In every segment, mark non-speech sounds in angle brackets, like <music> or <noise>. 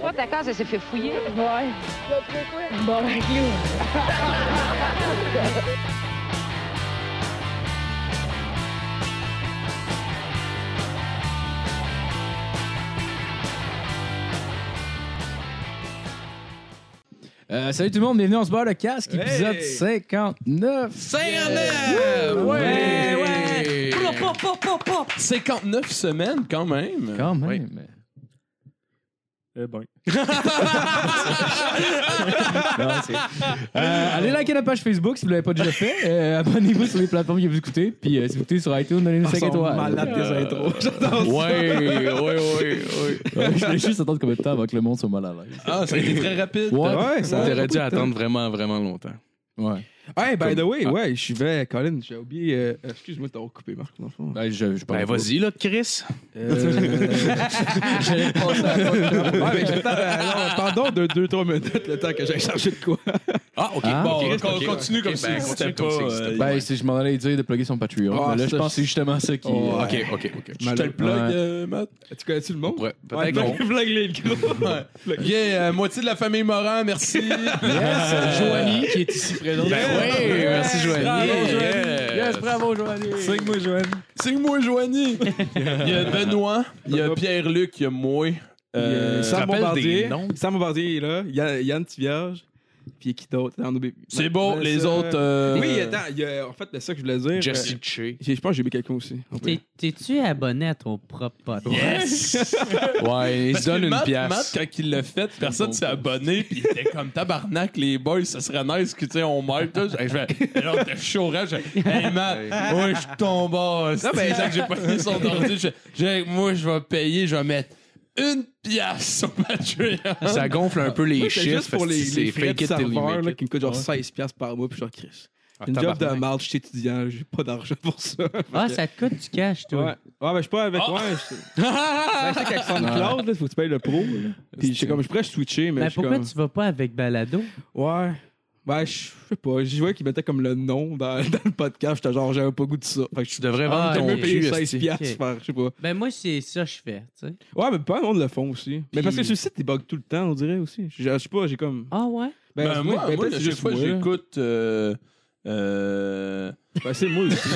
Toi, ta case, elle s'est fait fouiller. Ouais. Bon, clou. Euh, salut tout le monde, bienvenue on se bat le casque, épisode 59. 59! Ouais, ouais! 59 semaines, quand même. Quand même. Eh ben. <laughs> Non, c'est- Euh, allez liker notre page Facebook si vous ne l'avez pas déjà fait. Euh, Abonnez-vous sur les plateformes que vous écoutez. Puis euh, si vous écoutez sur iTunes, donnez-nous 5 étoiles. malade des intros. <laughs> Ouais, ouais, ouais, ouais. Ouais, je voulais juste attendre combien de temps avant que le monde soit mal à l'aise. Ah, ça a été très rapide. Ouais. Ouais, ça T'aurais dû attendre vraiment, vraiment longtemps. Ouais. Hey, by the way, Ah. ouais, je vais, Colin, j'ai oublié. euh, Excuse-moi de t'avoir coupé, Marc, dans le fond. Ben, je, je Ben, vas-y, là, Chris. Euh, <laughs> <laughs> J'allais passer à la ouais, mais j'attends, euh, non, attendons de 2-3 minutes le temps que j'aille chercher de quoi. Ah, OK. Ah, bon, ok, ok, continue ok, comme ben, si c'était continue pas... comme si euh, Ben, c'est- je m'en allais dire de plugger son Patreon. Ah, mais là, je ça, pense que c'est justement ça qui. Oh, euh, OK, OK, OK. Je te le plug, Ouais. euh, Matt? Tu connais-tu le monde? Ouais, peut-être les micros. <laughs> Ouais. Bien, euh, moitié de la famille Morin, merci. Yes, Joanie qui est ici présente. Ben oui, merci, Joanie. Bravo, Joanie. Yes. Bravo, Joanie. Signe-moi, Joanne. Signe-moi, Joanie. Il y a Benoît, il y a Pierre-Luc, il y a moi. Euh, Sam Bombardier. Sam Bombardier est là. Yann, Yann Tivierge. Puis qui d'autre? Dans nos bébés. C'est beau, Ben, les ça- autres... euh, Oui, attends, il y a- en fait, c'est ça que je voulais dire. Jesse euh, Che. j'ai- Je pense que j'ai oublié quelqu'un aussi. On peut- T'es- T'es-tu abonné à ton propre podcast? Yes! <laughs> Ouais, il Parce se donne que une Matt, pièce. Matt, quand il l'a fait, personne s'est abonné, puis il était comme tabarnak, les boys, ça serait nice que, tu sais, on meurt, tout. Je fais, là, t'es chaud, hein? Je fais, hey, Matt, ouais, je tombe bas. C'est mais- ça que j'ai pas mis son ordi. Je fais, moi, je vais payer, je vais mettre une pièce sur Patreon. Ça gonfle un peu les Moi, c'est chiffres. juste pour parce que les, c'est les frais fake de serveur là, qui me coûtent genre 16$ piastres par mois, puis genre, Chris. Ah, Une job de marde, je suis étudiant, j'ai pas d'argent pour ça. <laughs> Ah, ça te coûte du cash, Ouais. toi. Ouais, ben je suis pas avec. Ah! Ouais, je <laughs> ben, qu'avec SoundCloud, là, faut que tu payes le pro. Puis je comme, je pourrais switcher, mais suis pourquoi comme. tu vas pas avec Balado? Ouais. Ouais, je sais pas. Je voyais qu'ils mettaient comme le nom dans, <laughs> dans le podcast. J'étais genre, j'avais pas goût de ça. Fait que je Tu devrais vendre Ah, J'aime ton cul. 16$ esti. piastres par, je sais pas. Ben, moi, c'est ça que je fais, tu sais. Ouais, mais pas le monde le font aussi. Mais parce que le site, ils bug tout le temps, on dirait aussi. Je je sais pas, j'ai comme. Ah, ouais? Ben, moi, ben, moi, à chaque juste fois, moi, j'écoute. Euh, euh... Ben, c'est moi aussi. <laughs>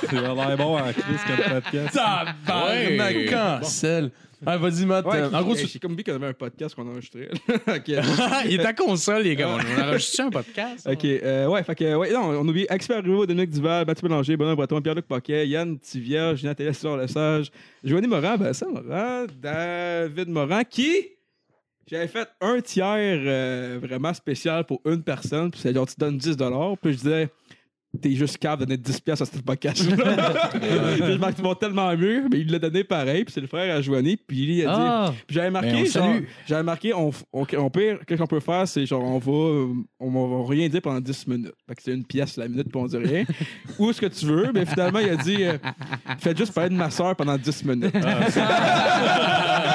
C'est l'air bon à Chris comme podcast. Tabarnak, Ouais. cancel. Ah, vas-y, Matt. Ouais, euh, en gros, tu- j'ai comme oublié qu'on avait un podcast qu'on a enregistré. <laughs> ok. <laughs> il est à console, les gars. On a enregistré un podcast. Ok, euh, ouais, fait que, ouais, non, on oublie Expert Rivo, Dominique Duval, Mathieu Bélanger, Benoît Breton, Pierre-Luc Paquet, Yann Tivierge, Nathalie César Lesage, Joanie Morin, Vincent Morin, David Morin, qui, j'avais fait un tiers euh, vraiment spécial pour une personne, puis c'est genre, tu donnes 10 puis je disais, t'es juste capable de donner 10 pièces à ce podcast-là. Puis <laughs> je marque, tellement mieux, mais il l'a donné pareil, puis c'est le frère à Joanie, puis il a dit, Ah! puis j'avais Ben, marqué, genre, j'avais marqué, on, on, on peut, qu'est-ce qu'on peut faire, c'est genre, on va, on va rien dire pendant 10 minutes. Fait que c'est une pièce la minute, puis on dit rien. <laughs> Ou ce que tu veux, mais finalement, il a dit, euh, faites juste parler de ma soeur pendant 10 minutes. <laughs>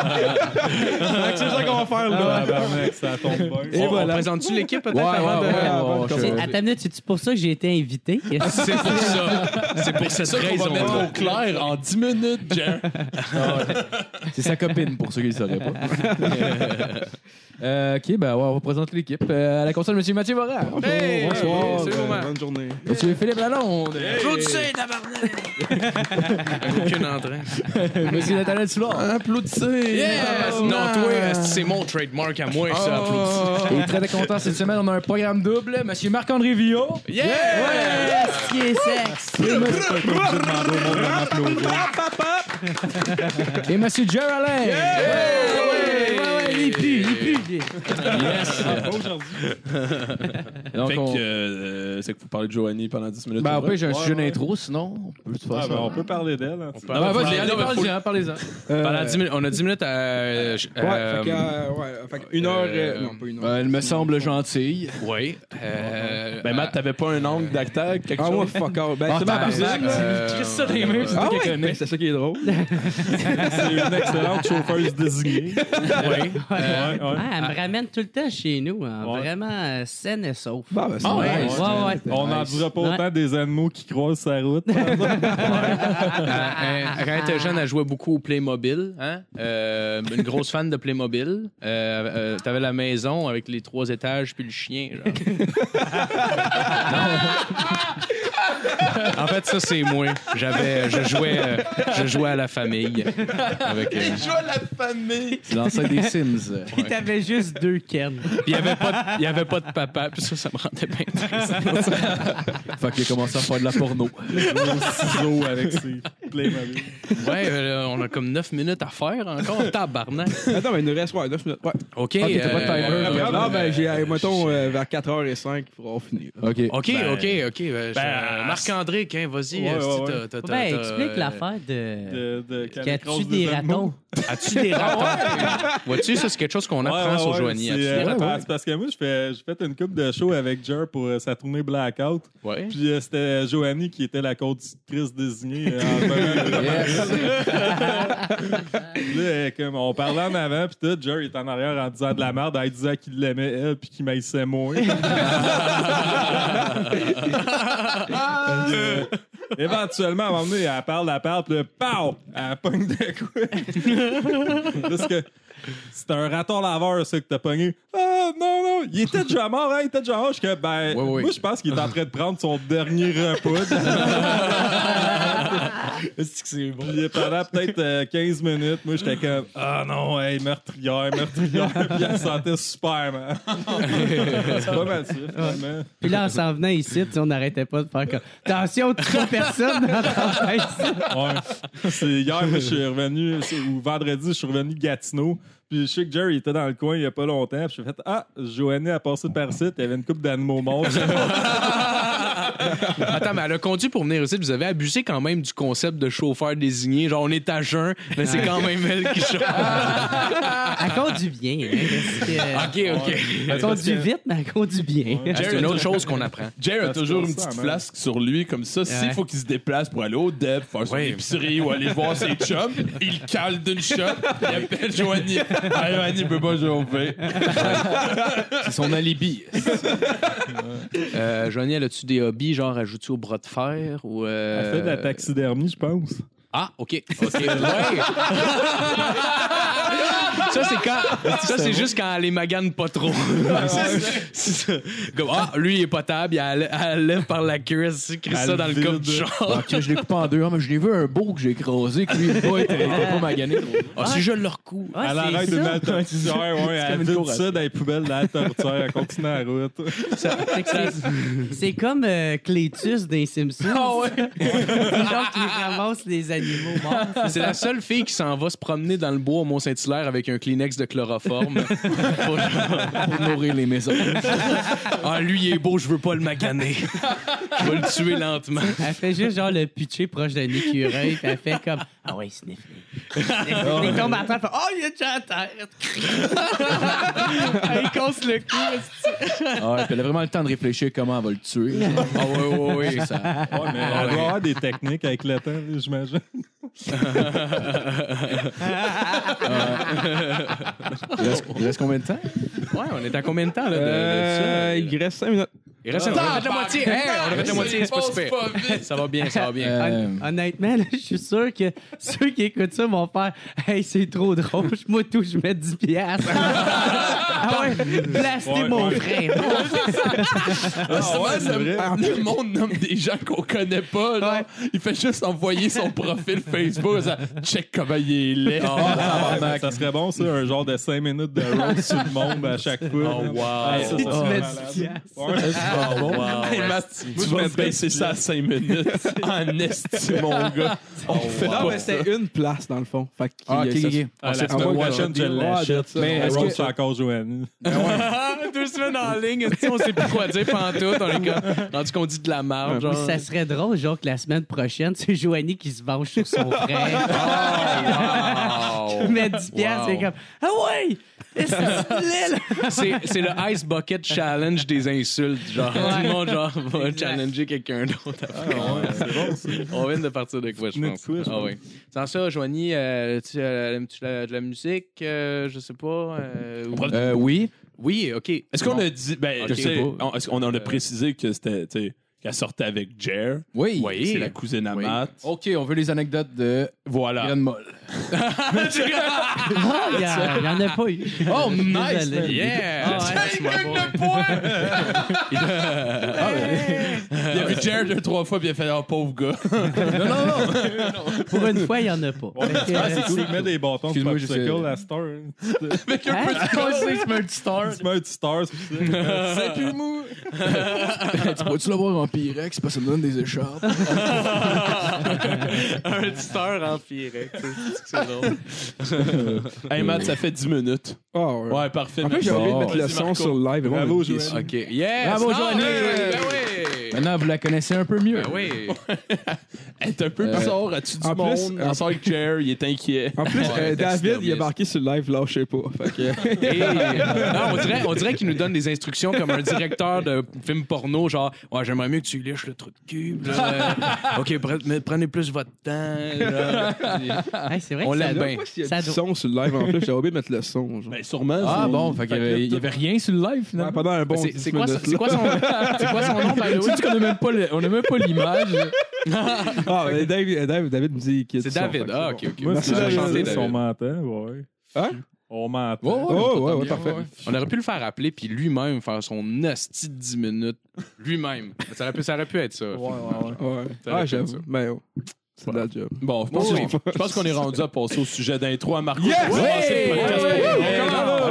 Que c'est ça qu'on va faire, là. Tabarnak, ça tombe bien. Et On, on voilà. présente-tu l'équipe peut-être Ouais, avant ouais, de- ouais, de je- À ta minute, c'est pour ça que j'ai été invité? <laughs> C'est pour ça. C'est pour cette qu'on va raison. mettre au clair en 10 minutes, Jean. C'est sa copine, pour ceux qui ne le sauraient pas. <laughs> Euh, ok, ben ouais, on va présenter l'équipe. Euh, à la console, Monsieur Mathieu Morin. Hey! Bonsoir, salut, euh, Romain. bonne journée. Monsieur Philippe Lalonde. Applaudissez, tabarnak! Aucune entrain. Monsieur Nathaniel Soulard. Applaudissez. Yes! Non, toi, esti, c'est mon trademark à moi, ça, applaudis. Et très content cette semaine, on a un programme double. Monsieur Marc-André Villot. Yeah! Qui est sexe! Et Monsieur Jerry Allen. Ouais, ouais, ouais, il pue, il pue. <laughs> <laughs> Donc, Fait on... que, euh, c'est que vous parlez de Joanie pendant 10 minutes. Ben, après, j'ai un Ouais, sujet ouais. d'intro, sinon, on peut se faire Ah, ça. ben, on peut parler d'elle. hein. Ah, ben, vas-y, allez, parlez-en. Euh, Pendant 10 minutes, on a 10 minutes à. euh, Ouais, euh, fait que, euh, ouais, fait une heure. euh, euh, non, pas une heure. Euh, elle me semble gentille. Oui. Euh, Ben, Matt, t'avais pas un angle d'acteur, quelque Ah, chose? moi, fuck off. Ben, c'est ma cousine. là. euh, Chris ça dans les Ah c'est ouais, ben, c'est ça qui est drôle. <laughs> C'est une excellente chauffeuse désignée. Oui. Ouais, ouais. Ah, elle me ramène tout le temps chez nous, hein, Ouais. vraiment euh, saine et sauf. Ben, c'est Ah, ouais. nice. Ouais, ouais. On, n'en Nice. pas Ouais. autant des animaux qui croisent sa route. <laughs> Euh, euh, quand elle était jeune, elle jouait beaucoup au Playmobil. Hein? Euh, une grosse fan de Playmobil. Euh, euh, T'avais la maison avec les trois étages puis le chien. genre. <laughs> en fait, ça, c'est moi. J'avais, je, jouais, euh, je jouais à la famille. Avec, euh, Je à la famille. C'est l'ancêtre des Sims. Puis t'avais juste deux Ken. Puis il n'y avait, pas de- il y avait pas de papa. Puis ça, ça me rendait bien triste. Fait qu'il a commencé à faire de la porno. avec ses Playmobil. Ouais, euh, on a comme 9 minutes à faire encore. Tabarnak. Attends, mais il nous reste ouais, 9 minutes. Ouais. OK. Ok, t'as pas de timer. euh, Regarde. non, ben, j'ai, euh, mettons, euh, vers 4h05, il faudra finir. OK. OK, Ben, OK, OK. ben, je- Marc-André, hein, vas-y. Ouais, euh, ouais, Ben, explique euh, l'affaire de. De, de, des animaux. ratons? As-tu des ratons? Vois-tu, ça, c'est quelque chose qu'on apprend ouais, sur ouais, Joanie. c'est, des euh, parce que moi, je fais, j'ai fait une coupe de show avec Jer pour euh, sa tournée Blackout. Ouais. Puis euh, c'était Joanie qui était la conductrice désignée. <laughs> là, comme on parlait en avant, puis tout, Jer il est en arrière en disant de la merde, elle disait qu'il l'aimait elle, puis qu'il m'haïssait moi. <laughs> <laughs> Euh, éventuellement, à un moment donné, elle parle, elle parle, puis là, pow! Elle pogne de quoi. <laughs> Parce que c'est un raton laveur, ça, que t'as pogné. Ah, non, non, il était déjà mort, hein, il était déjà mort. Je suis que, ben, moi, je pense qu'il est en train de prendre son dernier repas. <laughs> Est-ce que c'est bon? Puis pendant peut-être euh, 15 minutes, moi, j'étais comme Ah non, hey, meurtrière, meurtrière. <laughs> Puis elle se sentait super, man. <laughs> C'est pas mal ça, finalement. Puis là, en s'en venant ici, tu sais, on n'arrêtait pas de faire comme. Attention, tu trouves personne dans tête. Ouais. C'est hier, moi, je suis revenu, c'est- ou vendredi, je suis revenu de Gatineau. Puis je sais que Jerry était dans le coin il y a pas longtemps. Puis j'ai fait Ah, Joanie a passé par site, il y avait une coupe d'animaux morts. <laughs> <laughs> Attends, mais elle a conduit pour venir ici. Vous avez abusé quand même du concept de chauffeur désigné. Genre, on est à jeun, mais c'est quand même elle qui chauffe. <laughs> Elle conduit bien. hein, que- OK, OK. Elle conduit vite, mais elle conduit bien. C'est une autre chose qu'on apprend. Jerry a toujours une petite flasque sur lui, comme ça. S'il Ouais. faut qu'il se déplace pour aller au DEP, faire son Ouais. épicerie ou aller voir ses chums, il cale d'une shot, il appelle Joanie. Ah, Joanie peut pas chauffer. C'est son alibi. <laughs> Euh, Joanie, elle a-tu des hobbies, genre, ajoutes-tu au bras de fer ou. euh, Elle fait de la taxidermie, je pense. Ah, OK. OK. Ouais. <laughs> ça, c'est quand. Ça, c'est juste quand elle les magane pas trop. <laughs> c'est ça. Comme, ah, lui, il est potable, il elle, elle lève par la cuisse, crie ça dans le vide. coffre du genre. Ah, tiens, je l'ai coupé en deux. Ah, mais je l'ai vu un beau que j'ai écrasé, que lui, bas était, était pas magané. Ah, si je le recours. Ouais, elle c'est arrête ça. de mal tortillère, ouais, elle comme une vide ça dans les poubelles de la tortillère, elle continue la route. Fait que <laughs> c'est- C'est comme euh, Clétus des Simpsons. Ah ouais? genre qui ramasse les animaux morts. C'est la seule fille qui s'en va se promener dans le bois au Mont-Saint-Hilaire avec un Kleenex de chloroforme. <laughs> Pour nourrir les maisons. ah, lui, il est beau, je veux pas le maganer. Je vais le tuer lentement. Elle fait juste genre le pitcher proche d'un écureuil, puis elle fait comme Ah ouais, sniff. Il tombe à terre, fait Oh, il est déjà à terre. elle casse le cou. Ah, ouais, puis elle a vraiment le temps de réfléchir comment elle va le tuer. Ah, ouais, ouais, ouais. Ça- Ouais, mais elle doit avoir des techniques avec le temps, j'imagine. <laughs> Il reste, il reste combien de temps? Ouais, on est à combien de temps, là? De, de Euh, il reste 5 minutes. Il reste on a fait la moitié. Hey, on a fait la moitié, c'est pas super. Ça va bien, ça va bien. Euh, Hon- Honnêtement, là, je suis sûr que ceux qui écoutent ça vont faire Hey, c'est trop drôle. <laughs> Moi, tout, je mets 10 piastres. <laughs> ah ouais, blastez Ouais, mon ouais. frère. Ah, souvent, c'est le, vrai. le monde nomme des gens qu'on connaît pas. genre. Il fait juste envoyer son profil Facebook. Ça, check comment il est laid. Ah, ça serait bon, ça, un genre de 5 minutes de roast sur le monde à chaque fois. Oh, wow. Ah, ça, ça Tu serait mets malade. 10 piastres. Ouais. Hey, Matt, moi, je vais baisser ça à 5 minutes. <laughs> En esti, mon gars. On fait Non, pas mais ça. c'était une place, dans le fond. Fait qu'il Ah, y a ok, ça- ok. Ah, la semaine prochaine, je l'achète. ça. Mais est-ce que- que c'est encore Joanie? <laughs> <laughs> Deux semaines en ligne, tu on sait plus quoi dire pantoute. On est comme, rendu qu'on dit de la merde, genre. Ça serait drôle, genre, que la semaine prochaine, c'est Joanie qui se venge sur son frère. Wow. Il met 10 piastres, c'est comme Ah ouais! C'est, c'est le Ice Bucket Challenge des insultes. Genre, tout le monde genre, va Exact. challenger quelqu'un d'autre. après. c'est bon, ça. On vient de partir de quoi, je pense. Ah, oui. Sans ça, Joanie, euh, tu, euh, aimes-tu la- de la musique? Euh, je sais pas. euh, ou- Euh, oui. Oui, OK. Est-ce qu'on Bon. a dit. Ben, Ok. tu sais, on- est-ce qu'on en a précisé que c'était. tu sais, qu'elle sortait avec Jer? Oui. Oui. C'est la cousine à Oui. Matt. OK, on veut les anecdotes de Voilà. Molle. Ah, il y, a- <laughs> il y en a pas eu. Oh, nice! Yeah! Ah, ouais. That's my boy. Il a vu Jer deux, trois fois, puis il a fait « Oh, pauvre gars. <laughs> Non, non, non. <laughs> Pour une fois, il y en a pas. Ah, c'est cool, il met des bâtons de popsicle à Star. hein. Hein? Star. Tu mets un petit Star, c'est ça. C'est plus mou. tu peux-tu l'avoir en Pyrex parce que ça me donne des écharpes? Un star en Pyrex. C'est drôle. <laughs> Hey, Matt, ça fait 10 minutes. Ah, ouais. Ouais, parfait. En fait, j'ai oublié de mettre le son Marco. sur le live. vraiment, Bravo, est Joël. OK. Yes! Bravo, Ah, Johnny. Ben oui! Maintenant, vous la connaissez un peu mieux. Ben oui! <laughs> Elle est un peu Euh, bizarre, as-tu du en plus, monde? en- sort avec Jer, il est inquiet. En plus, Ouais, euh, David, il a taxidermiste. marqué sur le live, lâchez pas. Fait que, Et- <laughs> non, on dirait, on dirait qu'il nous donne des instructions comme un directeur de film porno, genre, ouais, j'aimerais mieux que tu lèches le trou de cul. là. Euh, OK, pre- mais prenez plus votre temps. là. Hey, c'est vrai On que ça l'aime doit- bien. pas s'il y a Ça du doit- son sur le live en plus. J'ai oublié de mettre le son. Genre. Ben, sûrement. Ah c'est- bon, fait qu'il y avait- il y avait rien sur le live Ouais, finalement. pendant un bon C'est 10 c'est quoi, minutes, c'est quoi son, c'est quoi son nom, by the way? Tu sais qu'on a même pas le- on a même pas l'image. Ah, mais David, David, David me dit qu'il y a C'est du son, David. que Ah, OK, OK. Moi, Merci, c'est la David. chanter, David. on m'entend, ouais. Hein? On m'entend. Oh, ouais, ouais, parfait. On aurait pu le faire appeler puis lui-même faire son hostie de 10 minutes. Lui-même. Ça aurait pu, ça aurait pu être ça. Ouais. Ça Ah, aurait pu j'avoue. être ça. Mais oh, c'est de la job. Bon, je pense, Oui, qu'on- je pense qu'on est rendu à passer au sujet d'intro à Marco. Yes! le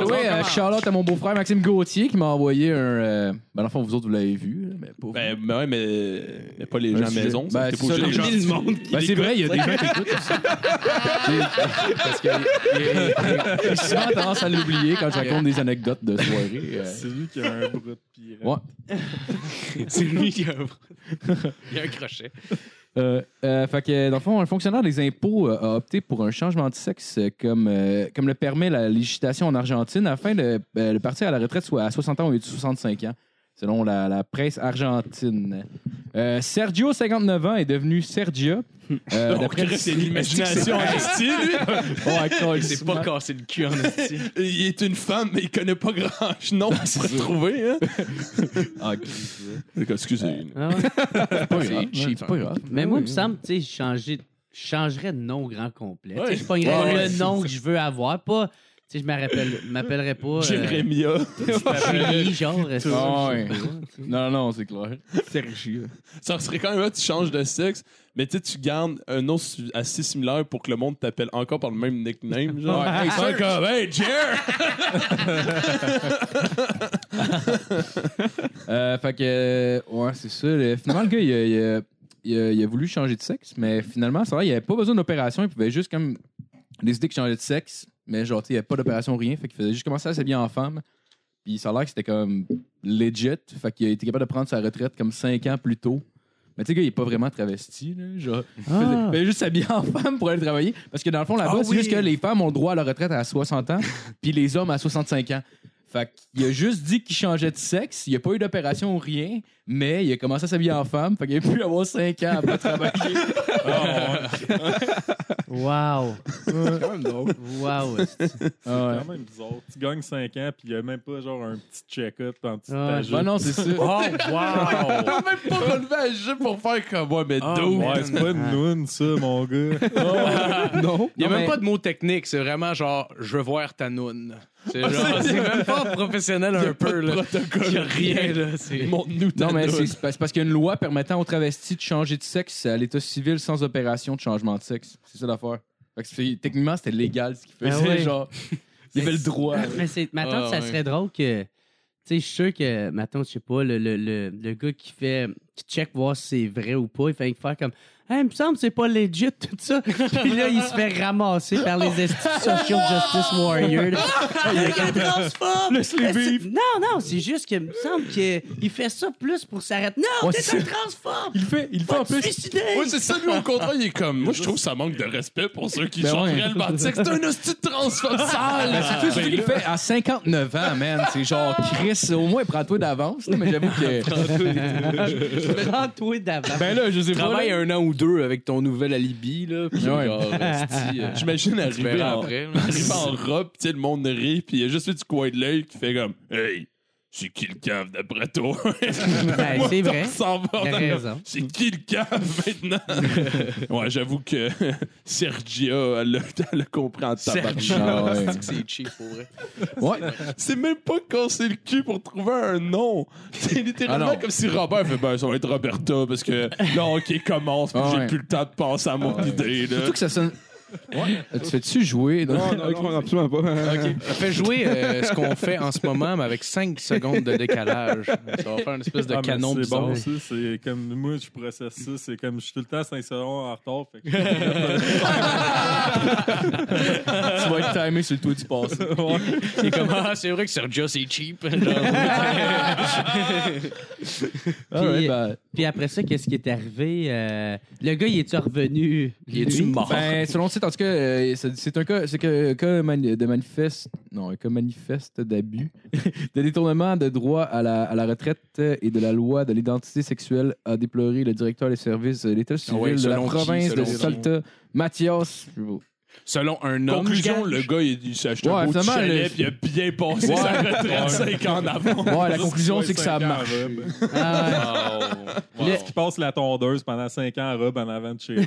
ouais, non, euh, Charlotte à mon beau-frère Maxime Gauthier qui m'a envoyé un. euh, Ben, le fond, vous autres, vous l'avez vu. Mais pas. Ben, ben ouais, mais, mais pas les gens à la sujet. maison. Ben, ça, c'est pas ça, les gens- Ben, c'est vrai, il y a des gens qui écoutent aussi. <laughs> Parce que j'ai souvent tendance à l'oublier quand je raconte des anecdotes de soirée. euh. C'est lui qui a un bras de pirate. Ouais. <laughs> C'est lui qui a un, <laughs> il a un crochet. Euh, euh, fait que, dans le fond, un fonctionnaire des impôts euh, a opté pour un changement de sexe comme, comme le permet la législation en Argentine afin de, de partir à la retraite soit à 60 ans au lieu de 65 ans, selon la, la presse argentine. Euh, Sergio, 59 ans, est devenu Sergia. Euh, <laughs> d'après- crée c'est l'imagination en style, lui. <laughs> Cool, Il s'est pas cassé le cul en esti. <laughs> Il est une femme, mais il connaît pas grand nom pour le trouver. Hein? Ah, Excusez. C'est pas grave, c'est pas grave. Mais moi, il me semble, tu sais, changer- je changerais de nom au grand complet. Tu sais, Ouais. Je pognerais Ouais, le c'est nom que je veux avoir, pas. Tu sais, je m'appelle- m'appellerais pas. euh, Jérémia. Julie, <laughs> genre. pas. Non, non, c'est clair. Sergio. Ça serait quand même là, tu changes de sexe, mais tu tu gardes un nom assez similaire pour que le monde t'appelle encore par le même nickname. Genre, Ouais, hey, C'est comme, hey, Jer! <laughs> Euh, fait que, ouais, c'est ça. Le- finalement, le gars, il a, il a- il a- il a voulu changer de sexe, mais finalement, c'est vrai, il avait pas besoin d'opération. Il pouvait juste comme décider qu'il changeait de sexe, mais genre, tu sais, il n'y avait pas d'opération, rien. Fait qu'il faisait juste commencer à s'habiller en femme. Puis ça a l'air que c'était comme legit. Fait qu'il a été capable de prendre sa retraite comme cinq ans plus tôt. Mais tu sais, le gars, il est pas vraiment travesti. Là, genre, il faisait, Ah. il faisait juste s'habiller en <laughs> femme pour aller travailler. Parce que dans le fond, là-bas, Ah c'est oui. juste que les femmes ont le droit à la retraite à 60 ans, <laughs> puis les hommes à 65 ans. Fait qu'il a juste dit qu'il changeait de sexe. Il n'y a pas eu d'opération ou rien, mais il a commencé à s'habiller en femme. Fait qu'il a pu avoir 5 ans après travailler. <laughs> Wow. quand même drôle. Wow. Ah C'est quand même bizarre. Tu gagnes 5 ans, puis il n'y a même pas genre un petit check-up en Ouais. ta Ben non, c'est ça. <laughs> Oh, wow! T'as même pas relevé à jeu pour faire comme moi, mais Ah, dude. Ouais, c'est pas une noune, ça, mon gars. <laughs> Non. Il n'y a Non, même mais- pas de mot technique, c'est vraiment genre je veux voir ta noune. C'est genre, c'est même pas professionnel un peu là. Il y a rien là. c'est- Montre-nous ta Non, mais c'est c'est parce qu'il y a une loi permettant aux travestis de changer de sexe à l'état civil sans opération de changement de sexe. C'est ça l'affaire. Fait que c'est- techniquement, c'était légal ce qu'il Ah faisait. ouais. Genre, <laughs> il avait le droit. Mais c'est, ma tante, Ah, ça ouais. serait drôle que. Tu sais, je suis sûr que, ma tante, je sais pas, le, le, le, le gars qui fait. qui check voir si c'est vrai ou pas, il fait faire comme. Hey, il me semble que c'est pas legit tout ça. <laughs> Puis là, il se fait ramasser par les estis social justice warriors. <laughs> un! Laisse-les vivre. Non, non, c'est juste qu'il me semble qu'il fait ça plus pour s'arrêter. Non, Ouais, t'es c'est un ça. transphobe! Il le fait, il fait en plus. suicider! Ouais, c'est ça, lui, au contraire, il est comme. Moi, je trouve que ça manque de respect pour ceux qui Ben changent ouais. de sexe. C'est un hostie de transphobe sale! Ben, c'est tout ce qu'il fait à 59 ans, man. C'est genre, Chris, au moins, prends-toi d'avance. là, Mais j'avoue que. <laughs> Prends-toi d'avant. Ben là, je sais pas. Travaille là. un an ou deux avec ton nouvel alibi là. Puis Ouais. genre, <laughs> esti, euh, J'imagine arriver verras en, après. là. arriver en robe, tu sais, le monde rit, pis il y a juste fait du coin de l'œil qui fait comme Hey, C'est qui le cave d'après toi? <laughs> Ben, c'est vrai. C'est qui le cave maintenant? <laughs> ouais, j'avoue que <laughs> Sergia, elle l'a compris en tabarnak. Ah. C'est cheap pour vrai. Ouais. C'est même pas casser le cul pour trouver un nom. C'est littéralement Ah comme si Robert fait ben ça va être Roberta parce que là ok commence puis Ah j'ai ouais. plus le temps de penser à mon idée là. Surtout que ça sonne. Ouais. Tu fais-tu jouer? Non, non, non, absolument pas. <laughs> Fais jouer euh, ce qu'on fait en ce moment, mais avec 5 secondes de décalage. Ça va faire une espèce de Ah, mais canon C'est bizarre. bon, ça. C'est comme moi, je processe ça. C'est comme je suis tout le temps 5 secondes en retard. Fait que... <laughs> tu vas être timé sur le toit du passé. C'est comme, ah, c'est vrai que Sergio, c'est cheap. <laughs> Ah ouais, Puis- ben, Puis après ça, qu'est-ce qui est arrivé? Euh, le gars, il est-tu revenu? Il est-tu lui? mort? Ben, selon en tout cas, euh, c'est un cas, c'est que- un cas mani- de manifeste, non, un cas manifeste d'abus, <laughs> de détournement de droit à la, à la retraite et de la loi de l'identité sexuelle, a déploré le directeur des services de l'État civil ouais, de la qui, province de? Salta, Mathias. Selon un homme. Conclusion, le gars il, il s'est acheté Ouais, un beau chalet le- puis il a bien passé sa retraite 5 ans en avant. Ouais, la conclusion, c'est que ça marche. Ah, Wow. Le- Qui passe la tondeuse pendant 5 ans en robe en avant de chez. <laughs>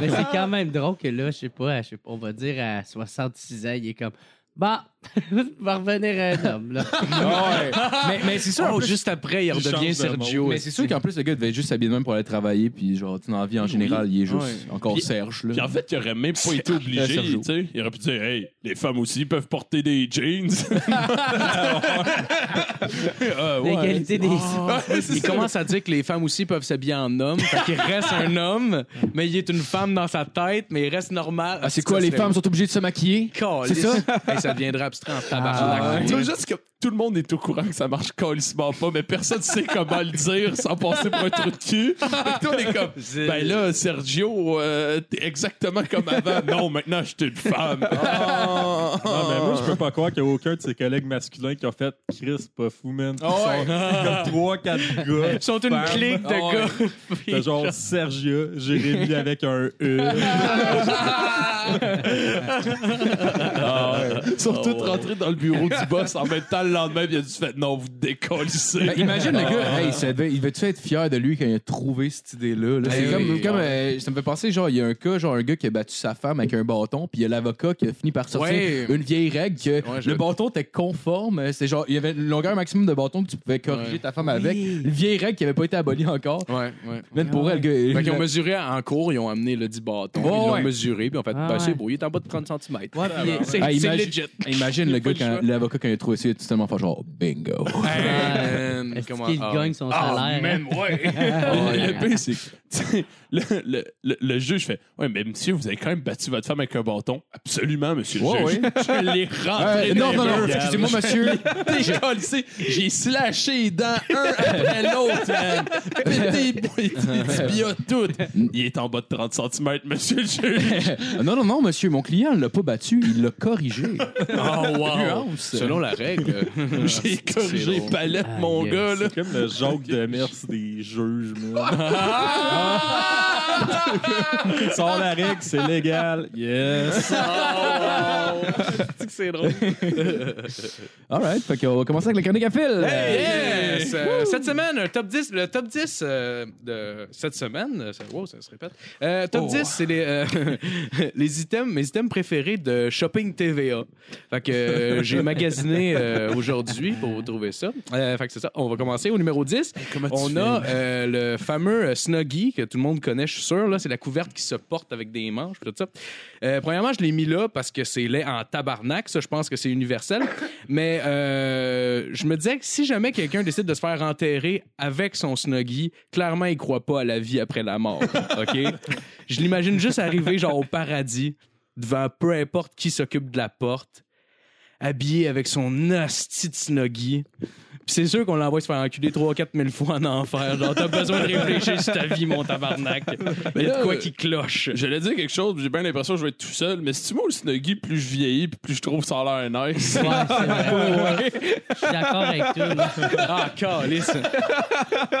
Mais c'est quand même drôle que là, je sais pas, je sais pas, on va dire à 66 ans, il est comme, bah, <laughs> va revenir un homme, là. <laughs> Ouais. mais mais c'est sûr, en Oh, plus- juste après, il Il redevient change de Sergio. mais c'est sûr qu'en plus, le gars devait être juste s'habiller de même pour aller travailler, puis genre, tu sais, dans la vie en général, il est juste Ouais. encore Puis- Serge. Là. Puis en fait, il aurait même pas été obligé, Sergio. tu sais. Il aurait pu dire hey, les femmes aussi peuvent porter des jeans. <laughs> Ah, ouais. L'égalité des Il commence à dire que les femmes aussi peuvent s'habiller en homme. Fait qu'il reste un homme, mais il est une femme dans sa tête, mais il reste normal. Ah, c'est quoi, les femmes sont obligées de se maquiller? C'est ça? Ça deviendrait abstrait en Ah, tabarnak. Tu vois, juste que tout le monde est au courant que ça marche calissement pas, mais personne ne sait comment le dire sans passer pour un trou de cul. Fait que toi, on est comme, ben là, Sergio, euh, t'es exactement comme avant. <laughs> Non, maintenant, je suis une femme. Ah. Non, mais moi, je peux pas croire qu'il y a aucun de ses collègues masculins qui a fait Chris, pas fou, man. Ils sont comme 3-4 gars. Ils sont une clique de Ah gars. Genre Sergia, Jérémy avec un E. <laughs> Ils sont tous rentrés dans le bureau du boss en même temps le lendemain, il a dû fait non, vous décollissez. Ben, imagine le gars, hey, ça devait- il devait-tu être fier de lui quand il a trouvé cette idée-là? là? C'est comme, oui, comme, ouais. euh, ça me fait penser, genre, il y a un cas, genre un gars qui a battu sa femme avec un bâton, puis il y a l'avocat qui a fini par sortir Ouais. une vieille règle que Ouais, je- le bâton était conforme. euh, C'est genre, il y avait une longueur maximum de bâton que tu pouvais corriger Ouais. ta femme avec. Une vieille règle qui avait pas été abolie encore. Ouais, ouais. Même pour elle, le gars. Fait qu'ils ont mesuré en cours, ils ont amené le 10 bâtons, Ouais, ils l'ont ouais. mesuré, puis en fait, Ah, ben, c'est beau, il est en bas de 30 cm. C'est Ah, imagine- legit. Imagine le gars, quand l'avocat, quand il a trouvé ça, il a tout tellement fait genre bingo. Man, est-ce comment- qu'il ah, gagne son salaire? hein? ouais. <laughs> le pire, c'est que, tu sais, <laughs> le, le, le, le juge fait Ouais, mais monsieur, vous avez quand même battu votre femme avec un bâton. Absolument, monsieur le Ouais, juge. <laughs> Je l'ai rentré Euh, dans non, non, non, excusez-moi, monsieur. J'ai slashé les dents un <laughs> après l'autre, man. Pété, les tibias, tout. Il est en bas de 30 cm, monsieur le juge. Ah, non, non, non, monsieur, mon client ne l'a pas battu, il l'a corrigé. Oh, wow. Selon la règle. J'ai corrigé palette, Ah, mon yes. gars, là. C'est comme le joke de Mers des juges, man. <laughs> Sors la règle, c'est légal. Yes. <laughs> C'est que c'est drôle. <laughs> Alright, fait qu'on va commencer avec la chronique à fil. Yes! Euh, cette semaine, un top 10, le top 10 euh, de cette semaine, euh, ça, wow, ça se répète. Euh, top 10, c'est les, euh, les items, mes items préférés de Shopping TVA. Fait que euh, j'ai magasiné euh, aujourd'hui pour trouver ça. Euh, fait que c'est ça. On va commencer au numéro 10. On a euh, le fameux euh, Que tout le monde connaît, je suis sûr. Là, c'est la couverte qui se porte avec des manches, tout ça. Euh, premièrement, je l'ai mis là parce que c'est laid en tabarnak. Ça, je pense que c'est universel. Mais euh, je me disais que si jamais quelqu'un décide de se faire enterrer avec son Snuggie, clairement, il croit pas à la vie après la mort. OK? je l'imagine juste arriver, genre, au paradis, devant peu importe qui s'occupe de la porte, habillé avec son hostie de Snuggie. C'est sûr qu'on l'envoie se faire enculer 3-4 000 fois en enfer. Genre, t'as besoin de réfléchir sur ta vie, mon tabarnak. Il y a de quoi qui cloche. J'allais dire quelque chose, j'ai bien l'impression que je vais être tout seul, mais si tu moi le Snuggy, plus je vieillis, plus je trouve ça a l'air nice. Ouais, c'est vrai. <laughs> Je suis d'accord avec toi. là. Ah, calice.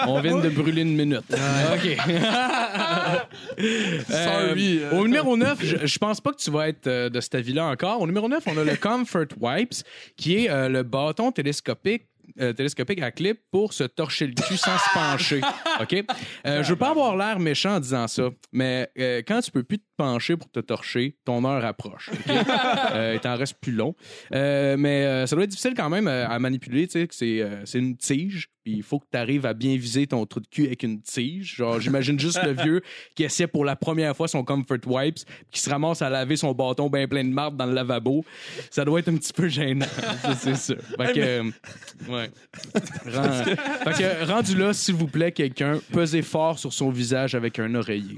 On vient de brûler une minute. OK. <laughs> Sorry. Euh, au numéro 9, je, je pense pas que tu vas être euh, de cet avis-là encore. Au numéro 9, on a le Comfort Wipes, qui est euh, le bâton télescopique euh, télescopique à clip pour se torcher le cul sans se pencher. <laughs> OK? Euh, je veux pas avoir l'air méchant en disant ça, mais euh, quand tu peux plus te pencher pour te torcher, ton heure approche. OK? <laughs> Euh, il t'en reste plus long. Euh, mais euh, ça doit être difficile quand même euh, à manipuler. Tu sais, que c'est euh, c'est une tige. Puis il faut que tu arrives à bien viser ton trou de cul avec une tige. Genre, j'imagine juste le vieux <laughs> qui essaie pour la première fois son Comfort Wipes, qui se ramasse à laver son bâton bien plein de marde dans le lavabo. Ça doit être un petit peu gênant. Ça, c'est sûr. Fait que, euh, ouais. <laughs> Fait que, rendu là, s'il vous plaît, quelqu'un, pesez fort sur son visage avec un oreiller.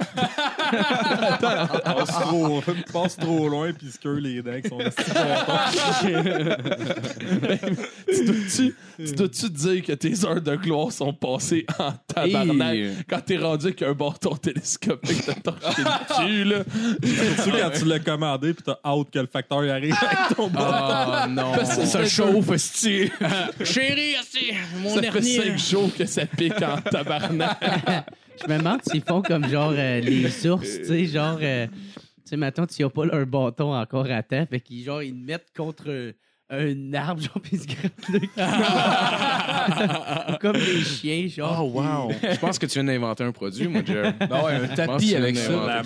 passe trop, passe trop loin puis se queue les dents avec son esti de bâton. tu dois-tu tu dois-tu dire que tes heures de gloire sont passées en tabarnak Et- quand t'es rendu avec un bâton télescopique de torcher le cul, là? <laughs> Surtout quand tu l'as commandé puis t'as hâte que le facteur y arrive avec ton bâton. Oh non. Ça chauffe, esti. <laughs> Chérie, mon Ça fait cinq jours que ça pique en <laughs> tabarnak. Je me demande s'ils font comme genre euh, les ours, tu sais, genre. euh, tu sais, maintenant, tu n'as pas leur bâton encore à temps, fait qu'ils genre, ils mettent contre euh, un arbre, genre, puis ils se grattent le cul. <laughs> Comme les chiens, genre. Oh, wow. Je pense que tu viens d'inventer un produit, moi, Jerry. Ben ouais, un tapis avec ça. La.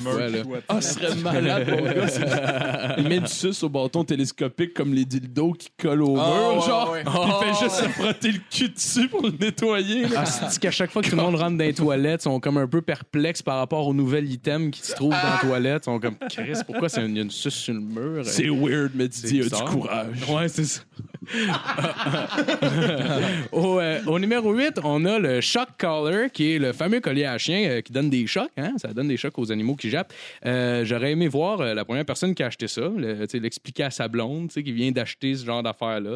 Ah, ce serait malade, mon gars. <laughs> Il met du suce au bâton télescopique comme les dildos qui collent au Ah, mur, ouais, genre. ouais. Il fait juste se frotter le cul dessus pour le nettoyer. Ah, c'est qu'à chaque fois que tout le monde rentre dans les toilettes, ils sont comme un peu perplexes par rapport aux nouvelles items qui se trouvent dans la toilette. Ils sont comme, Chris, pourquoi c'est une, il y a une suce sur le mur? C'est weird, mais Didier a du courage. Ouais, c'est ça. <laughs> au, euh, au numéro 8, on a le Shock Collar, qui est le fameux collier à chien euh, qui donne des chocs. Hein? Ça donne des chocs aux animaux qui jappent. Euh, J'aurais aimé voir la première personne qui a acheté ça, le- l'expliquer à sa blonde, qui vient d'acheter ce genre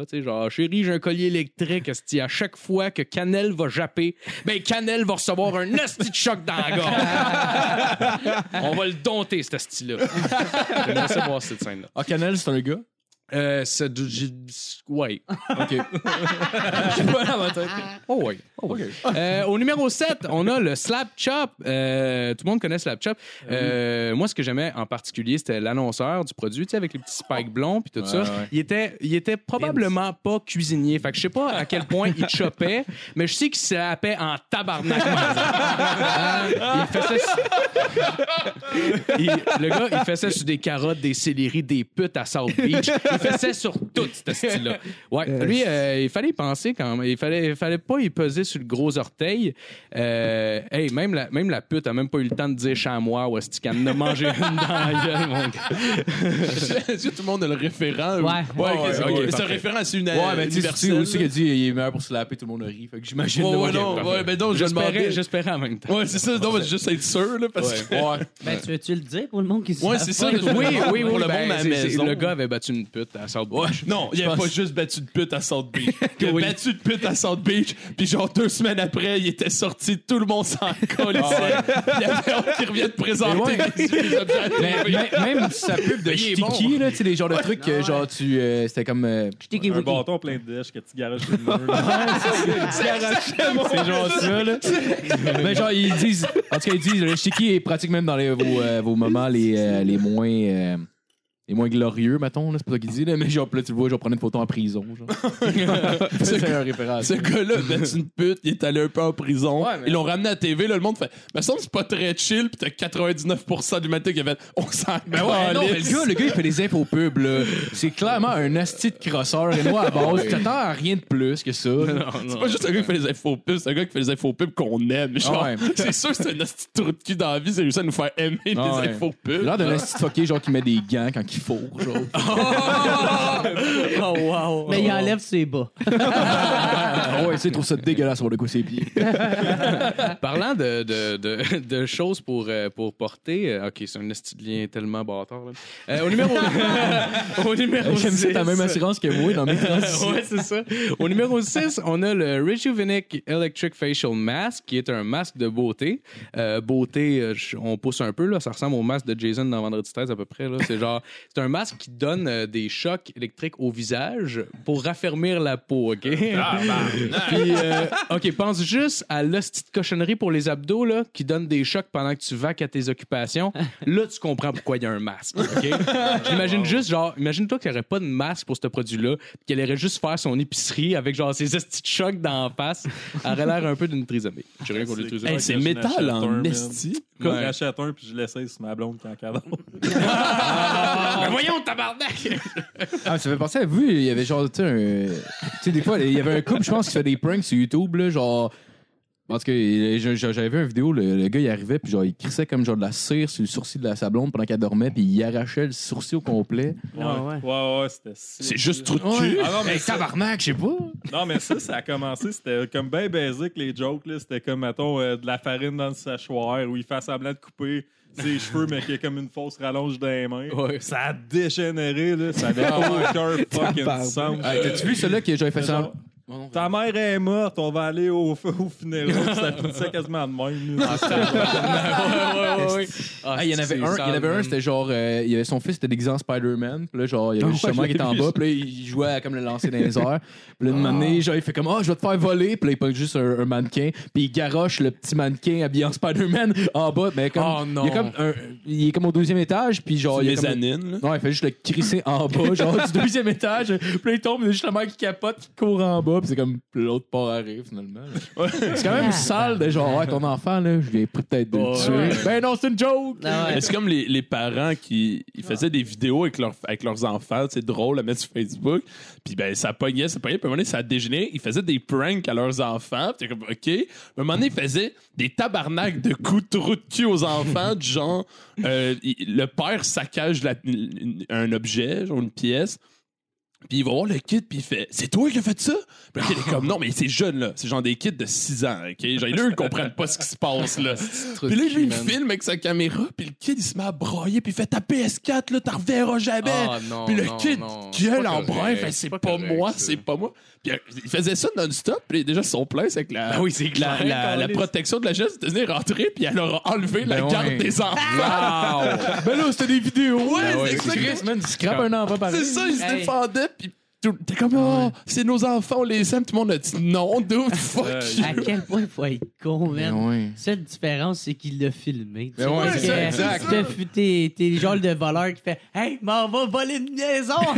sais, Genre, chérie, j'ai un collier électrique. À chaque fois que Canel va japper, ben Canel va recevoir un esti de choc dans la gorge. on va le dompter, cet esti-là. J'aimerais ça voir cette scène-là. Ah, Canel, c'est un gars? Euh, c'est du- j'ai- ouais. OK. <laughs> Pas dans ma tête. Oh oui. OK. Euh, au numéro 7, on a le Slap Chop. Euh, tout le monde connaît Slap Chop. Euh, moi, ce que j'aimais en particulier, c'était l'annonceur du produit, tu sais, avec les petits spikes blonds puis tout Ouais, ça. ouais. Il était, il était probablement pas cuisinier. Fait que je sais pas à quel point il chopait, mais je sais qu'il slappait en tabarnak. <laughs> Euh, il faisait... Il- le gars, il faisait sur des carottes, des céleris, des putes à South Beach. Il <laughs> faisait sur tout, ce style-là. <laughs> Ouais, lui, euh, il fallait y penser quand même. Il fallait, il fallait pas y peser sur le gros orteil. Euh, hey, même la, même la pute a même pas eu le temps de dire chamois ou est-ce qu'elle en a mangé une dans la gueule, mon gars. <laughs> Est-ce que tout le monde a le référent? ou- Ouais. Ouais, Ouais, ouais, c'est un référent, c'est une Ouais, mais tu sais, tu sais aussi qu'il a dit il est meilleur pour slapper, tout le monde rit. Fait que j'imagine. Ouais, ouais, non, ouais, ben donc, je J'espérais, demandais. j'espérais en même temps. Ouais, c'est ça, non, mais juste être sûr, là, parce que. Ouais. Ben, tu veux-tu le dire pour le monde qui se Ouais, c'est ça, Oui, oui, oui. Pour le ben, monde à la c'est- c'est- maison. Le gars avait battu une pute à South Ouais. Beach. Non, il Je a pas juste battu de pute à South Beach. <laughs> Il a Oui. battu de pute à South Beach, puis genre deux semaines après, il était sorti, tout le monde s'en colissait. Il y avait hâte qu'il revienne présenter les, les objets Mais même, même sa pub de il bon. Sticky, là, tu sais, les genres de trucs que genre tu. euh, C'était comme. euh, Un bâton plein de dèches que tu garages le mur. <laughs> C'est genre ça, là. <laughs> Mais genre, ils disent. En tout cas, ils disent, le Sticky est pratique même dans les, vos, euh, vos moments les, euh, les moins. Les moins glorieux, mettons, là, c'est pas ça qu'il dit, là, mais genre, là, tu le vois, genre, prendre une photo en prison, genre. <laughs> c'est un référent. Ce gars-là battu une pute, il est allé un peu en prison. Ouais, mais- Ils l'ont ramené à la TV, là, le monde fait. Mais ça c'est pas très chill, pis t'as 99% de l'humanité qui a fait. On s'en Ben ouais, non, mais le gars, le gars, il fait des infos pubs, là. C'est clairement un asti de crosseur. Et moi, à base, t'attends à rien de plus que ça. C'est pas juste un gars qui fait des infos pubs, c'est un gars qui fait des infos pubs qu'on aime. Genre, Ouais. c'est sûr que c'est un asti de trou de cul dans la vie, c'est réussi à nous faire aimer des Ah ouais. infos pubs. l'air d'un asti de fucké, genre, qui met des gants quand il faut, genre. <laughs> Oh, wow. Mais il enlève ses bas. Ah ouais, c'est trouve ça dégueulasse sur le coup ses pieds. <laughs> Parlant de, de, de, de choses pour, euh, pour porter, euh, ok, c'est un esti de lien tellement bâtard. Là. Euh, au numéro, <laughs> au numéro J'aime ça, 6. t'as même assurance que moi dans mes transitions. ouais, c'est ça. Au numéro 6, on a le Rejuvenic Electric Facial Mask, qui est un masque de beauté. Euh, beauté, euh, je- on pousse un peu, là, ça ressemble au masque de Jason dans Vendredi 13 à peu près. Là. C'est genre, c'est un masque qui donne euh, des chocs électriques au visage pour raffermir la peau, OK? <laughs> Puis, euh, OK, pense juste à la petite cochonnerie pour les abdos, là, qui donne des chocs pendant que tu vaques à tes occupations. <laughs> Là, tu comprends pourquoi il y a un masque, OK? <laughs> J'imagine juste, genre, imagine-toi qu'il n'y aurait pas de masque pour ce produit-là, qu'elle irait juste faire son épicerie avec, genre, ses petits chocs d'en face. Elle aurait l'air un peu d'une trisomie. J'ai rien contre les trisomies. Hey, c'est métal en un, man. esti. Je Ouais. rachète un puis je l'essaye sur ma blonde quand cadeau. Mais voyons, <laughs> tabarnak! Ah, ça fait penser à vous, il y avait genre, tu sais, un- tu sais, des fois, il y avait un couple, je pense, qui fait des pranks sur YouTube, là, genre. Parce que euh, je- je- j'avais vu une vidéo, le, le gars il arrivait, puis genre il crissait comme genre de la cire sur le sourcil de la sa blonde pendant qu'elle dormait, puis il arrachait le sourcil au complet. Ah ouais. ouais, ouais, c'était C'est juste trou de cul. Ah non, mais Hey, ça, tabarnak, je sais pas. non, mais ça, ça a commencé, c'était comme bien basic, les jokes, là. C'était comme, mettons, euh, de la farine dans le séchoir où il fait semblant de couper ses cheveux, mais qu'il y a comme une fausse rallonge dans les mains. Ouais. Ça a dégénéré, là. Ça avait aucun <laughs> fucking sens. Ah, T'as-tu vu celui-là que j'avais fait ça? Ta mère est morte, on va aller au, <laughs> au funérail. <laughs> ça finissait quasiment de même. là. Ah, <laughs> il y en avait un, il y en avait un, c'était genre, euh, il y avait son fils, c'était déguisé en Spider-Man. Puis là, genre, il y avait justement qui était en bas. Puis là, il jouait à comme le lancer dans les airs. Puis là, une année, genre, il fait comme, ah, je vais te faire voler. Puis là, il pogne juste un, un mannequin. Puis il garoche le petit mannequin habillé en Spider-Man en bas. Mais comme, Oh, non. Il, est comme un- il est comme au deuxième étage. Puis genre, il y a comme- mezzanine. là. Non, il fait juste le crisser en bas, genre du deuxième étage. Puis là, il tombe, il y a juste la mère qui capote, qui court en bas. Puis c'est comme l'autre part arrive finalement. <laughs> C'est quand même sale de genre, ouais, ton enfant, là, je viens peut-être de le tuer. Ben non, c'est une joke! Ah ouais. C'est comme les, les parents qui ils faisaient des vidéos avec, leur, avec leurs enfants, c'est drôle à mettre sur Facebook. Puis ben ça pognait, ça pognait, puis à un moment donné, ça a dégénéré. Ils faisaient des pranks à leurs enfants. Puis comme OK. À un moment donné, ils faisaient des tabarnaks de coups de trou de cul aux enfants, du genre euh, il- le père saccage la- un objet, genre une pièce. Puis il va voir le kid, puis il fait C'est toi qui as fait ça? Puis le kid est comme Non, mais c'est jeune, là. C'est genre des kids de 6 ans, OK? Genre, eux, ils comprennent pas ce qui se passe, là. <laughs> Puis là, lui, il filme avec sa caméra, puis le kid, il se met à brailler, puis il fait Ta PS4, là, t'en reverras jamais. Ah, non, puis le non, kid non. gueule C'est pas en brun, fait c'est pas pas, correct, moi, ça. c'est pas moi. Puis euh, il faisait ça non-stop, puis déjà, son plein, c'est que la, Ah oui, c'est la, la, la protection de la jeune était rentrée, puis elle leur a enlevé la Ben garde ouais. des enfants. <laughs> Ben là, c'était des vidéos! Ouais, Ouais, c'est un enfant pareil. C'est ça, ils se Hey. Puis tout- t'es comme, oh, c'est nos enfants, on les aime. Tout le monde a dit non, dude, <laughs> fuck Euh, you. À quel point il faut être con, man. ouais. Seule différence, c'est qu'il l'a filmé. Ben ouais, c'est ça, exact. T'es t'es le genre de voleur qui fait Hey, m'en va voler une maison! <laughs>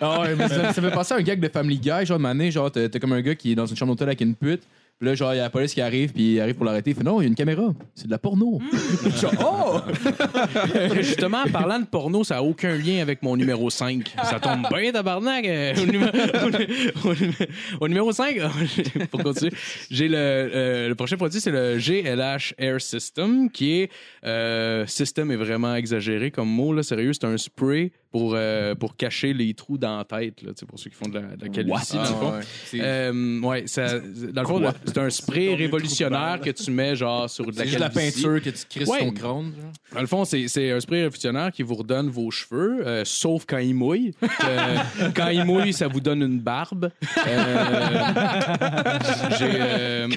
Ah ouais, mais ça, ça fait penser à un gag de Family Guy, genre, de année, genre, t'as comme un gars qui est dans une chambre d'hôtel avec une pute. Puis là, genre, il y a la police qui arrive, puis il arrive pour l'arrêter. Il fait non, il y a une caméra. C'est de la porno. <laughs> genre, oh! <laughs> Justement, en parlant de porno, ça n'a aucun lien avec mon numéro 5. Ça tombe bien, tabarnak. euh, Au, numéro, au numé- au numéro 5, <laughs> pour continuer, j'ai le, euh, le prochain produit, c'est le GLH Air System, qui est. Euh, system est vraiment exagéré comme mot, là, sérieux. C'est un spray pour, euh, pour cacher les trous dans la tête, là, pour ceux qui font de la, de la calvitie, dans le fond. ouais. C'est Euh, ouais, ça, dans le fond, c'est un spray révolutionnaire que tu mets genre sur de la c'est juste la calvitie. peinture que tu crisses Ouais. ton crâne. genre. Dans le fond, c'est c'est un spray révolutionnaire qui vous redonne vos cheveux, euh, sauf quand il mouille. Euh, quand il mouille, ça vous donne une barbe. Euh, j'ai euh,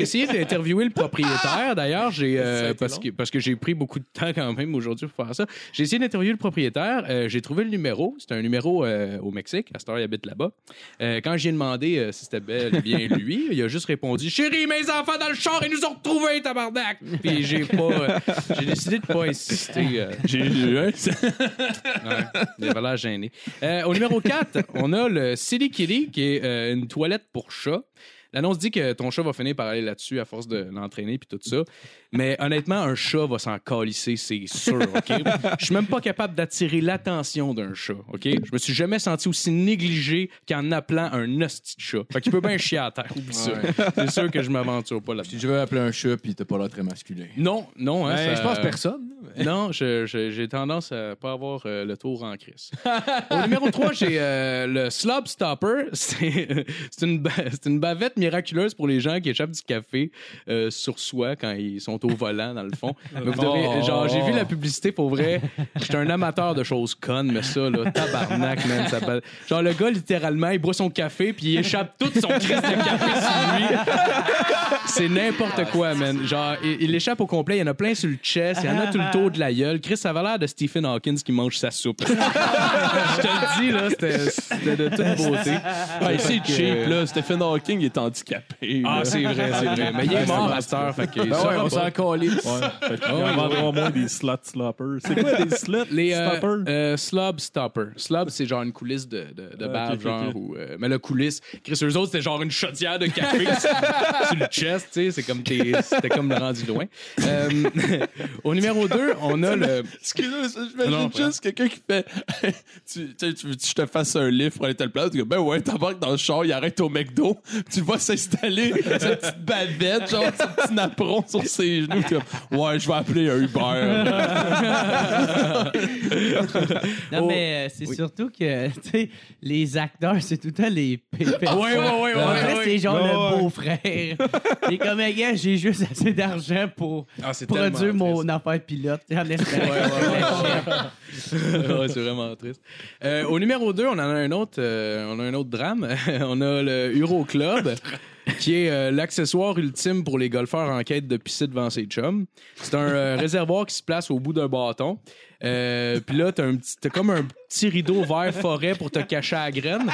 essayé d'interviewer le propriétaire, d'ailleurs, j'ai euh, parce que parce que j'ai pris beaucoup de temps quand même aujourd'hui pour faire ça. J'ai essayé d'interviewer le propriétaire. Euh, j'ai trouvé le numéro. C'est un numéro euh, au Mexique. À cette heure, il habite là-bas. Euh, quand j'ai demandé euh, si c'était bel bien <laughs> lui, il a juste répondu Chérie, mes enfants dans le char, ils nous ont retrouvés, tabarnak! Puis j'ai pas. j'ai décidé de pas insister. J'ai eu un. Ouais, il avait l'air gêné. Au numéro 4, on a le Silly Kitty, qui est une toilette pour chat. L'annonce dit que ton chat va finir par aller là-dessus à force de l'entraîner puis tout ça. Mais honnêtement, un chat va s'en calisser, c'est sûr, OK? Je suis même pas capable d'attirer l'attention d'un chat, OK? Je me suis jamais senti aussi négligé qu'en appelant un hostie de chat. Fait qu'il peut bien chier à terre, oublie ça. C'est sûr que je m'aventure pas là Si je veux appeler un chat puis t'as pas l'air très masculin. Non, non, hein, Ben, ça- Je pense personne. non, je- je- j'ai tendance à pas avoir euh, le tour en crise. <laughs> Au numéro 3, j'ai euh, le Slob Stopper. <laughs> C'est c'est une, ba- c'est une bavette miraculeuse pour les gens qui échappent du café euh, sur soi quand ils sont au volant, dans le fond. <laughs> Mais vous devez- genre, j'ai vu la publicité pour vrai. J'étais un amateur de choses connes, mais ça, là, tabarnak, man. Ça Genre, le gars, littéralement, il boit son café puis il échappe tout son crise de café sur lui. <laughs> C'est n'importe quoi, man. Genre, il, il échappe au complet. Il y en a plein sur le chest. Il y en a tout le tour de la gueule. Chris, ça avait l'air de Stephen Hawkins qui mange sa soupe. <laughs> Je te le dis, là, c'était- de toute beauté. Ouais, c'est cheap, là. Stephen Hawking est handicapé. Ah, c'est vrai, c'est vrai. Mais il est mort à cette heure. Fait que, Ben ouais, on s'en calisse. Ouais. Fait en vendra au moins des slot sloppers. C'est quoi des slot <laughs> Les euh, stoppers? euh, slob stopper. Slob, c'est genre une coulisse de, de, de Ah, bave, genre. Ou, euh, mais la coulisse, Chris, eux autres, c'était genre une chaudière de café <laughs> sur le chest, tu sais. C'est comme t'es- C'était comme le rendu loin. Euh, <laughs> au numéro 2, on a le. Excuse-moi, j'imagine juste quelqu'un qui fait tu, tu tu veux que je te fasse un livre pour aller telle place? Tu dis, ben ouais, t'embarques dans le char, il arrête au McDo, tu le s'installer, <laughs> sa petite bavette, genre son petit napperon sur ses genoux. comme, ouais, je vais appeler un Uber. <laughs> Non, Oh. mais euh, c'est surtout que, <laughs> tu sais, les acteurs, c'est tout le temps les pépés. Ouais, ouais, ouais, ouais, En vrai, ouais. c'est genre Ouais, le beau-frère. Et comme, eh, gars, j'ai juste assez d'argent pour Ah, c'est produire mon affaire pilote. En espérant. ouais, c'est vraiment triste. Euh, au numéro 2, on en a un autre, euh, on a un autre drame. on a le Euro Club, <laughs> qui est euh, l'accessoire ultime pour les golfeurs en quête de pisser devant ses chums. C'est un euh, réservoir qui se place au bout d'un bâton. Euh, Puis là, t'as un petit- t'as comme un petit rideau vert forêt pour te cacher à la graine.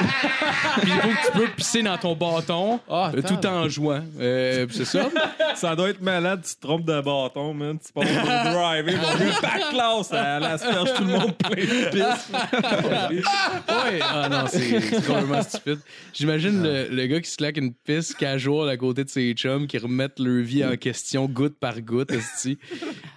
Puis il faut que tu peux pisser dans ton bâton euh, tout en jouant. Euh, c'est ça. Ça doit être malade, tu te trompes de bâton, man. Tu passes pour driver, mon gars, back class, elle asperge tout le monde plein de pisse. Ouais. Ah non, c'est c'est complètement stupide. J'imagine le, le gars qui se claque une piste casual à côté de ses chums qui remettent leur vie en question goutte par goutte. esti.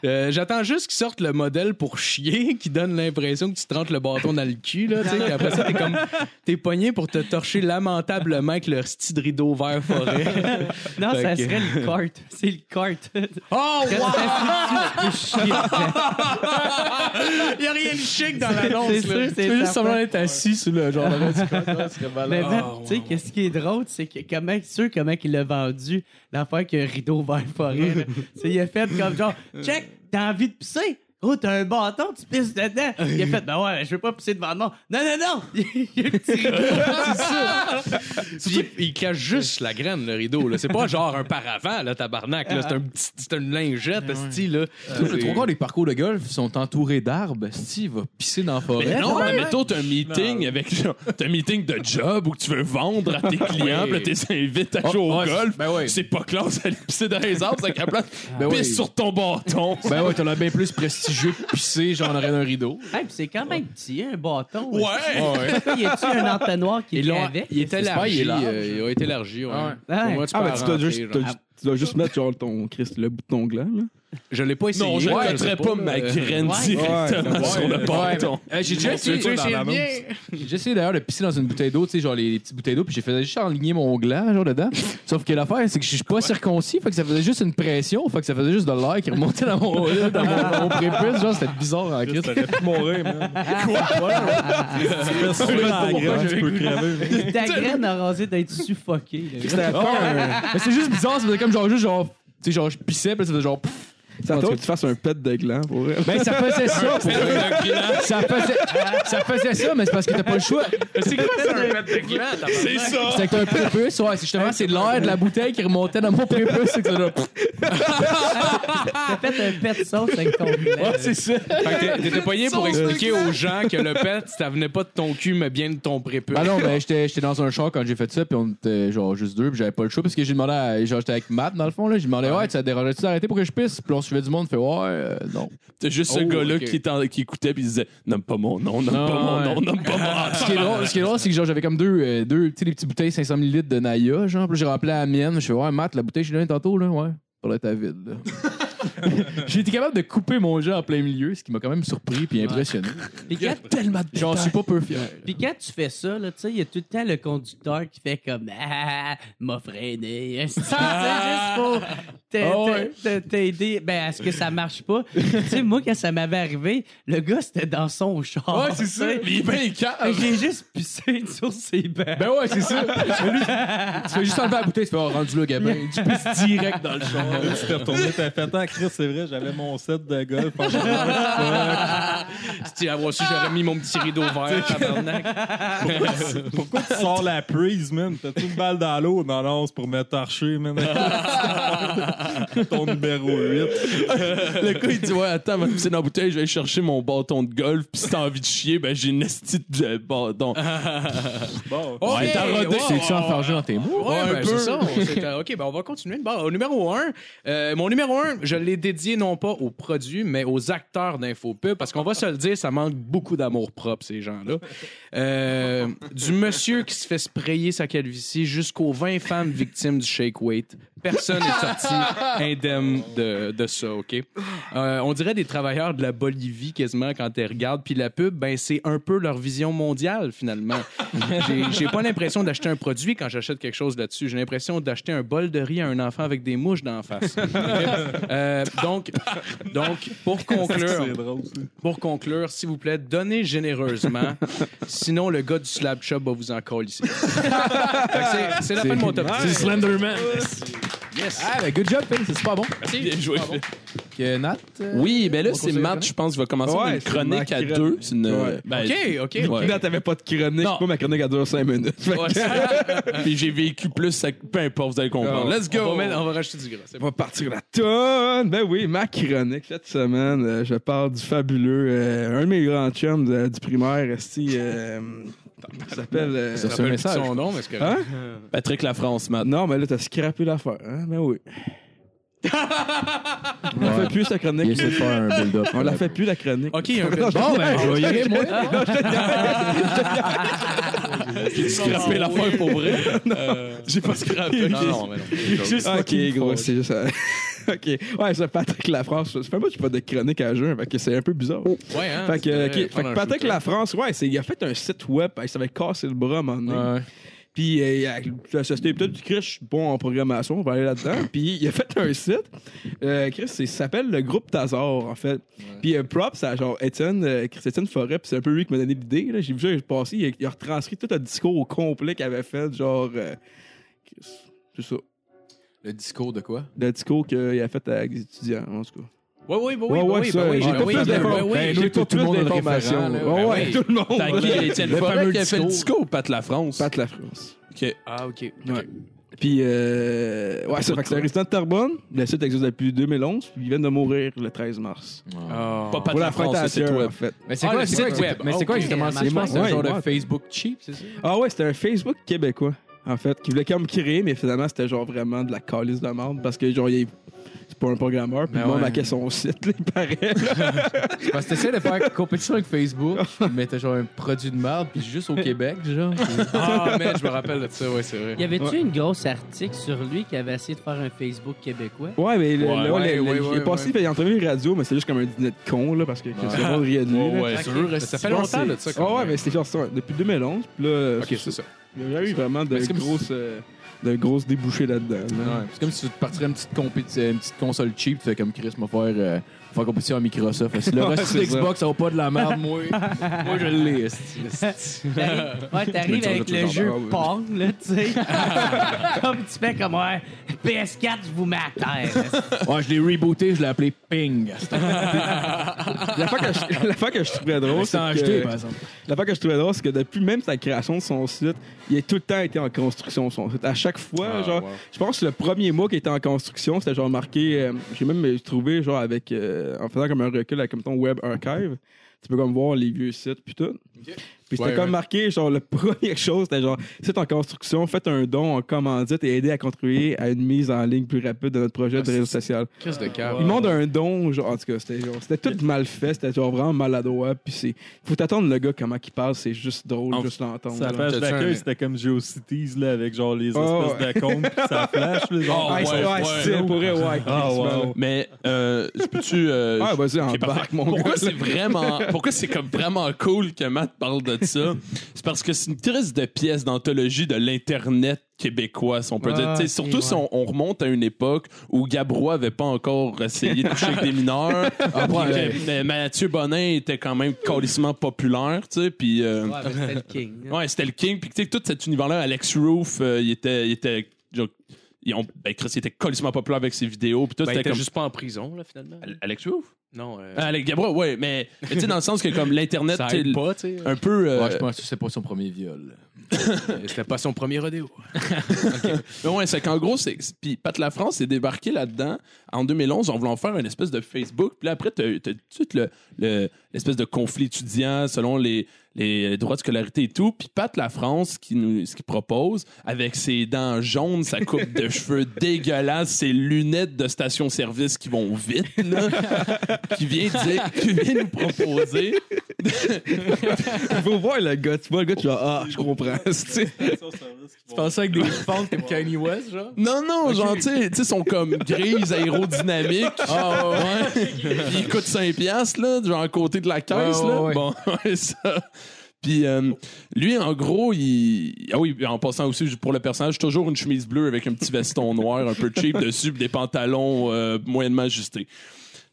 Euh, J'attends juste qu'ils sortent le modèle pour chier <laughs> qui donne l'impression que tu te rentres le bâton dans le cul. Là, tu sais, puis après ça, t'es comme <laughs> t'es pogné pour te torcher lamentablement avec leur style de rideau vert forêt. <laughs> Non, Fait ça que- serait le kart. C'est le kart. Oh, wow! Il y a rien de chic dans C'est l'annonce. sûr, c'est Tu veux juste certain. semblant d'être assis sur le genre de. Mais même, Oh, tu sais, qu'est-ce qui est drôle, c'est que comment, sûr comment il l'a vendu, l'affaire que rideau vert forêt. là. Il a fait comme genre, check, t'as envie de pisser? Oh, t'as un bâton, tu pisses dedans. <laughs> Il a fait, ben ouais, je veux pas pisser devant moi. Non, non, non! <laughs> Il y a un petit rideau. Puis il, il cache juste la graine, le rideau. là. C'est pas genre un paravent, là, tabarnak. là. C'est un petit, c'est une lingette, esti, là. Le trois quarts des parcours de golf sont entourés d'arbres. Si, il va pisser dans la forêt. Mais non, mais mettons, t'as un meeting avec genre, t'as un meeting de job où tu veux vendre à tes <laughs> clients, puis là, t'es invité à jouer au ouais, golf. ben ouais. C'est pas classe d'aller pisser dans les arbres, c'est qu'à la place, Ben pisse sur ton bâton. Ben ouais, t'as l'air bien plus prestigieux que pisser, genre en arrière d'un rideau. Hey, puis c'est quand même petit, un bâton. Ouais. <laughs> Y a-tu un entonnoir qui est avec? il est élargi. euh, il a été élargi, ouais. Ouais. Pour Ouais. moi, tu Ah, peux mais tu rentrer, juste, genre. t'as- tu dois juste mettre genre ton Christ, le bout de ton gland. Là. Je l'ai pas essayé. Non, je ne Ouais, pas ma euh, graine ouais. directement Ouais, sur le bâton. Euh, j'ai déjà essayé, j'ai déjà essayé d'ailleurs de pisser dans une bouteille d'eau, tu sais, genre les, les petites bouteilles d'eau, puis j'ai fait juste enligner mon gland, genre dedans. Sauf que l'affaire, c'est que je suis pas circoncis, fait que ça faisait juste une pression, fait que ça faisait juste de l'air qui remontait dans mon, dans mon, <laughs> prépuce, genre c'était bizarre en Christ. T'aurais pu mourir, man. <laughs> Tu peux crever. Ta graine a rasé d'être un- Mais c'est juste bizarre, ça faisait comme genre juste genre, tu sais, genre je pissais, puis ça faisait genre. pff. Ça que tu fasses un pet de gland pour vrai. Ben ça faisait ça, pour ça faisait, ça faisait ça, mais c'est parce que t'as pas le choix. C'est quoi ça, un pet de gland? C'est ça. C'est que t'as un prépuce, ouais, c'est justement c'est l'air de la bouteille qui remontait dans mon prépuce, c'est que ça. T'as fait un pet sauce avec ton gland. Ouais, c'est ça. Fait que t'étais pogné pour expliquer aux gens que le pet, ça venait pas de ton cul, mais bien de ton prépuce. Ben non, ben j'étais j'étais dans un char quand j'ai fait ça, puis on était genre juste deux, puis j'avais pas le choix parce que j'ai demandé à, genre j'étais avec Matt dans le fond là, j'ai demandé ouais, ça te dérangeait-tu d'arrêter pour que je pisse, puis on suivait du monde, fait ouais, euh, non. C'est juste ce Oh, gars-là ok. qui, était- qui écoutait puis il disait Nomme pas mon nom, nomme Non, pas mon ouais. nom, nomme pas mon nom. <laughs> ce qui est drôle, ce qui est drôle, c'est que genre, j'avais comme deux, euh, deux tu sais, des petites bouteilles 500 ml de Naya, genre. Puis là, j'ai rappelé à la mienne. Je fais, ouais, Matt, la bouteille que j'ai donnée tantôt, là, ouais. Pour être à vide, là. <laughs> <laughs> j'ai été capable de couper mon jeu en plein milieu, ce qui m'a quand même surpris puis impressionné. <laughs> Puis quand, Tellement de J'en suis pas peu fier. puis quand tu fais ça, là, tu sais, il y a tout le temps le conducteur qui fait comme Ah, m'a freiné. <laughs> C'est juste pour t'a- Ah ouais. t'a- t'a- t'aider ben, à ce que ça marche pas? tu sais, moi, quand ça m'avait arrivé, le gars, c'était dans son char. Ouais, c'est ça. tu sais. Il est bien calme. J'ai juste pissé sur ses bancs. Ben ouais, c'est ça. Mais lui, tu fais juste enlever la bouteille, tu fais, oh, rendu là, Gabin. Tu pisses direct dans le char. Là, tu t'es retourné, t'as fait Chris, c'est vrai, j'avais mon set de golf. Si avoir su, j'aurais mis mon petit rideau vert, tabarnak. <laughs> Pourquoi tu sors la prise, man? T'as-tu une balle dans l'eau? Non, non, c'est pour me torcher, man. <laughs> Ton numéro 8. Le gars, il dit Ouais, attends, ma piscine dans la bouteille, je vais aller chercher mon bâton de golf. Puis si t'as envie de chier, ben j'ai une esti de bâton. <laughs> Bon. Ok, Ouais, t'as rodé. wow. C'est-tu enfargé dans tes mots? Ouais, un ben, c'est ça. C'est, euh, OK, ben on va continuer. Bon, au numéro 1, mon numéro 1, je l'ai dédié non pas aux produits, mais aux acteurs d'infopub, parce qu'on va se le dire, ça manque beaucoup d'amour propre, ces gens-là. Euh, du monsieur qui se fait sprayer sa calvitie jusqu'aux 20 femmes victimes du shake weight. Personne n'est sorti indemne de, de ça, OK? Euh, on dirait des travailleurs de la Bolivie quasiment quand tu regardes. Puis la pub, ben, c'est un peu leur vision mondiale, finalement. J'ai pas l'impression d'acheter un produit quand j'achète quelque chose là-dessus. J'ai l'impression d'acheter un bol de riz à un enfant avec des mouches d'en face. Euh, donc, donc, pour <laughs> conclure, drôle, pour conclure, s'il vous plaît, donnez généreusement. Sinon, le gars du Slab Shop va vous en coller ici. c'est la fin de mon top 10. C'est Slenderman. Ah, ben, good job, Phil, c'est super bon. Bien joué, Phil. Que Nat. euh, Oui, ben là, c'est Matt, je pense, qui va commencer Ouais, une chronique à deux. C'est une. Ouais. ben, OK, OK. T'avais pas de chronique. Non. Moi, ma chronique, elle dure 5 minutes. Que- <laughs> Puis j'ai vécu plus, ça- peu importe, vous allez comprendre. Let's on, go! va mettre- on va rajouter du gras. c'est On va partir la tonne. Ben oui, ma chronique cette semaine, euh, je parle du fabuleux, euh, un de mes grands chums de- du primaire, esti, euh, il s'appelle... euh, Ça, message. son nom, mais c'est Hein? Patrick Lafrance, Matt. Non, mais là, t'as scrappé l'affaire. Hein? Ben oui. <laughs> On la fait plus, la Il chronique. un build-up. On la fait plus, la chronique. OK, un <laughs> Non, Bon, ben, <laughs> je vais y aller, moi. J'ai scrappé l'affaire pour vrai. J'ai pas scrappé. Non, non, mais non. Juste Ok, gros, c'est juste... euh, ok. Ouais, ça, Patrick Lafrance. Ça fait pas que j'ai pas de chronique à jeun, fait que c'est un peu bizarre. Ouais, hein, Fait que, fait que Patrick. Lafrance, ouais, c'est, il a fait un site web, il s'avait cassé le bras donné. Ouais. Puis euh, il a- la société peut-être du Chris, je suis bon en programmation, on va aller là-dedans. <laughs> Puis il a fait un site. Euh, Chris, ça s'appelle le groupe Tazar, en fait. Puis euh, props à genre Étienne, euh, Chris Étienne Forêt, puis c'est un peu lui qui m'a donné l'idée. J'ai vu ça, passé, il a, il a retranscrit tout un discours au complet qu'il avait fait, genre. euh, Chris, c'est ça. Le discours de quoi? Le discours qu'il a fait avec des étudiants, en tout cas. Oui, oui, oui, Ouais, oui, ouais, oui, ben oui, j'ai tout le plus d'informations. Ben ouais, oui. tout le monde. T'as qui, Étienne Le Forêt fameux qui a fait le discours. discours ou Pat Lafrance? Pat Lafrance. OK. Ah, OK. Ouais. Puis, euh, ouais, ça fait que c'est un résident de Terrebonne. Le site existe depuis 2011. Puis, ils viennent de mourir le 13 mars. Ah. Pas Pat Pour la le site Sierra, web. en fait. Mais c'est Ah, quoi, le c'est site web. mais c'est quoi justement? Ouais, Je pense que c'est un ouais, genre de Facebook cheap, c'est ça? Ah ouais, c'était un Facebook québécois, en fait, qui voulait comme créer, mais finalement, c'était genre vraiment de la calice de merde parce que genre, il c'est pas un programmeur, puis Ben le monde ouais. hackait son site, là, il paraît. <laughs> Parce que t'essaies de faire compétition avec Facebook, <laughs> tu mettais genre un produit de merde, puis juste au Québec, genre. <laughs> Ah, mais je me rappelle de ça, ouais, c'est vrai. Y avait-tu Ouais. une grosse article sur lui qui avait essayé de faire un Facebook québécois? ouais, mais le, Ouais, le- ouais, le- ouais, il est passé, il a entrevu une radio, mais c'est juste comme un dîner de con, là, parce que c'est monde riait de lui. Ouais. Ça fait longtemps, de ça. Ah ouais, mais c'était genre ça, depuis 2011, puis là, OK, c'est ça. il y a eu vraiment de Mais grosses, euh, de grosses débouchés là-dedans. là. Ouais, C'est comme si tu partirais une petite, compéti- une petite console cheap, tu fais comme Chris m'a faire, euh, faire compétition à Microsoft. Si le <laughs> Ouais, reste c'est de ça. Xbox, ça va pas de la merde, <laughs> moi. moi, je l'ai. Ouais, t'arrives avec le jeu Pong, là, tu sais. <laughs> Comme tu fais comme, ouais, PS4, je vous mets à terre. Ouais, je l'ai rebooté, je l'ai appelé Ping. La fois que je, la fois que je trouvais drôle, C'est que, par exemple. la fois que je trouvais drôle, c'est que depuis même sa création de son site, il a tout le temps été en construction, son site. À chaque fois, Ah, genre, wow. je pense que le premier mois qui était en construction, c'était genre marqué, euh, j'ai même trouvé, genre, avec, euh, en faisant comme un recul avec, comme ton Web Archive, tu peux comme voir les vieux sites, puis tout. Puis c'était Ouais, comme ouais. marqué, genre, la <laughs> première chose, c'était genre, c'est en construction, faites un don en commandite et aidez à contribuer à une mise en ligne plus rapide de notre projet de réseau social. Crise de cœur. Ils demandent un don, genre, en tout cas, c'était genre, c'était tout mal fait, c'était genre vraiment maladroit. Puis c'est, faut t'attendre le gars comment il parle, c'est juste drôle, En- juste l'entendre. Sa page d'accueil, c'était comme GeoCities, là, avec genre les Oh, espèces de comptes, puis ça <laughs> flash, genre. Oh, Ah, ouais, c'est- ouais, ouais. c'est pour vrai, ouais. Ah, wow. Mais, euh, je peux-tu. euh, Ah, vas-y, embarque, mon pourquoi gars. c'est vraiment pourquoi c'est comme vraiment cool que Matt parle de <laughs> ça c'est parce que c'est une triste de pièce d'anthologie de l'internet québécois si on peut Ah, dire ok, surtout si on, on remonte à une époque où Gabrois avait pas encore essayé de coucher avec des mineurs <laughs> que, euh, Mathieu Bonin était quand même calissement populaire tu sais puis euh, Ouais, c'était le king. hein. Ouais, c'était le King. Puis, tu sais, tout cet univers-là, Alex Roof, euh, il était. Il était genre, ils ont, ben, Chris, il était colissement populaire avec ses vidéos. Puis tout, Ben, il c'était était comme. juste pas en prison, là, finalement. Alex Roof? Non, euh, Ah, Alex Gabra, ouais, mais, mais tu sais, dans le sens que, comme <laughs> l'Internet, ça tu sais, aide pas, tu sais. un peu. euh, Ouais, je pense que c'est pas son premier viol. <laughs> C'était pas son premier rodéo. <laughs> Mais ouais, c'est qu'en gros, c'est. Puis Pat Lafrance s'est débarqué là-dedans en 2011 en voulant faire une espèce de Facebook. Puis là, après, t'as t'as tout le- le- l'espèce de conflit étudiant selon les, les droits de scolarité et tout. Puis Pat Lafrance, qui nous, ce qu'il propose, avec ses dents jaunes, sa coupe de cheveux dégueulasse, ses lunettes de station-service qui vont vite, là, qui vient dire, qui vient nous proposer. Il <laughs> faut voir le gars, tu vois le gars, tu vas, ah, je comprends. <laughs> tu sais. Tu pensais avec des pentes comme Kanye West, genre? Non, non, genre, tu sais, tu sais, sont comme grises, aérodynamiques. Ah, ouais. Puis ils coûtent 5 piastres, là, genre à côté de la caisse, Ouais, là. ouais. Bon, <laughs> ouais, ça. Puis euh, lui, en gros, il. Ah oui, en passant aussi pour le personnage, toujours une chemise bleue avec un petit veston noir un peu cheap dessus, des pantalons euh, moyennement ajustés.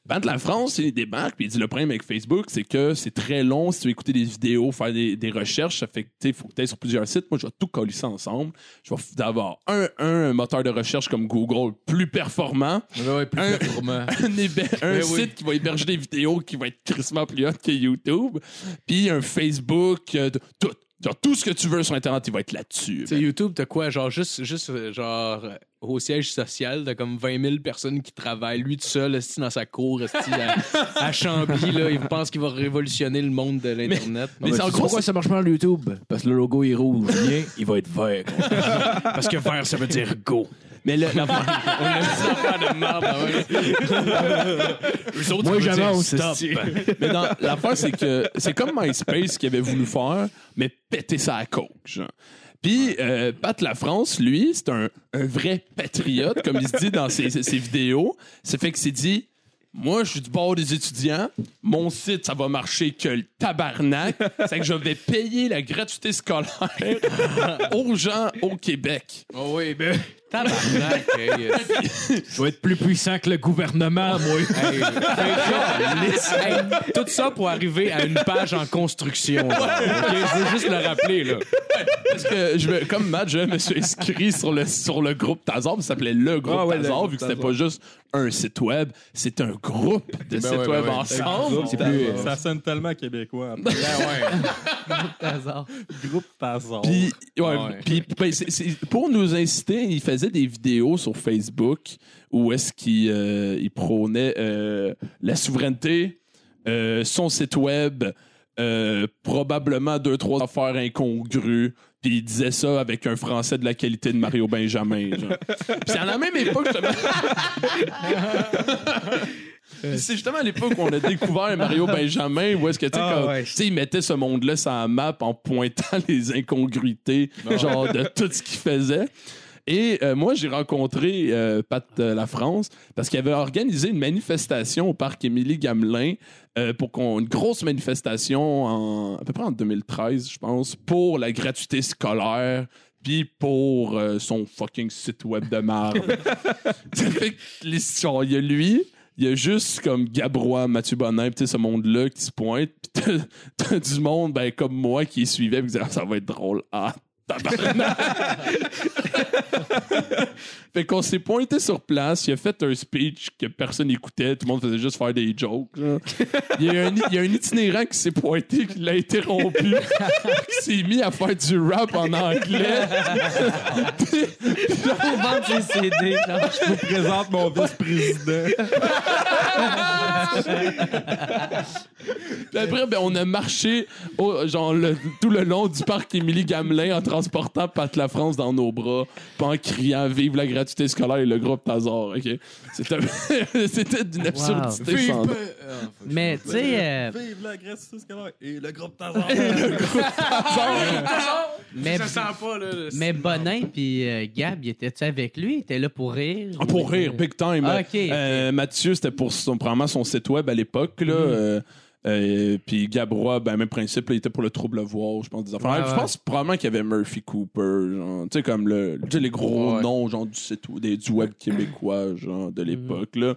Band de la France, il débarque, puis il dit le problème avec Facebook, c'est que c'est très long si tu veux écouter des vidéos, faire des, des recherches. Ça fait que, tu sais, faut que tu sur plusieurs sites. Moi, je vais tout coller ça ensemble. Je vais d'avoir un, un moteur de recherche comme Google plus performant, Ouais, ouais, plus Un- performant. <laughs> un, héber- un Ben oui. site qui va héberger des vidéos qui va être crissement plus hot que YouTube, puis un Facebook, euh, de- tout. Genre, tout ce que tu veux sur Internet, il va être là-dessus. Tu YouTube, t'as quoi? Genre, juste, juste euh, genre, euh, au siège social, t'as comme 20 000 personnes qui travaillent. Lui, tout seul, esti, dans sa cour, esti, à, à Chambly, là, il pense qu'il va révolutionner le monde de l'Internet. mais Mais c'est en gros, pourquoi ça marche mal YouTube? Parce que le logo est rouge. Bien, il va être vert. Parce que vert, ça veut dire go. Mais le- la- On de merde. ah ouais. Eux autres, Moi, j'avance, stop. Mais dans- l'affaire, c'est que c'est comme MySpace qui avait voulu faire, mais péter ça à coke, genre. Puis, euh, Pat Lafrance, lui, c'est un, un vrai patriote, comme il se dit dans ses, ses vidéos. Ça fait que c'est dit, moi, je suis du bord des étudiants. Mon site, ça va marcher que le tabarnak. C'est que je vais payer la gratuité scolaire aux gens au Québec. Oh oui, ben. Tabarnak. hey, euh, Je vais être plus puissant que le gouvernement, moi. hey, hey, hey, tout ça pour arriver à une page en construction. ok? Je veux juste le rappeler, là. Parce que, je me- comme Matt, je me suis inscrit sur le, sur le groupe Tazar, puis ça s'appelait le groupe Ah ouais, le Tazar, groupe vu que c'était Tazar. pas juste un site web, c'est un groupe de sites ouais, ben web ouais. ensemble. C'est plus, ça sonne tellement québécois. Hasard. Groupe Tazar. Puis, ouais, Ouais. puis, ben, c'est- c'est- pour nous inciter, il faisait des vidéos sur Facebook où est-ce qu'il euh, il prônait euh, la souveraineté, euh, son site web, probablement deux, trois affaires incongrues. Puis il disait ça avec un français de la qualité de Mario Benjamin. Puis c'est à la même époque, justement. <laughs> C'est justement à l'époque où on a découvert Mario Benjamin, où est-ce que, tu ouais. sais, il mettait ce monde-là sur la map en pointant <laughs> les incongruités, genre, de tout ce qu'il faisait. Et euh, moi, j'ai rencontré euh, Pat euh, La France parce qu'il avait organisé une manifestation au parc Émilie Gamelin euh, pour qu'on une grosse manifestation en à peu près en 2013, je pense, pour la gratuité scolaire puis pour son fucking site web de marde. <laughs> Ça fait que les- genre, il y a lui, il y a juste comme Gabrois, Mathieu Bonin, pis ce monde-là qui se pointe, pis t'as- du monde ben, comme moi qui suivait, pis Ah, ça va être drôle. Ah, tabarnak! fait qu'on s'est pointé sur place, il a fait un speech que personne n'écoutait, tout le monde faisait juste faire des jokes. genre. Il y a un, il y a un itinérant qui s'est pointé, qui l'a interrompu, qui s'est mis à faire du rap en anglais. Pour vendre ses CD. genre. Je vous présente mon vice-président. Puis après, ben, on a marché au- genre, le- tout le long du parc Émilie Gamelin en transportant Pat La France dans nos bras, puis en criant Vive la gratuité scolaire et le groupe Tazar. OK? <laughs> C'était d'une absurdité Vive- sans. Ah. Mais, tu sais, euh, Vive la gratuité scolaire et le groupe Tazar. <laughs> <laughs> mais, Ça sent pas, là. le- mais Bonin puis euh, Gab, il était-tu avec lui? Il était là pour rire? Ah, Pour rire, big time. Ah, ok, Euh, Mathieu, c'était pour son, probablement son site web à l'époque. là. Euh, euh, puis Gabrois, ben, même principe, là, il était pour le trouble voir, je pense, des affaires. Ouais, Je pense probablement qu'il y avait Murphy Cooper, genre, tu sais, comme le, les gros noms, genre, du site web, des- du web québécois, genre, de l'époque, là.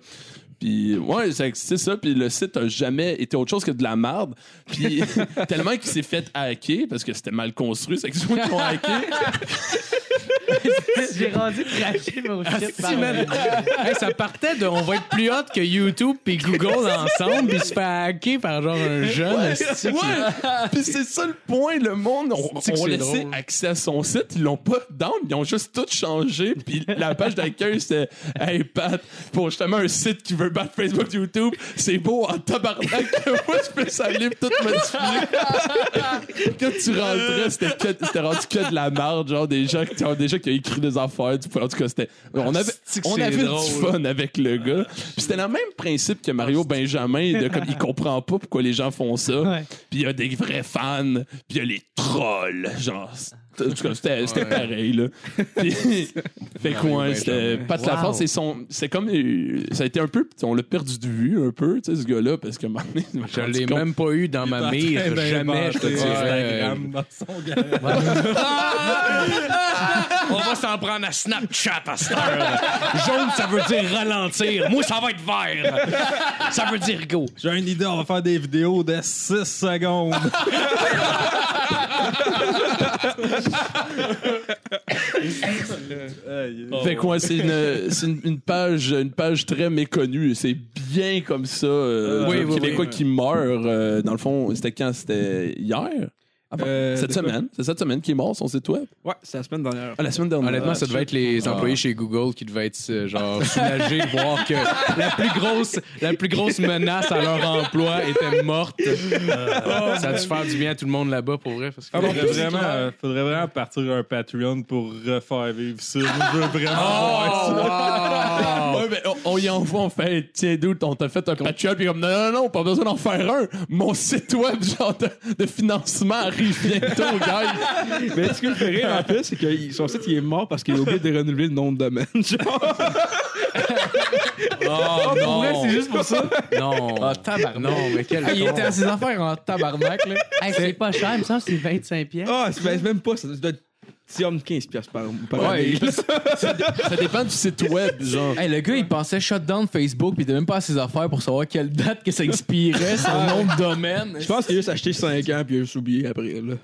Puis, ouais, c'est ça. Puis le site a jamais été autre chose que de la merde. Puis, <laughs> tellement qu'il s'est fait hacker, parce que c'était mal construit, c'est que ceux qui ont hacké. <laughs> <laughs> J'ai rendu cracher mon shit. par- man. Hey, ça partait de on va être plus hot que YouTube puis Google ensemble puis se fait hacker par genre un jeune. Ouais! Puis c'est ça le point, le monde, on, C'est on c'est laissé drôle? accès à son site, ils l'ont pas down, ils ont juste tout changé, puis la page d'accueil c'était Hey Pat, pour justement un site qui veut battre Facebook YouTube, c'est beau en tabarnak que moi je peux s'allumer tout modifier. <laughs> Quand tu rentrais, c'était rendu que de la merde, genre des gens, qui- des qui ont écrit des affaires, du en tout cas c'était. On avait, on avait du fun avec le gars. Puis c'était le même principe que Mario Benjamin, de comme il comprend pas pourquoi les gens font ça. Puis il y a des vrais fans, puis il y a les trolls, genre. En tout cas, c'était Ouais. pareil, là. <laughs> Puis, fait que, ouais, c'était. Pat Wow. Laforce, c'est son. C'est comme. Ça a été un peu. On l'a perdu de vue, un peu, tu sais, ce gars-là, parce que. <laughs> Je l'ai même pas eu dans ma mire. Jamais, je te dirais. Instagram dans son. <laughs> On va s'en prendre à Snapchat à cette heure. Jaune, ça veut dire ralentir. Moi, ça va être vert. Ça veut dire go. J'ai une idée, on va faire des vidéos de 6 secondes. Fait c'est une, c'est une, une page, une page très méconnue. et C'est bien comme ça. euh, Oui, Québécois oui. qui meurt. euh, dans le fond, c'était quand? C'était hier? Euh, cette semaine? C'est cette semaine qui est mort, son site web? Ouais, c'est la semaine dernière. Ah, la semaine dernière. Honnêtement, ça devait être les employés chez Google qui devaient être euh, genre soulagés de voir que la plus grosse, la plus grosse menace à leur emploi était morte. ça a dû faire du bien à tout le monde là-bas pour vrai. Parce que Faudrait vraiment, euh, faudrait vraiment partir un Patreon pour refaire vivre ça. Je veux vraiment voir ça. <laughs> Ouais, mais on, on y envoie, on fait, tiens, dude, on t'a fait un Patreon, puis comme, non, non, non, pas besoin d'en faire un. Mon site web, genre, de, de financement arrive bientôt, <laughs> gars. Mais ce me fait rire en plus, c'est que son site il est mort parce qu'il a oublié de renouveler le nom de domaine. <laughs> Genre, <laughs> Oh, non. c'est juste pour ça. Non. Ah, tabarnak. Non, mais quel Ah, il était à ses affaires en tabarnak, là. Hey, c'est pas cher, il me semble que c'est 25 pièces. ah, c'est c'est même pas, ça doit être c'est homme 15 piastres par, par Ouais, année. <laughs> Ça dépend du site web, genre. Hey, le gars, il pensait shutdown Facebook, puis il était même pas à ses affaires pour savoir quelle date que ça expirait, son nom de domaine. Je pense qu'il a juste acheté 5 ans puis il a juste oublié après. Là.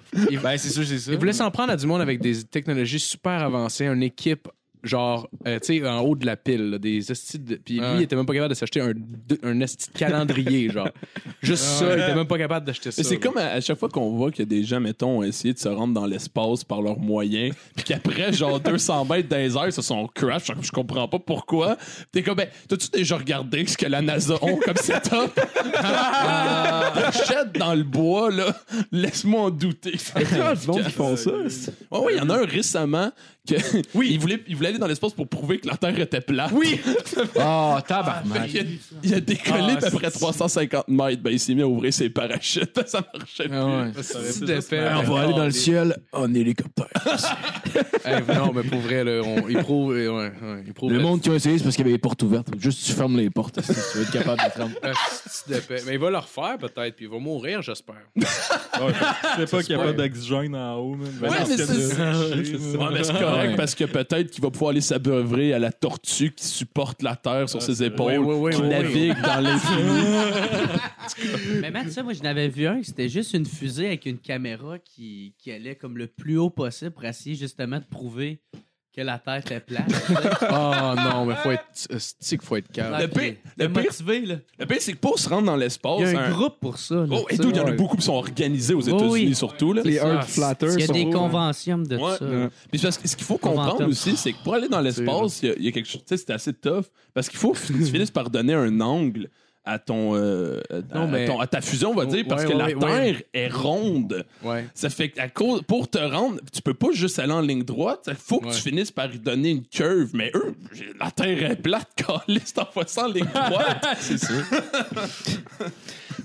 Ben, c'est sûr, c'est ça. Il voulait s'en prendre à du monde avec des technologies super avancées, une équipe genre, euh, tu sais, en haut de la pile, là, des estis de... Puis lui, Ouais. il était même pas capable de s'acheter un, de- un esti de calendrier, genre. <laughs> Juste ça, il était même pas capable d'acheter ça. Mais c'est comme à, à chaque fois qu'on voit que des gens, mettons, ont essayé de se rendre dans l'espace par leurs moyens, puis qu'après, genre, <laughs> 200 mètres dans les airs, ils se sont crash, je, je comprends pas pourquoi. T'es comme, ben, t'as-tu déjà regardé ce que la NASA ont comme <laughs> setup? Achète dans le bois, là, laisse-moi en douter. Il y a du monde qui font ça. ouais, il y en a un récemment que <laughs> oui. il, voulait, il voulait aller dans l'espace pour prouver que la Terre était plate. Oui! Oh, <laughs> tabarnak. il, a, il a décollé d'à peu près 350 mètres. Ben, il s'est mis à ouvrir ses parachutes. <laughs> Ça marchait plus. Ah ouais. Ça. On va aller dans le ciel en hélicoptère. Hey, non, mais pour vrai, là, on, il prouve... Ouais, ouais, il prouve Le monde qui a essayé, c'est parce qu'il y avait les portes ouvertes. Juste, tu fermes les portes, si tu veux être capable de rentrer. Ah. Mais il va le refaire peut-être, puis il va mourir, j'espère. Ouais, je sais pas qu'il n'y a pas d'oxygène en haut. mais Ouais, c'est correct parce que peut-être qu'il va pouvoir aller s'abreuver à la tortue qui supporte la Terre sur ses épaules, Oui, oui, oui, qui oui, navigue dans <laughs> l'infini. Mais Matt, ça, moi, je n'avais vu un, c'était juste une fusée avec une caméra qui, qui allait comme le plus haut possible pour essayer justement de prouver que la Terre était plate. Oh <laughs> non, mais faut être. C'est qu'il faut être calme? Le pire- le pire- motivé, là. Le pire, c'est que pour se rendre dans l'espace, Il y a un un- groupe pour ça. là. Oh, et tout, il y en a beaucoup qui sont organisés aux États-Unis, oui. surtout. Là. Les. Earth Flatters. Il y a des sont- conventions de Ouais. ça. Ouais. Puis parce que ce qu'il faut comprendre Conventum. aussi, c'est que pour aller dans l'espace, il y a- il y, a quelque chose. Tu sais, c'est assez tough. Parce qu'il faut que tu finisses par donner un angle à ton, euh, à, ton- à ta fusion, on va dire, parce ouais, que la Terre ouais. est ronde. Ça fait que à cause, pour te rendre, tu peux pas juste aller en ligne droite. Il faut que tu finisses par y donner une curve. Mais eux, la Terre est plate, <laughs> caliste en faisant en ligne droite? <laughs> C'est sûr.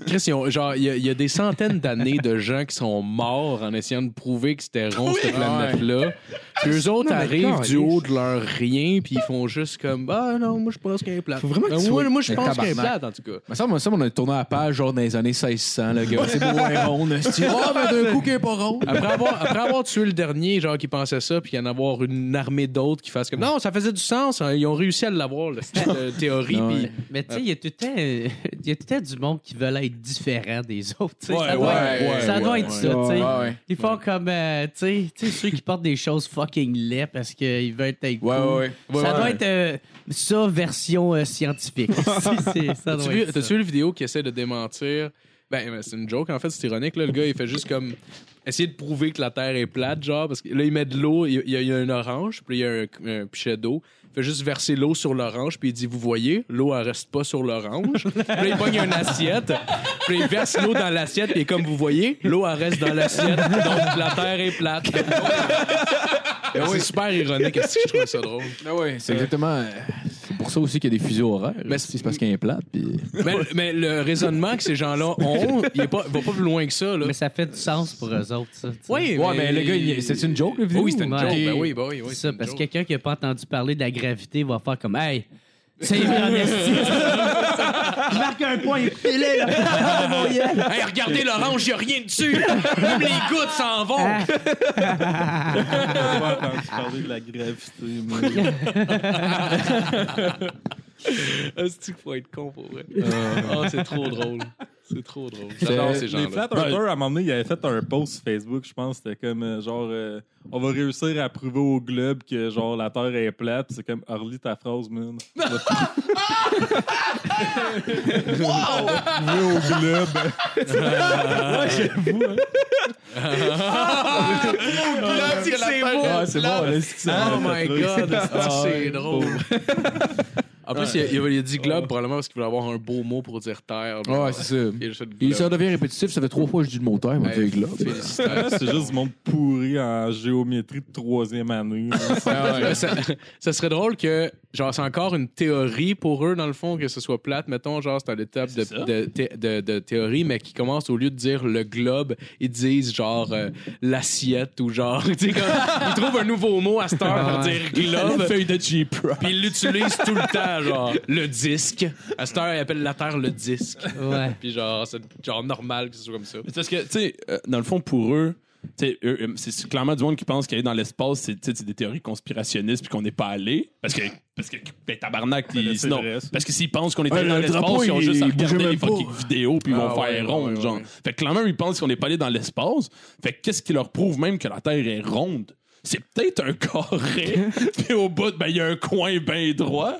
Chris, ils ont- genre, il y, a- il y a des centaines d'années de gens qui sont morts en essayant de prouver que c'était rond, cette planète-là. Puis eux autres Non, mais arrivent du haut de leur rien, puis ils font juste comme Ah non, moi je pense qu'elle est plate. Faut vraiment que Ben, tu moi, sois- moi, je pense qu'elle est plate, en tout cas. Mais ça, moi, ça, on a tourné à la page, genre, dans les années 1600, le gars. C'est beau et rond. C'est oh, mais d'un coup, qui est pas rond. Après avoir, après avoir tué le dernier, genre, qui pensait ça, puis y en avoir une armée d'autres qui fassent comme Non, ça faisait du sens, hein, ils ont réussi à l'avoir, de théorie. Non, ouais. Mais tu sais, il y a tout le temps, il y a tout le temps du monde qui veulent être différent des autres. tu sais. Ouais, ça doit, ouais, être, ouais, ça doit ouais, être ouais. ça, tu sais. Ouais, ouais. Ils font comme, euh, tu sais, tu sais, ceux qui portent des choses fucking laids parce qu'ils veulent être cool. Ouais, ouais, ouais. Ça doit être euh, ça, version euh, scientifique. <laughs> T'as-tu vu, la vidéo qui essaie de démentir? Ben, ben, c'est une joke, en fait, c'est ironique. Là. Le gars, il fait juste comme essayer de prouver que la Terre est plate, genre, parce que là, il met de l'eau, il y a, il y a- il y a un orange, puis il y a un, un pichet d'eau. Il fait juste verser l'eau sur l'orange, puis il dit Vous voyez, l'eau, elle reste pas sur l'orange. <laughs> puis là, il pogne une assiette, puis il verse l'eau dans l'assiette, puis comme vous voyez, l'eau, elle reste dans l'assiette, donc la Terre est plate. <laughs> C'est super ironique. Est-ce que je trouve ça drôle? Ah ouais, c'est exactement. euh, C'est pour ça aussi qu'il y a des fuseaux horaires. Mais c'est- c'est parce qu'il y a un plat. Puis... Mais, mais le raisonnement que ces gens-là ont, il est pas, va pas plus loin que ça. Là. Mais ça fait du sens pour eux autres, ça. Oui, Ouais, mais le gars, il- c'est une joke, la vidéo? Oui, c'était une Ouais. joke. Ok. Ben oui, ben oui, oui, C'est c'est ça, une parce que quelqu'un qui n'a pas entendu parler de la gravité va faire comme Hey, c'est vrai. <laughs> Je marque un point, écoutez-le, là. Mon <laughs> gueule. Hey, regardez l'orange, il a rien dessus. Même les gouttes s'en vont. Ah. Pas entendu parler de la gravité. <laughs> Est-ce qu'il faut être con pour vrai? Oh, c'est trop drôle. C'est trop drôle. J'adore ces Les gens-là. Flat Earthers, à un moment donné, il avait fait un post sur Facebook, je pense, c'était comme euh, genre euh, on va réussir à prouver au globe que genre la Terre est plate, c'est comme Harley ta phrase, man. <laughs> wow! Prouver au globe. c'est beau. Ah, c'est bon, là, c'est que ça. Oh my god, Ah, c'est drôle. En plus, il a, il a- il a dit globe probablement parce qu'il voulait avoir un beau mot pour dire terre. Ouais, c'est ça. Il a juste dit Et globe. ça devient répétitif, ça fait trois fois que je dis le mot terre, il m'a Hey, dit globe. félicitations. c'est juste du monde pourri en géométrie de troisième année. <laughs> Ouais, ça, ça serait drôle que, genre, c'est encore une théorie pour eux, dans le fond, que ce soit plate. Mettons, genre, c'est à l'étape de, C'est ça. de, thé- de- de théorie, mais qui commence, au lieu de dire le globe, ils disent, genre, euh, l'assiette ou genre, <laughs> tu sais, comme, ils trouvent un nouveau mot à cette heure pour dire globe. feuille de Jeep. Puis ils l'utilisent tout le temps, genre, le disque. À cette heure, ils appellent la Terre le disque. Ouais. <laughs> Puis genre, c'est genre normal que ce soit comme ça. C'est parce que, tu sais, euh, dans le fond, pour eux, tu sais, eux, c'est clairement du monde qui pense qu'aller dans l'espace, c'est des théories conspirationnistes puis qu'on n'est pas allé. Parce que, parce que ben, tabarnak, Ben, ils- ça. parce que s'ils pensent qu'on est Ouais, allé dans l'espace, ils ont juste à regarder les fucking vidéos puis ils vont Ah, ouais, faire rond, ouais, ouais, genre. ouais. Fait que clairement, ils pensent qu'on n'est pas allé dans l'espace. Fait que qu'est-ce qui leur prouve même que la Terre est ronde? C'est peut-être un <laughs> carré, puis au bout, ben, il y a un coin bien droit.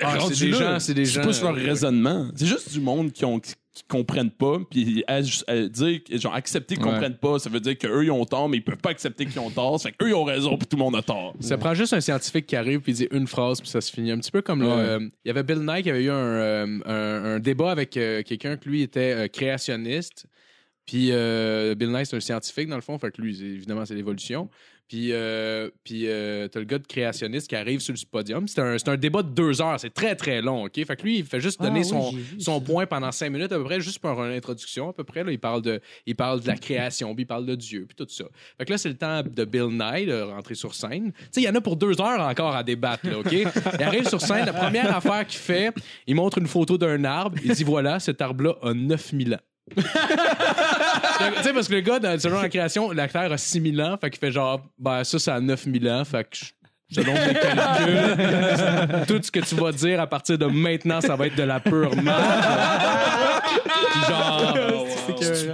Ah, c'est des là, gens- c'est des gens, plus leur euh, raisonnement. C'est juste du monde qui ont qui, qui comprennent pas, puis à, à dire, genre accepter qu'ils Ouais. comprennent pas, ça veut dire qu'eux ils ont tort, mais ils peuvent pas accepter qu'ils ont tort. Ça fait qu'eux ils ont raison, puis tout le monde a tort. Ça prend juste un scientifique qui arrive puis dit une phrase puis ça se finit. Un petit peu comme Ouais. euh, il y avait Bill Nye qui avait eu un, euh, un- un débat avec euh, quelqu'un que lui était euh, créationniste. Puis euh, Bill Nye c'est un scientifique dans le fond, fait que lui c'est- évidemment c'est l'évolution. Puis euh, puis euh, t'as le gars de créationniste qui arrive sur le podium. C'est un, un débat de deux heures, c'est très très long, ok? Fait que lui il fait juste donner Ah oui, son point pendant cinq minutes à peu près, juste pour une introduction à peu près. Là, il parle de il parle de la création, puis il parle de Dieu, puis tout ça. Fait que là, c'est le temps de Bill Nye de rentrer sur scène. Tu sais, il y en a pour deux heures encore à débattre, là, OK? Il arrive sur scène, la première affaire qu'il fait, il montre une photo d'un arbre, il dit voilà, cet arbre-là a 9000 ans. Tu sais, parce que le gars, dans- selon la création, la Terre a 6000 ans, fait qu'il fait genre, ben ça, ça a 9000 ans, fait que selon mes calculs, tout ce que tu vas dire à partir de maintenant, ça va être de la pure merde. Genre,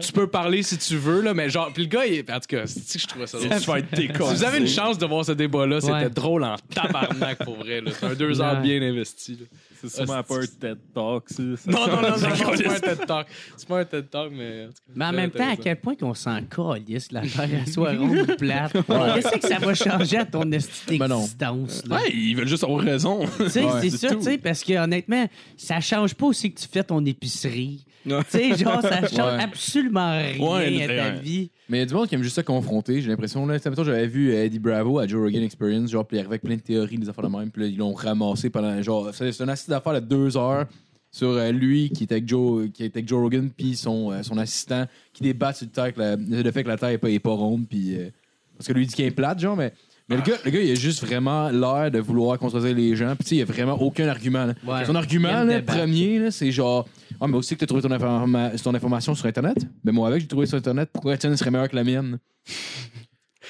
tu peux parler si tu veux, là, mais genre, puis le gars, il, en tout cas, c'est que je trouvais ça drôle. Tu vas être décollé. Si vous avez une chance de voir ce débat-là, c'était Ouais. drôle en tabarnak pour vrai. là. C'est un deux heures bien investi. C'est sûrement pas un TED Talk, ça. Non, non, non, non, non, c'est pas un TED Talk. C'est pas un TED Talk, mais. en tout cas, Mais en même temps, à quel point qu'on s'en calisse, la Terre soit ronde ou plate? Qu'est-ce que ça va changer à ton esti Ben là? Ouais, ils veulent juste avoir raison. Tu sais, Ouais, c'est ça, tu sais, parce que honnêtement, ça change pas aussi que tu fais ton épicerie. Tu sais, genre, ça <laughs> change Ouais. absolument rien Ouais, à ta ouais. vie. Mais il y a du monde qui aime juste ça confronter, j'ai l'impression. Là, Tu sais, mettons, j'avais vu euh, Eddie Bravo à Joe Rogan Experience, genre, puis avec plein de théories, des affaires de même, puis là, ils l'ont ramassé pendant, genre, c'est c'est un assistant d'affaires de deux heures sur euh, lui qui était avec Joe, qui était avec Joe Rogan, puis son, euh, son assistant qui débat sur le, terre que la- le fait que la Terre est pas, est pas ronde, puis. euh, parce que lui il dit qu'il est plate, genre, mais. Mais le gars, le gars, il a juste vraiment l'air de vouloir contredire les gens. Puis, tu sais, il a vraiment aucun argument. là. Ouais. Son Il argument, aime là, débattre. premier, là, c'est genre Ah, mais aussi que tu as trouvé ton, informa- ton information sur Internet? Mais moi, avec, j'ai trouvé sur Internet. Pourquoi la tienne serait meilleure que la mienne?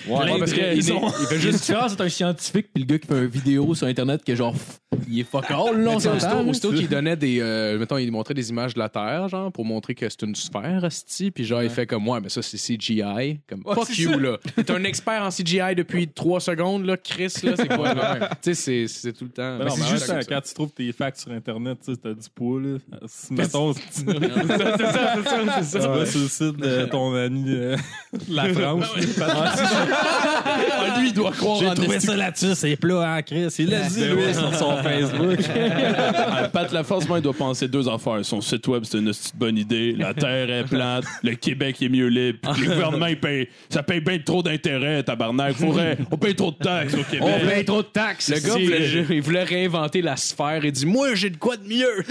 Ouais, Ouais, parce il fait juste différence entre un scientifique puis le gars qui fait une vidéo sur Internet que genre, pff, il est fuck all, là, on tu s'entend, aussitôt, qu'il donnait des. euh, mettons, il montrait des images de la Terre, genre, pour montrer que c'est une sphère, hostie. Puis genre, il fait comme moi, mais ça, c'est CGI. Comme, fuck you, là. T'es un expert en CGI depuis trois secondes, là. Chris, là, c'est quoi, là? <laughs> tu sais, c'est- c'est tout le temps. Mais non, c'est mais juste juste ça. quand tu trouves tes facts sur Internet, tu sais, t'as du poids, là. Si, mettons, tu <laughs> c'est ça, c'est ça, tu vas sur le site de ton ami euh, <laughs> la France. Ah, lui, il doit croire J'ai en trouvé esti- ça là-dessus, c'est plat en Chris. Il l'a dit, lui, sur son Facebook. <laughs> Ah, Pat Laforce, moi, il doit penser deux affaires. Son site web, c'est une bonne idée. La Terre est plate. Le Québec est mieux libre. Le gouvernement, il paye, ça paye bien trop d'intérêts, tabarnak. Faudrait, on paye trop de taxes au Québec. On paye trop de taxes. Le gars, voulait, il voulait réinventer la sphère et dit Moi, j'ai de quoi de mieux.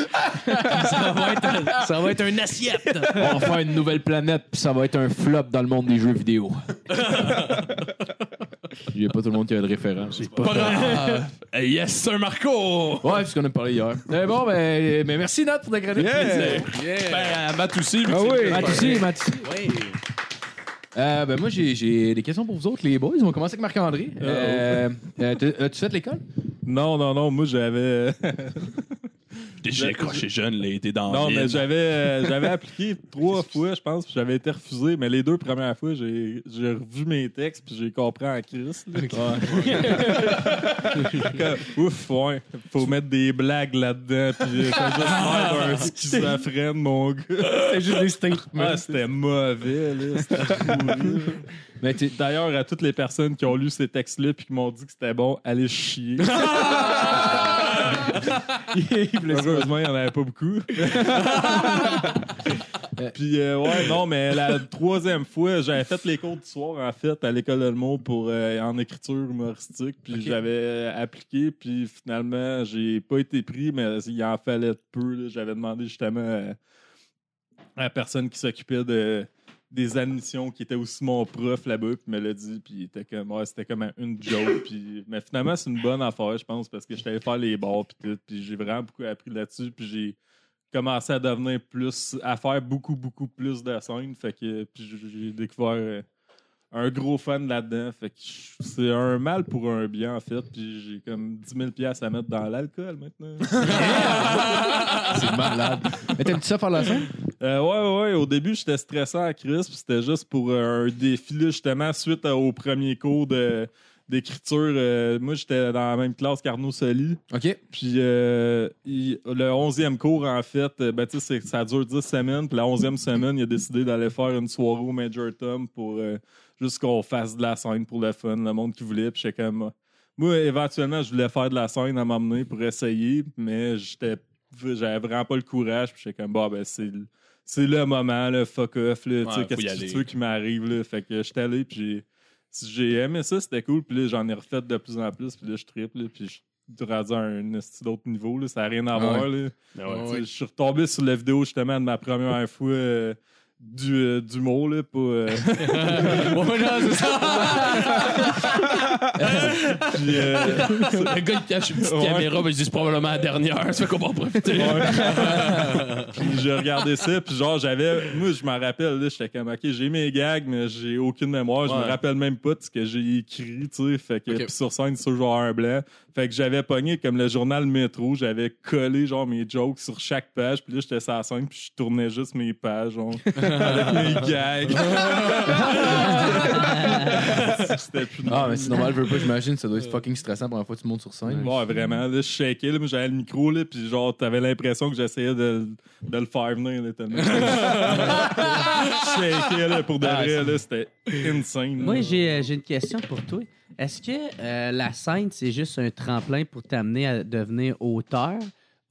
ça, va être un, ça va être une assiette. On va faire une nouvelle planète puis ça va être un flop dans le monde des jeux vidéo. <laughs> Il y a pas tout le monde qui a de référence. Pas grave. <laughs> Hey, yes, sir Marco! Ouais, c'est ce qu'on a parlé hier. Euh, bon, ben, ben, merci Nat pour ta chronique. Ben, Matt aussi. vu que Ah c'est- oui. Matt aussi, Matt aussi. Euh, ben moi, j'ai- des questions pour vous autres, les boys. On va commencer avec Marc-André. Euh, euh, t'as- As-tu fait l'école? Non, non, non, moi, j'avais. <laughs> J'ai accroché jeune, là, il était dans Non, mais j'avais euh, <laughs> j'avais appliqué trois fois, je pense, puis j'avais été refusé. Mais les deux premières fois, j'ai j'ai revu mes textes, puis j'ai compris en crise. là. <laughs> Comme, Ouf, ouais. Faut mettre des blagues là-dedans, puis ça juste l'air d'un schizophrène, mon gars. C'est juste des statements. Ah, c'était mauvais, là. C'était pourri. <laughs> Mais D'ailleurs, à toutes les personnes qui ont lu ces textes-là puis qui m'ont dit que c'était bon, allez chier. Heureusement, il n'y en avait pas beaucoup. <laughs> Puis, euh, ouais, non, mais la troisième fois, j'avais fait les cours du soir, en fait, à l'école de Mot pour euh, en écriture humoristique. Puis, j'avais euh, appliqué, puis finalement, j'ai pas été pris, mais il en fallait peu. J'avais demandé justement à la personne qui s'occupait de des admissions qui était aussi mon prof là-bas puis me l'a dit puis il était comme ouais, c'était comme une joke puis mais finalement c'est une bonne affaire je pense parce que j'étais allé faire les bars puis tout puis j'ai vraiment beaucoup appris là-dessus puis j'ai commencé à devenir plus à faire beaucoup beaucoup plus de scènes fait que puis j'ai- découvert euh, un gros fan là-dedans fait que je- c'est un mal pour un bien en fait puis j'ai comme 10 000 pièces à mettre dans l'alcool maintenant <laughs> C'est malade. Mais t'aimes-tu ça faire la scène? Euh, ouais, ouais. Au début, j'étais stressant à Chris, c'était juste pour euh, un défi, justement, suite à- au premier cours de- d'écriture. euh, moi, j'étais dans la même classe qu'Arnaud Soli. OK. Puis euh, il- le 11e cours, en fait, ben, c'est- ça dure 10 semaines. Puis la 11e semaine, il a décidé d'aller faire une soirée au Major Tom pour juste qu'on fasse de la scène pour le fun, le monde qui voulait. Puis j'étais comme. Moi, éventuellement, je voulais faire de la scène à m'emmener pour essayer, mais j'étais j'avais vraiment pas le courage. Puis j'étais comme, bah, ben, c'est c'est le moment, le fuck off, là, tu sais, Ouais, qu'est-ce que tu veux qui m'arrive, là? Fait que j'étais allé, puis j'ai- j'ai aimé ça, c'était cool, puis là, j'en ai refait de plus en plus, puis là, je triple, puis je suis rendu à un d'autre niveau, là, ça n'a rien à voir, là. Ouais. Sais, Je suis retombé sur la vidéo, justement, de ma première fois euh, du, euh, d'humour, là, pas... euh, <laughs> Ouais, non, c'est ça. <laughs> Puis, euh, Le gars, il cache une petite Ouais. caméra, mais je dis c'est probablement la dernière. Ça fait qu'on va en profiter. <laughs> puis j'ai regardé ça, puis genre, j'avais. Moi, je m'en rappelle, là, j'étais comme, OK, j'ai mes gags, mais j'ai aucune mémoire. Je me rappelle même pas de ce que j'ai écrit, tu sais. Fait que, Ok. puis sur scène, c'est toujours un blanc. Fait que j'avais pogné comme le journal Métro, j'avais collé, genre, mes jokes sur chaque page, puis là, j'étais sur la scène, puis je tournais juste mes pages, genre, <laughs> avec mes gags. <laughs> C'était plus Ah, mais c'est normal, je veux pas, j'imagine, ça doit être fucking stressant pour la fois que tu montes sur scène. Ouais, vraiment. Là, je shakais, là, j'avais le micro, là, puis genre, t'avais l'impression que j'essayais de, de le faire venir, là, tellement. <laughs> je shakais, là, pour de Ah, vrai, là, c'était insane. Moi, j'ai euh, j'ai une question pour toi. Est-ce que euh, la scène, c'est juste un tremplin pour t'amener à devenir auteur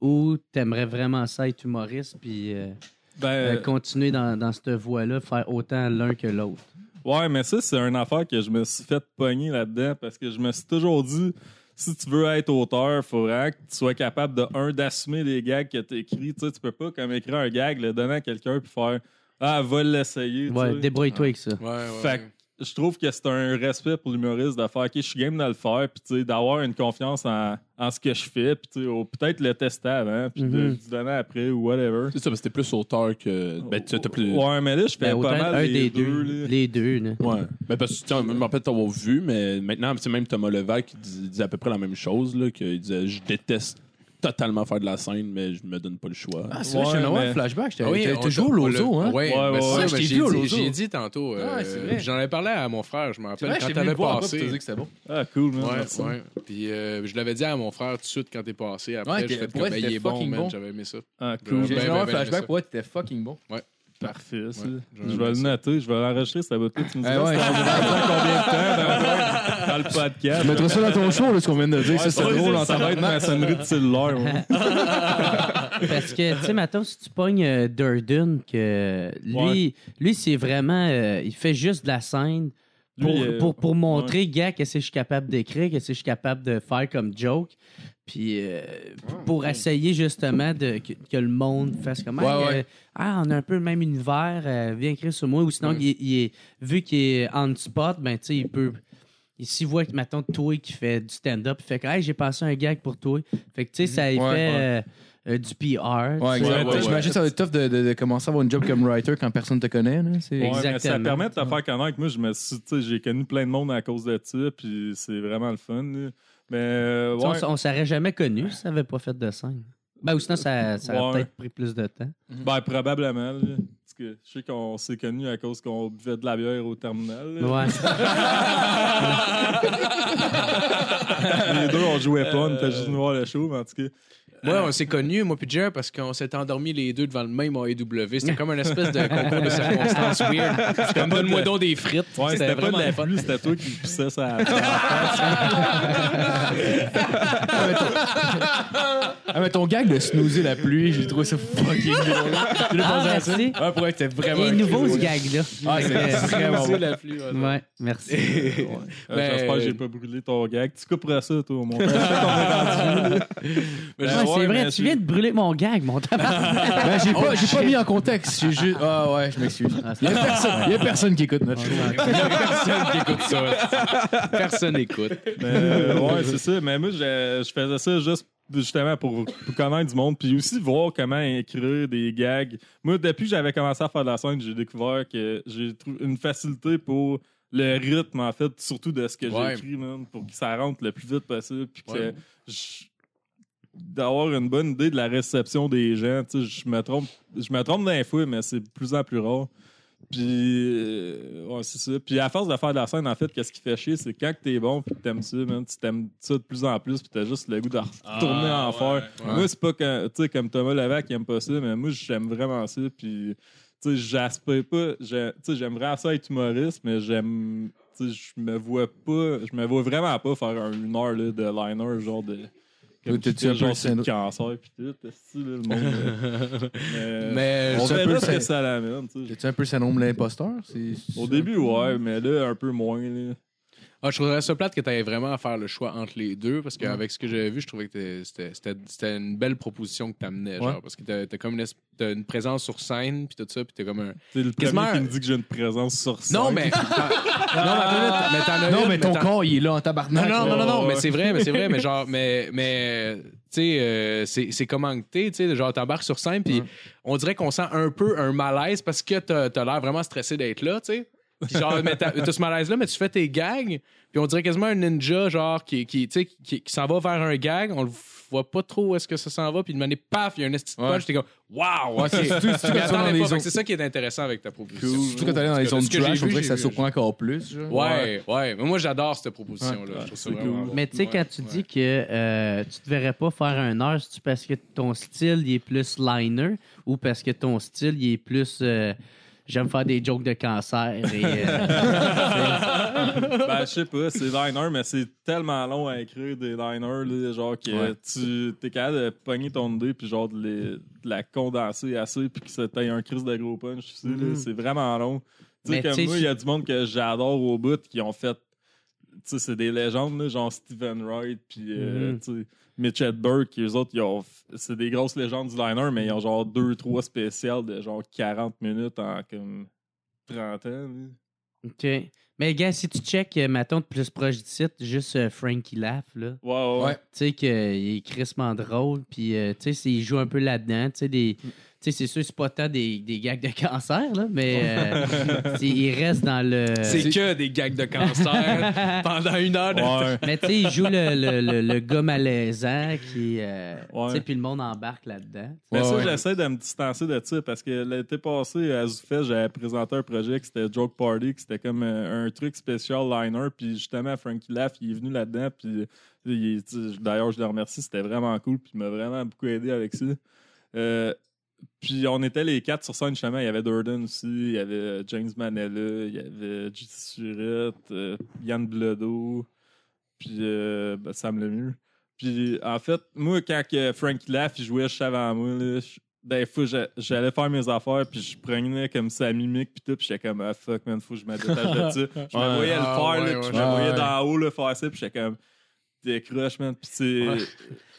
ou t'aimerais vraiment ça être humoriste puis euh, Ben, euh, continuer dans, dans cette voie-là, faire autant l'un que l'autre? ouais, mais ça, c'est une affaire que je me suis fait pogner là-dedans, parce que je me suis toujours dit, si tu veux être auteur, il faudra que tu sois capable de, un, d'assumer les gags que tu écris. Tu sais, tu peux pas, comme écrire un gag, le donner à quelqu'un, puis faire, ah, va l'essayer. Ouais, débrouille-toi avec ça. Ouais, ouais. Fait que je trouve que c'est un respect pour l'humoriste de faire OK, je suis game de le faire, puis tu sais, d'avoir une confiance en, en ce que je fais, puis tu sais, ou peut-être le tester avant, puis de le donner après ou whatever. C'est ça, mais c'était plus auteur que. Ben, tu as plus. Ouais, mais là, je fais Ben, pas mal un les des deux. deux. là. Les deux, là. Ouais. Ben, parce que, tu sais, je me rappelle t'avoir vu, mais maintenant, c'est même Thomas Levac qui dis- disait à peu près la même chose, là, qu'il disait Je déteste totalement faire de la scène, mais je me donne pas le choix. Ah, c'est vrai, mais- un flashback. J'étais Oui, toujours l'ozo, hein? Ouais, Ouais, ben ouais, ça, ouais, ben, je t'ai j'ai vu au dit- Lozo. J'ai dit tantôt. euh, Ouais, c'est vrai. J'en avais parlé à mon frère, je me C'est rappelle, vrai, quand t'avais après, passé. t'as dit que c'était bon. Ah, cool, man. Ouais, ouais. Puis euh, je l'avais dit à mon frère tout de suite quand t'es passé. Après, Ouais, j'ai fait comme, ben, il est bon, fucking man. bon. J'avais aimé ça. Ah, cool. J'ai ben, d'avoir un ben, flashback, ouais, t'étais fucking bon. Parfait, ça. Ouais, je vais le noter, je vais l'enregistrer, ça va tout. Tu me dis Eh ouais. ça va combien de temps dans, dans le podcast? Je mettrai ça dans ton show, là, ce qu'on vient de dire. Ça, c'est Ouais, drôle ça va être ma sonnerie de cellulaire. <laughs> Parce que, tu sais, maintenant, si tu pognes euh, Durden, que lui, Ouais. lui c'est vraiment. euh, il fait juste de la scène pour, Lui, euh, pour, pour montrer, gars, que c'est je suis capable d'écrire, que c'est je suis capable de faire comme joke. Puis euh, pour essayer justement de, que, que le monde fasse comme Ouais, euh, Ah, on a un peu le même univers, euh, viens écrire sur moi. Ou sinon, il, est- il est, vu qu'il est on spot, ben tu sais, il peut. S'il voit que, mettons, toi qui fait du stand-up, il fait que hey, j'ai passé un gag pour toi. Fait que, tu sais, ça Ouais, fait ouais. euh, euh, du PR. Ouais, tu sais. exact. ouais, ouais. J'imagine que ça va être tough de, de- de commencer à avoir une job comme writer quand personne te connaît. Là. C'est... Ouais, mais ça Exactement. permet de te faire connaître. Moi, je me suis, tu sais, j'ai connu plein de monde à cause de ça, puis c'est vraiment le fun. là. Mais euh, ouais, On, on s'aurait jamais connu si ça n'avait pas fait de scène. Ben, ou sinon, ça, ça aurait Ouais. peut-être pris plus de temps. ben, probablement. là. Parce que je sais qu'on s'est connus à cause qu'on buvait de la bière au terminal. là. Ouais. <laughs> <laughs> Les deux, on jouait pas, on était juste venus voir le show, mais en tout cas. Moi, on s'est connus, moi puis Jer, parce qu'on s'est endormis les deux devant le même AEW. C'était comme une espèce de concours de circonstances weird. C'était comme donne-moi donc des frites. Ouais, c'était pas de vraiment la pluie, c'était toi qui poussais ça. Ah, mais ton gag de snoozer la pluie, j'ai trouvé ça fucking drôle. <laughs> J'ai Ah, pensé à ça? merci. Ah, pour être c'était Il vraiment. est nouveau, ce gag-là. Ah, c'est vraiment bon. la pluie. ouais. Ouais, merci. Euh, Ben, J'espère que j'ai pas brûlé ton gag. Tu couperas ça, toi, rendu, là. Mais Ben c'est vrai, mais tu viens de brûler mon gag, mon tabac. Ben, j'ai pas, <laughs> j'ai pas mis en contexte. J'ai juste. Ah, ouais, je m'excuse. Il y a personne, il y a personne qui écoute notre show. Personne qui écoute ça. Personne n'écoute. Euh, ouais, c'est ça. Mais moi, je, je faisais ça juste justement pour, pour connaître du monde, puis aussi voir comment écrire des gags. Moi, depuis que j'avais commencé à faire de la scène, j'ai découvert que j'ai trouvé une facilité pour le rythme, en fait, surtout de ce que Ouais. j'écris, man, pour que ça rentre le plus vite possible, puis que Ouais. je- d'avoir une bonne idée de la réception des gens. Tu sais, je me trompe, je me trompe d'un fois, mais c'est de plus en plus rare. Puis, euh, ouais, c'est ça. Puis, à force de faire de la scène, en fait, qu'est-ce qui fait chier, c'est quand que t'es bon, puis que t'aimes ça, man, tu t'aimes ça de plus en plus, puis t'as juste le goût de retourner en faire. Moi, c'est pas que, tu sais, comme Thomas Levac qui aime pas ça, mais moi, j'aime vraiment ça. Puis, tu sais, j'aspire pas, tu sais, j'aime vraiment ça être humoriste, mais j'aime, tu sais, je me vois pas, je me vois vraiment pas faire un- une heure là, de liner, genre de. Comme un peu genre sur le cancer, puis tout, là, le monde. là? <laughs> mais, on c'est verra ce que ça l'amène, tu sais. T'as-tu un peu syndrome de l'imposteur? C'est- Au début, ouais, mais là, un peu moins. Là. Ah, je trouverais ça plate que tu aies vraiment à faire le choix entre les deux parce qu'avec ce que j'avais vu, je trouvais que c'était- c'était c'était une belle proposition que tu amenais. Genre, parce que t'as as comme une, t'as une présence sur scène, puis tout ça, puis t'es comme un. C'est le premier qui me dit que j'ai une présence sur scène. Non, mais. <laughs> non, mais as Non, une, mais ton corps, il est là en Non, tabarnak. non, non, non, non, mais c'est vrai, mais c'est vrai, mais genre, mais, mais, tu sais, euh, c'est c'est comment que t'es, tu sais, genre, t'embarques sur scène, puis on dirait qu'on sent un peu un malaise parce que t'as as, l'air vraiment stressé d'être là, tu sais. Puis genre, mais t'as ce malaise-là, mais tu fais tes gags, puis on dirait quasiment un ninja, genre, qui, qui, tu sais, qui, qui s'en va vers un gag, on le voit pas trop où est-ce que ça s'en va, puis de manière, paf, il y a un esti de t'es comme, waouh, ok. C'est ça qui est intéressant avec ta proposition. Surtout quand t'allais dans les de zones j'ai trash, on dirait que ça surprend encore plus. genre. Ouais, ouais, mais moi j'adore cette proposition-là. Je trouve ça c'est vraiment. Mais tu sais, quand tu dis que euh, tu te verrais pas faire un heure, c'est parce que ton style il est plus liner ou parce que ton style il est plus euh, j'aime faire des jokes de cancer et euh, <laughs> ben, je sais pas, c'est liner, mais c'est tellement long à écrire des liners, là, genre que Ouais. tu t'es capable de pogner ton idée puis genre de, les- de la condenser assez puis que ça t'aille un crise de gros punch, tu sais, là, Mhm. c'est vraiment long. Tu sais, comme moi, il y a du monde que j'adore au bout qui ont fait, tu sais, c'est des légendes, là, genre Steven Wright puis euh, Mhm. tu sais, Mitch Hedberg, qui eux autres, ils ont c'est des grosses légendes du liner, mais ils ont genre deux, trois spéciales de genre 40 minutes en comme 30 ans. OK. Mais gars, si tu check, mettons, de plus proche du site, juste euh, Frankie Laugh, là. Ouais, ouais, ouais. Tu sais qu'il est crissement drôle, puis euh, tu sais, il joue un peu là-dedans, tu sais, des... Tu sais, c'est sûr, c'est pas tant des, des gags de <laughs> cancer, là, mais euh, il reste dans le... C'est que des gags de cancer <laughs> pendant une heure de Ouais. Mais tu sais, il joue le, le, le, le gars malaisant qui. euh, Ouais. Tu sais, puis le monde embarque là-dedans. Mais Ouais, ça, j'essaie de me distancer de ça parce que l'été passé, à Zoufest, j'avais présenté un projet qui c'était Joke Party, qui c'était comme euh, un truc spécial liner. Puis justement, Frankie Laff, il est venu là-dedans. Puis d'ailleurs, je le remercie, c'était vraiment cool. Puis il m'a vraiment beaucoup aidé avec ça. Euh, puis on était les quatre sur scène, justement. Il y avait Durden aussi, il y avait James Manella, il y avait J.T. Surette, euh, Yann Bledo, puis euh, ben, Sam Lemieux. Puis en fait, moi, quand que Frankie Laff il jouait juste avant moi, là, je- des fois, j'a- j'allais faire mes affaires, puis je prenais comme sa mimique, puis tout, puis j'étais comme, ah fuck, man, faut que je me détache de ça. Je me voyais le Ah, faire, là, puis je me voyais Ouais. d'en haut le faire ça, puis j'étais comme, décroche, man. Puis c'est.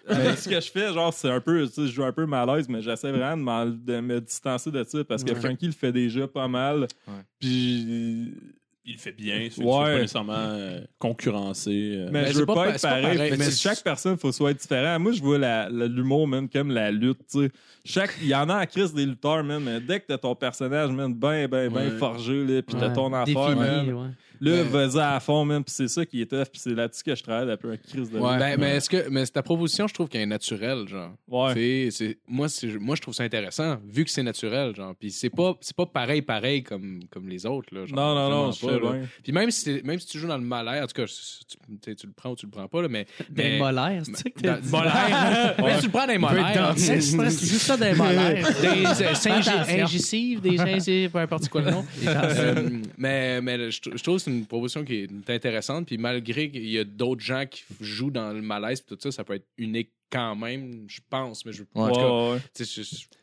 Mais ce que je fais, genre, c'est un peu, tu sais, je joue un peu malaise, mais j'essaie vraiment de, me distancer de ça parce que Ouais. Frankie le fait déjà pas mal. Ouais. Puis. Il le fait bien. C'est Ouais. pas nécessairement euh, concurrencé. euh. Mais, Mais je veux pas pas, pa- être pas pareil. pareil, mais chaque personne, faut soit différent. Moi, je vois l'humour, man, comme la lutte, tu sais. Chaque, il y en a en crise des lutteurs, man, mais dès que t'as ton personnage, man, ben, ben, ben Ouais. forgé, là, pis t'as ton affaire, Défini, man. Là, Mais- vas-y à fond, man, pis c'est ça qui est tough, pis c'est là-dessus que je travaille après un crise de Ouais. Ben, mais est-ce que mais ta proposition, je trouve qu'elle est naturelle, genre. Ouais. C'est- c'est- moi, c'est- moi, je trouve ça intéressant, vu que c'est naturel, genre. Puis c'est pas, c'est pas pareil, pareil comme, comme les autres, là. genre, Non, non, non, je pas. Puis même si, c'est- même si tu joues dans le malaise, en tout cas, tu, tu- tu le prends ou tu le prends pas, là, mais. Des mais- molaires, c'est ça que. <laughs> Même si tu le prends dans les molaires. C'est c'est juste ça des molaires. <laughs> des euh, ingicives, des ingicives, peu importe quoi le nom. <laughs> Euh, mais mais je trouve que c'est une proposition qui est intéressante. Puis malgré qu'il y a d'autres gens qui jouent dans le malaise, puis tout ça, ça peut être unique quand même, je pense. Mais je, en tout cas, Ouais, ouais.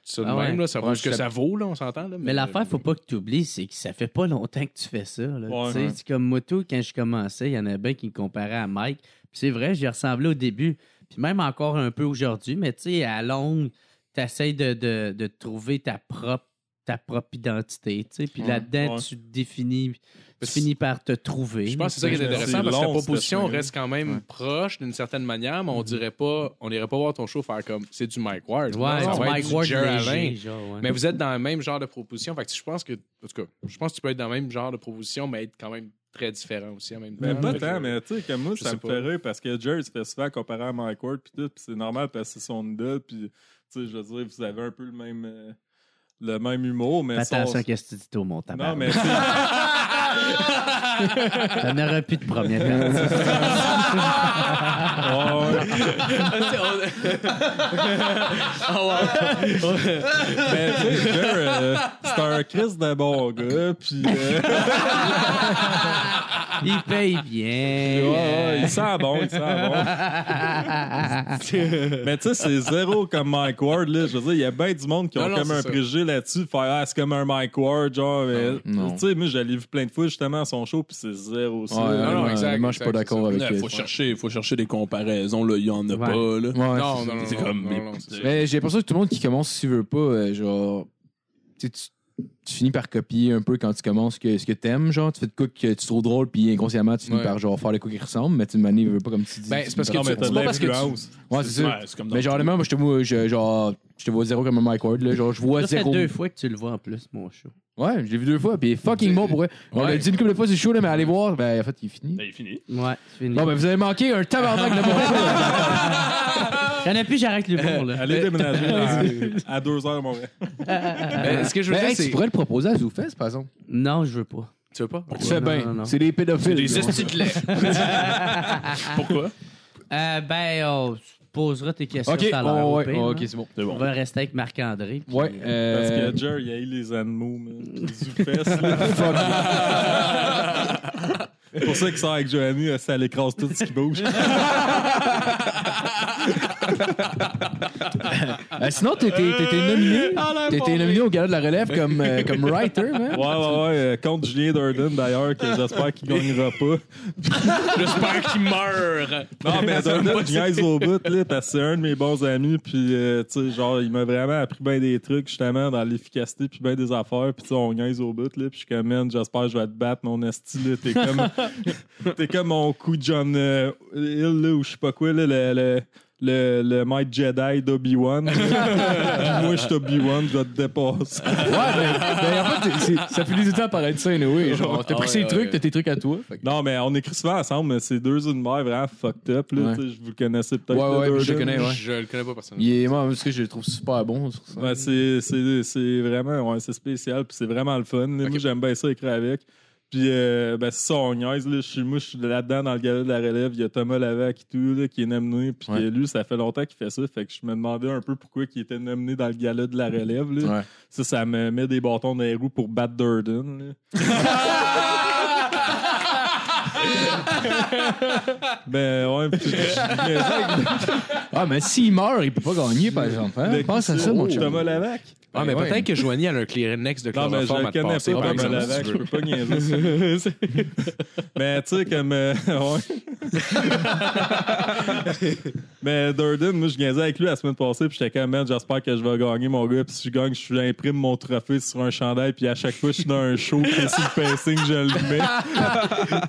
ça de Ah ouais. même, là, ça vaut Ouais, ce que ça vaut, là, on s'entend. Là, Mais l'affaire, faut pas que tu oublies, c'est que ça fait pas longtemps que tu fais ça. là. Ouais, Tu sais, ouais. C'est comme Moto, quand je commençais, il y en a bien qui me comparaient à Mike. Puis c'est vrai, j'y ressemblais au début. Puis même encore un peu aujourd'hui, mais tu sais, à longue, tu essaies de, de, de trouver ta propre, ta propre identité. tu sais. Puis Ouais, là-dedans, ouais. tu te définis, tu Parce- finis par te trouver. Je pense que c'est ça qui est intéressant parce que la long, proposition reste quand même Ouais. proche d'une certaine manière, mais on dirait pas, on irait pas voir ton show faire comme c'est du Mike Ward. Ouais, va être Mike du Ward léger, genre, ouais. Mais vous êtes dans le même genre de proposition. Fait que je pense que, en tout cas, je pense que tu peux être dans le même genre de proposition, mais être quand même très différent aussi en même temps. Mais pas tant, mais tu sais, comme moi, je ça me fait rire parce que Jerry se fait souvent comparer à Mike Ward puis tout, puis c'est normal parce que c'est son idole, puis tu sais, je veux dire, vous avez un peu le même, euh, le même humour, mais Fais son- attention à ce que tu dis au mon Non, mais <laughs> Ça n'aurait plus de première <laughs> <laughs> partie. mais tu sais, Jer, euh, c'est un Chris de bon gars, puis euh, <laughs> Il paye bien. ouais, il sent bon, il sent bon. Mais tu sais, c'est zéro comme Mike Ward, là. Je veux dire, il y a bien du monde qui ont Non, non, comme c'est un ça. préjugé là-dessus. Faire, ah, c'est comme un Mike Ward, genre. mais Non. Tu sais, moi, je l'ai vu plein de fois. Fois justement à son show, puis c'est zéro ça. Ouais, non, non, exact, moi, je suis pas d'accord avec Il faut, chercher, faut chercher des comparaisons. Là. Il y en a Ouais. pas. Là. Ouais, Non, c'est- non, non, c'est non, comme- non, non, c'est ça. Mais j'ai l'impression que tout le monde qui commence, s'il veut pas, euh, genre. Tu, tu tu finis par copier un peu quand tu commences que, ce que t'aimes, genre. Tu fais de quoi que tu trouves drôle, puis inconsciemment, tu finis Ouais. par genre faire les coups qui ressemblent, mais tu me veux pas comme tu dis. Ben, c'est parce que Non, tu- mais t'as c'est de pas parce que tu-. Ouais, c'est ça. Ouais, Mais genre, honnêtement, moi, je te vois, je, genre, je te vois zéro comme un Mike Ward, là. Genre, je vois Ça fait zéro. deux fois que tu le vois en plus, mon show. Ouais, je l'ai vu deux fois, puis il est fucking bon pour vrai. On l'a dit une couple de fois le show, là, mais allez voir, ben, en fait, il est fini. Ben, il finit. Ouais, c'est fini. Bon, ben, vous avez manqué un tabarnak de mon show. <laughs> Y'en a plus, j'arrête l'humour, là. Allez déménager <laughs> à, à deux heures de Montréal. Mais <laughs> ce que je veux dire, hey, tu c'est. pourrais le proposer à Zoufest, par exemple. Non, je veux pas. Tu veux pas? Tu fais non, bien. non. C'est des pédophiles. Des estis de lait. Pourquoi? Euh, ben, on poseras tes questions Ok, tout à l'heure. oh, ouais, oh, hein. ok, c'est bon. C'est On bon. va rester avec Marc-André. puis- Ouais, Parce euh, que Jer, il a eu les animaux, man. Là. <laughs> <laughs> C'est pour ça qu'il sort avec Joanie, euh, ça l'écrase tout ce qui bouge. <laughs> euh, sinon, t'étais t'étais nominé. T'étais nominé au gala de la relève comme, euh, comme writer, man. Ouais, ouais, ouais. euh, Contre Julien Durden, d'ailleurs, que j'espère qu'il gagnera pas. <laughs> J'espère qu'il meurt. Non, mais Durden, je niaise au bout, là, parce que c'est un de mes bons amis, puis, euh, tu sais, genre, il m'a vraiment appris bien des trucs, justement, dans l'efficacité, puis bien des affaires, puis, tu sais, on niaise au bout, là, puis je suis comme, man, j'espère que je vais te battre, mon esti, là, t'es comme, <laughs> t'es comme mon coup de John euh, Hill, là, ou je sais pas quoi, là, le, le, le, le maître Jedi d'Obi-Wan. <laughs> <laughs> Moi, je suis Obi-Wan, je vais te dépasser. Ouais, ben, ben, en fait, c'est- ça finit du temps par être ça, oui. Genre, t'as Ah pris ces ouais, trucs, ouais. t'as tes trucs à toi? Fait que- Non, mais on écrit souvent ensemble, mais c'est deux univers vraiment fucked up, là, Ouais. tu sais, vous le connaissez peut-être. Ouais, là, ouais, je Durden. connais, ouais. Je le connais pas personnellement. Il est, moi, parce que je le trouve super bon sur ça. Ouais, c'est, c'est, c'est vraiment ouais, c'est spécial, puis c'est vraiment le fun. Moi, j'aime bien ça écrire avec. Puis, euh, ben, c'est ça, on niaise. Là. Je suis- Moi, je suis là-dedans dans le gala de la relève. Il y a Thomas Lavac et tout, là, qui est nominé. Puis, Ouais. lui, ça fait longtemps qu'il fait ça. Fait que je me demandais un peu pourquoi il était nominé dans le gala de la relève. Là. Ouais. Ça, ça me met des bâtons dans les roues pour battre Durden. <laughs> ben, ouais. <laughs> Ah, mais s'il meurt, il peut pas gagner, par exemple. Hein? Pense à ça, mon chum. Thomas Lavac. Ah, mais Ouais. peut-être que Joanie a un Kleenex de Non, mais je chloroforme le te connais passer, pas, par Thomas exemple, si Lavac. tu Je veux. peux pas niaiser ça. <laughs> mais tu sais, comme. euh, ouais. <laughs> mais Durden, moi, je niaisais avec lui la semaine passée, puis j'étais comme, man, j'espère que je vais gagner, mon gars. Puis si je gagne, je j'imprime mon trophée sur un chandail, puis à chaque fois, je suis dans un show, puis sur le pacing, je le mets.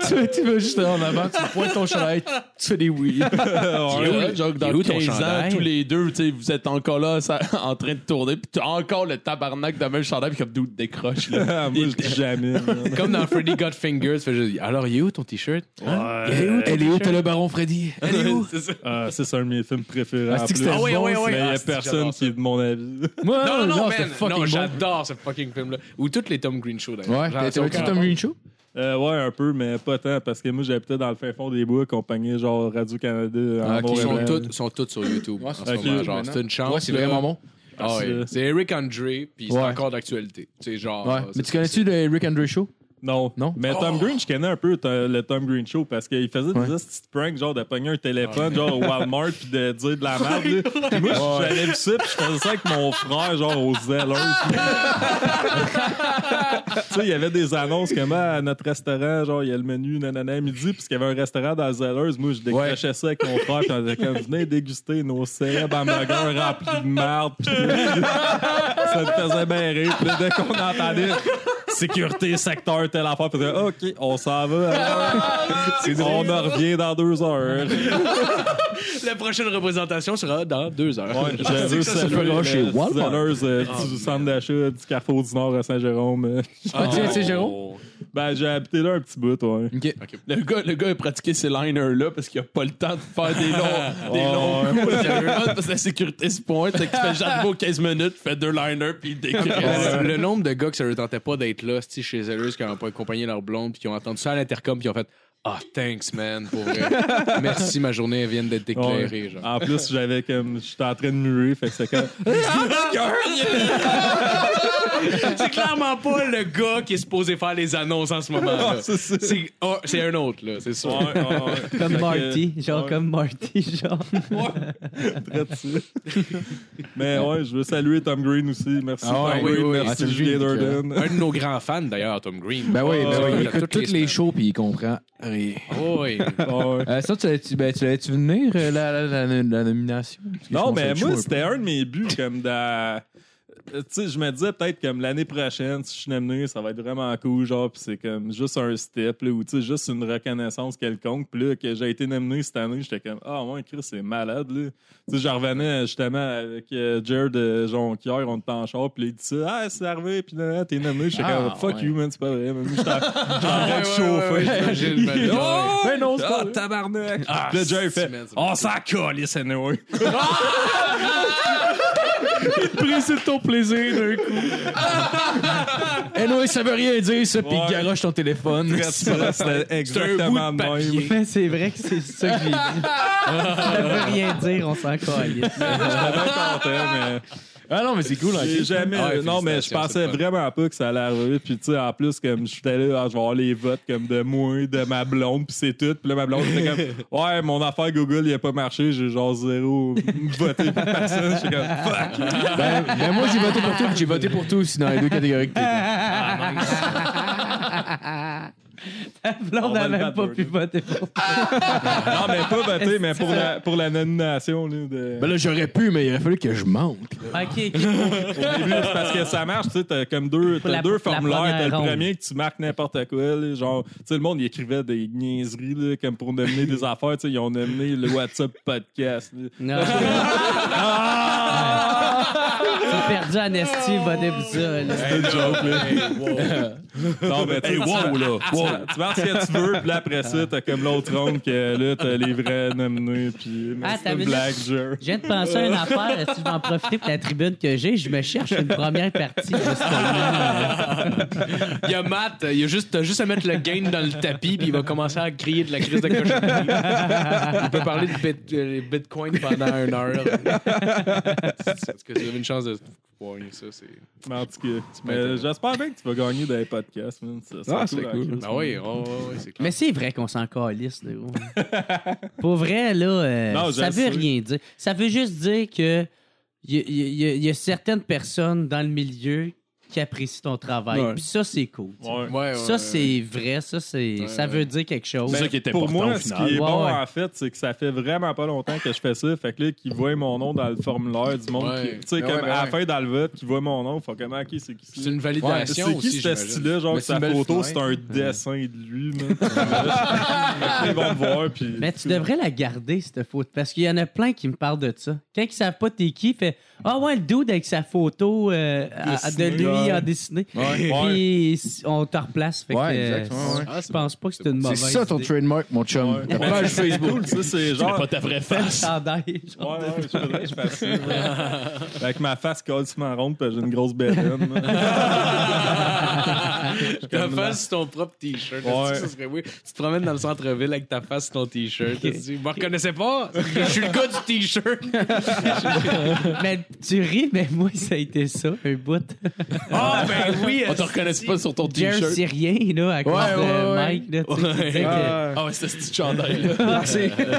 tu, tu vas juste en avant, tu pointes ton chandail, tu fais des oui. <laughs> Dans est où ton 15 ans, chandail? tous les deux, tu sais, vous êtes encore là, ça- <laughs> en train de tourner, puis tu as encore le tabarnak de même chandail, puis comme d'où décroche. Là. <laughs> Ah, moi, je dis jamais. man. Comme dans Freddy Got Fingers, fait juste, alors il est où ton t-shirt? Hein? Elle est où, elle est où, t'as le baron Freddy? Elle est où? C'est ça. Ah, ça, c'est un de mes films préférés. Ah, en c'est que plus. c'était Ah ouais, bon, ouais, ça. ouais. Mais il y Ah, a c'est- personne j'adore qui est de mon avis. Moi, Non, non, non, c'était man. fucking Non, bon. j'adore ce fucking film-là. Ou tous les Tom Green Show, d'ailleurs. Ouais, Genre, t'as c'est t'as aucun Tom rapport. Green Show? Euh, ouais, un peu, mais pas tant, parce que moi, j'habitais dans le fin fond des bois, compagnie genre Radio-Canada. en Ah, ok. Ils sont toutes sur YouTube en ce ok. moment. Genre, Maintenant. c'est une chance. Ouais, c'est là. vraiment bon. Ah ouais. C'est- C'est Eric Andre, puis c'est Ouais. encore d'actualité. C'est genre. Ouais. euh, Mais c'est- tu connais-tu le Rick Andre Show? Non. Non? Mais Tom Green, je connais un peu t- le Tom Green Show parce qu'il faisait Ouais. des petites pranks, genre de pogner un téléphone, genre au Walmart, puis de dire de la merde. là. Puis moi, j'allais vu ça, puis je faisais ça avec mon frère, genre aux Zellers. <laughs> tu sais, il y avait des annonces comme ah, à notre restaurant, genre, il y a le menu nanana à midi, puis qu'il y avait un restaurant dans Zellers. Moi, je décrochais ça avec mon frère, puis on était comme, venez déguster nos célèbres hamburgers remplis de merde, puis tout. <laughs> ça me faisait bien rire. Puis là, dès qu'on entendait sécurité, secteur, telle affaire, puis OK, on s'en va. alors. <laughs> on en revient dans deux heures. <laughs> La prochaine représentation sera dans deux heures. Ouais, j'ai vu ça se saluer fera chez Walmart. Zellers, euh, du centre d'achat du Carrefour du Nord à Saint-Jérôme. euh. Ah, tu sais, tu sais, Jérôme? Ben, j'ai habité là un petit bout, ouais. Ok. Le gars, le gars a pratiqué ces liners-là parce qu'il a pas le temps de faire des longs, <laughs> des longs coups. Parce que la sécurité se pointe, c'est que tu fais j'arrive 15 minutes, tu fais deux liners, puis il décrit. Le, le nombre de gars que ça leur tentait pas d'être là, tu sais, chez Zellers, qui n'ont pas accompagné leur blonde, puis qui ont entendu ça à l'intercom, puis qui ont fait Ah, thanks, man, pour. <laughs> Merci, ma journée vient d'être éclairée. Genre. En plus, j'avais comme. J'étais en train de muer, fait que c'est comme. <laughs> <laughs> c'est clairement pas le gars qui est supposé faire les annonces en ce. C'est oh, c'est un autre, là, c'est sûr. Ouais, ouais, ouais. <laughs> Comme Marty, genre ouais. comme Marty, genre. <laughs> Très. Mais ouais, je veux saluer Tom Green aussi. Merci Ah ouais, Tom oui, Green, oui, ah, merci Julien qui- Durden. Un de nos grands fans, d'ailleurs, Tom Green. Ben oui, ben Ah, oui, il écoute toutes les shows puis il comprend rien. Oui. Ouais. Euh, ça, tu l'avais-tu ben, venir, euh, la, la, la, la- la nomination? Parce que je Non, mais ça moi, un c'était un de mes buts, comme dans. Tu sais, je me disais peut-être comme l'année prochaine, si je suis nominé, ça va être vraiment cool, genre, puis c'est comme juste un step, là, ou tu sais, juste une reconnaissance quelconque. Puis là, que j'ai été nominé cette année, j'étais comme, ah, ouais, Chris, c'est malade, là. Tu sais, j'en revenais justement avec euh, Jared euh, Jonquière, on était en char, puis il dit ça, ah, c'est arrivé, puis là, t'es nominé. J'étais Ah, comme, fuck ouais. you, man, c'est pas vrai, man. J'étais en train de chauffer. ouais, <laughs> ouais, j'imagine, ben, Oh! Non, c'est Ah, pas vrai. tabarnak! Ah, Puis là, Jerry fait, on s'en calisse, anyway. <laughs> <laughs> Pris ton plaisir d'un coup. <laughs> Eh non, ça veut rien dire, ça, puis garoche ton téléphone. <laughs> C'était exactement bout de de même. Mais c'est vrai que c'est ça que j'ai dit. Ça veut rien dire, on s'en calisse. J'étais bien content, mais Ah non, mais c'est cool. j'ai hein, jamais. Ah ouais, non, mais je pensais vraiment pas que ça allait arriver. Puis, tu sais, en plus, comme je suis allé, ah, je vais avoir les votes comme de moi, de ma blonde, puis c'est tout. Puis là, ma blonde était comme, ouais, mon affaire Google, il a pas marché. J'ai genre zéro <laughs> voté pour personne. J'étais comme, fuck. Ben, ben moi, j'ai voté pour tout, puis j'ai voté pour tout aussi dans les deux catégories que t'es dans. Ta blonde n'a même pas pu voter pour <laughs> non, mais pas voté, mais pour la, pour la nomination, là, de. Ben là, j'aurais pu, mais il aurait fallu que je manque. là. OK, OK. Au début, c'est parce que ça marche, tu sais, t'as comme deux, t'as la- deux formulaires. T'as le ronde. premier que tu marques n'importe quoi, là, genre, tu sais, le monde, il écrivait des niaiseries, là, comme pour nominer des <laughs> affaires, tu sais, ils ont nominé le WhatsApp podcast, là. Non. <laughs> J'ai perdu voter pour ça. là. C'est une joke, là. Non, mais tu sais, tu- tu, penses ce que tu veux, puis là, après ça, t'as comme l'autre ronde que là, t'as les vrais nominés, puis Ah, c'est t'as une blague. Je viens de penser à une affaire. Est-ce que je vais en profiter pour la tribune que j'ai? Je me cherche une première partie, justement. Il y a Matt, il y a juste, t'as juste à mettre le gain dans le tapis, puis il va commencer à crier de la crise de cochonnerie. Il peut parler de bit- euh, Bitcoin pendant une heure. <laughs> Est-ce que vous avez une chance de ça? C'est... Mais en tout cas, <laughs> mais intéressant. j'espère bien que tu vas gagner des podcasts, man. Ça, Ah, c'est cool. Ben man. oui, oh, c'est clair. Mais c'est vrai qu'on s'en calisse, là, gros. <laughs> Pour vrai, là, euh, Non, ça veut sais. rien dire. Ça veut juste dire que y, y il y a certaines personnes dans le milieu qui apprécient ton travail. Ouais. Puis ça, c'est cool. tu sais. Ouais. Ouais, ouais, Ça, ouais. c'est vrai. Ça, c'est, Ouais, ça veut dire quelque chose. Ben, ça qui est pour important moi, au ce qui est Ouais, bon, ouais. en fait, c'est que ça fait vraiment pas longtemps que je fais ça. Fait que là, qu'ils voient mon nom dans le formulaire du monde. Tu sais, Ben comme ouais, ben à la fin dans le vote, qui voient mon nom, faut comment, ok, c'est qui C'est une validation C'est qui ce style-là? Genre, c'est sa photo, c'est un dessin de lui, Ils vont me voir. Mais tu devrais la garder, cette photo. Parce qu'il y en a plein qui me parlent de ça. Quand ils savent pas t'es qui, fait Ah ouais, le dude avec sa photo euh, à- de lui dessiné. Ouais. Puis on te replace. Fait Ouais, exactement, ouais. Je pense pas que c'est une C'est mauvaise ça ton idée. trademark, mon chum. Ouais. Ta page c'est Facebook. ça, c'est C'est genre. pas ta vraie face. Ouais, ouais, je faudrait que je fasse ça. <laughs> Avec ma face calcement ronde, puis j'ai une grosse bédaine. <laughs> <laughs> Ta face sur ton propre t-shirt. Ouais. Que Ça serait weird? Tu te promènes dans le centre-ville avec ta face sur ton t-shirt. Tu dis, Vous me reconnaissez pas? Je suis le gars du t-shirt. <laughs> mais tu ris, mais moi, ça a été ça, un bout. Ah, ben oui. On te reconnaît pas sur ton t-shirt. Syrien, là, à cause Ouais, de ouais, ouais. Mike, là, tu sais, que- Ah ouais, c'est ce petit chandail-là.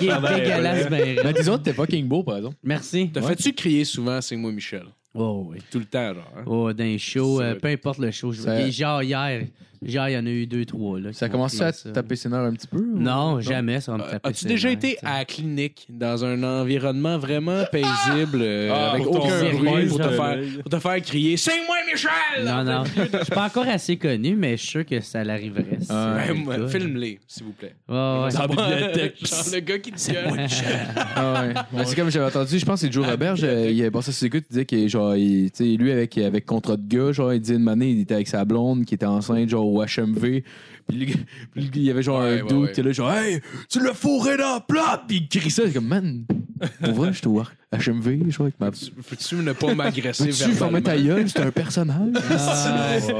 Il <laughs> est dégueulasse, ben Mais tes autres, t'es fucking beau, par exemple. Merci. T'as fait-tu crier souvent, c'est moi, Michel? Oh, oui. Tout le temps, genre. hein? Oh, d'un show, Ça- euh, peu importe le show. Je... Ça- Et genre hier, genre il y en a eu deux, trois. Là, Ça a commencé à te taper ses nerfs un petit peu? ou- Non, jamais ça va me Euh, taper As-tu ses déjà nerfs, été à la clinique dans un environnement vraiment paisible, euh, Ah, avec pour ton aucun sérieux, bruit, pour te, faire, pour te faire crier C'est moi, Michel! Non, non. Je suis pas encore assez connu, mais je suis sûr que ça l'arriverait. si Ah, c'est Ouais, le moi, cas. Filme-les, s'il vous plaît. Ouais, ouais. Dans la bibliothèque. Genre le gars qui te gueule. Ah ouais. Mais c'est comme j'avais entendu, je pense que c'est Joe Robert, je- il avait passé sur ses écoutes, il disait que genre, il- tu sais, lui avec, avec contrat de gars, genre, il disait une année, il était avec sa blonde qui était enceinte, genre au HMV. Puis il y avait genre Ouais, un ouais. qui était là, genre, hey, tu l'as fourré dans la plate! Puis il crie ça, c'est comme, man, pour vrai, je te vois HMV, genre, avec ma. Peux-tu ne pas m'agresser Peux-tu fermer ta gueule, c'est un personnage? <laughs> Ah, Wow.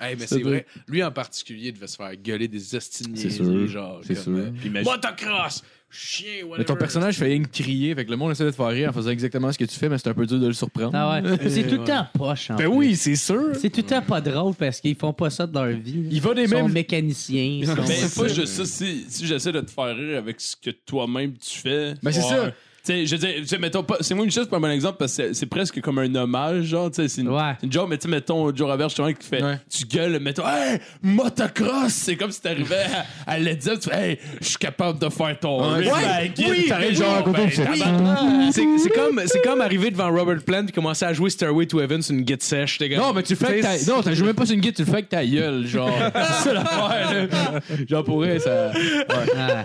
Hey, mais c'est vrai. Lui en particulier devait se faire gueuler des C'est estiniers. sûr. Genre, C'est comme, sûr. euh, Puis imagine- Motocross! Chien, whatever. Mais ton personnage fait rien que crier, fait que le monde essaie de te faire rire en faisant exactement ce que tu fais, mais c'est un peu dur de le surprendre. Ah ouais. C'est tout le temps poche, en Ben oui, c'est sûr. C'est tout le temps pas drôle parce qu'ils font pas ça de leur vie. Il va des Ils sont mêmes. mécaniciens. ils sont- Mais c'est pas juste ça. Si, si j'essaie de te faire rire avec ce que toi-même tu fais. Ben, c'est ça. Tu sais, je veux dire, mettons pas. C'est moi une chose, pas un bon exemple parce que c'est- presque comme un hommage, genre, tu sais, c'est une, Ouais. une joke, mais tu sais, mettons, Joe Robert, justement, qui fait. Ouais. Tu gueules, mettons, hey, motocross! C'est comme si t'arrivais à, à Led Zeppelin, tu fais, hey, je suis capable de faire ton. Ouais, ouais, oui, t'arrives genre à côté, Ben, tu fais, tabarnak. C'est c'est comme, c'est comme arriver devant Robert Plant et commencer à jouer Stairway to Heaven sur une git sèche, t'es Non, mais tu le fais avec ta... Non, t'as joué même pas sur une guide, tu le fais avec ta gueule, genre. <laughs> c'est ça l'affaire, là. Genre, pour vrai, ça... Ah.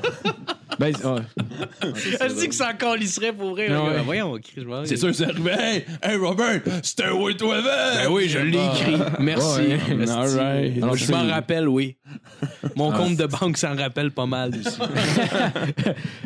Ben, ouais. <laughs> Elle dit que ça encore lisserait pour. Ah gars. ouais. Voyons, Chris, je m'en- C'est sûr, c'est arrivé, hey, hey, Robert, Stairway to Heaven! Ben oui, je l'ai écrit. <laughs> Merci. Ouais. Esti. All right. Alors, je m'en rappelle, oui. Mon compte de banque s'en rappelle pas mal aussi. <laughs>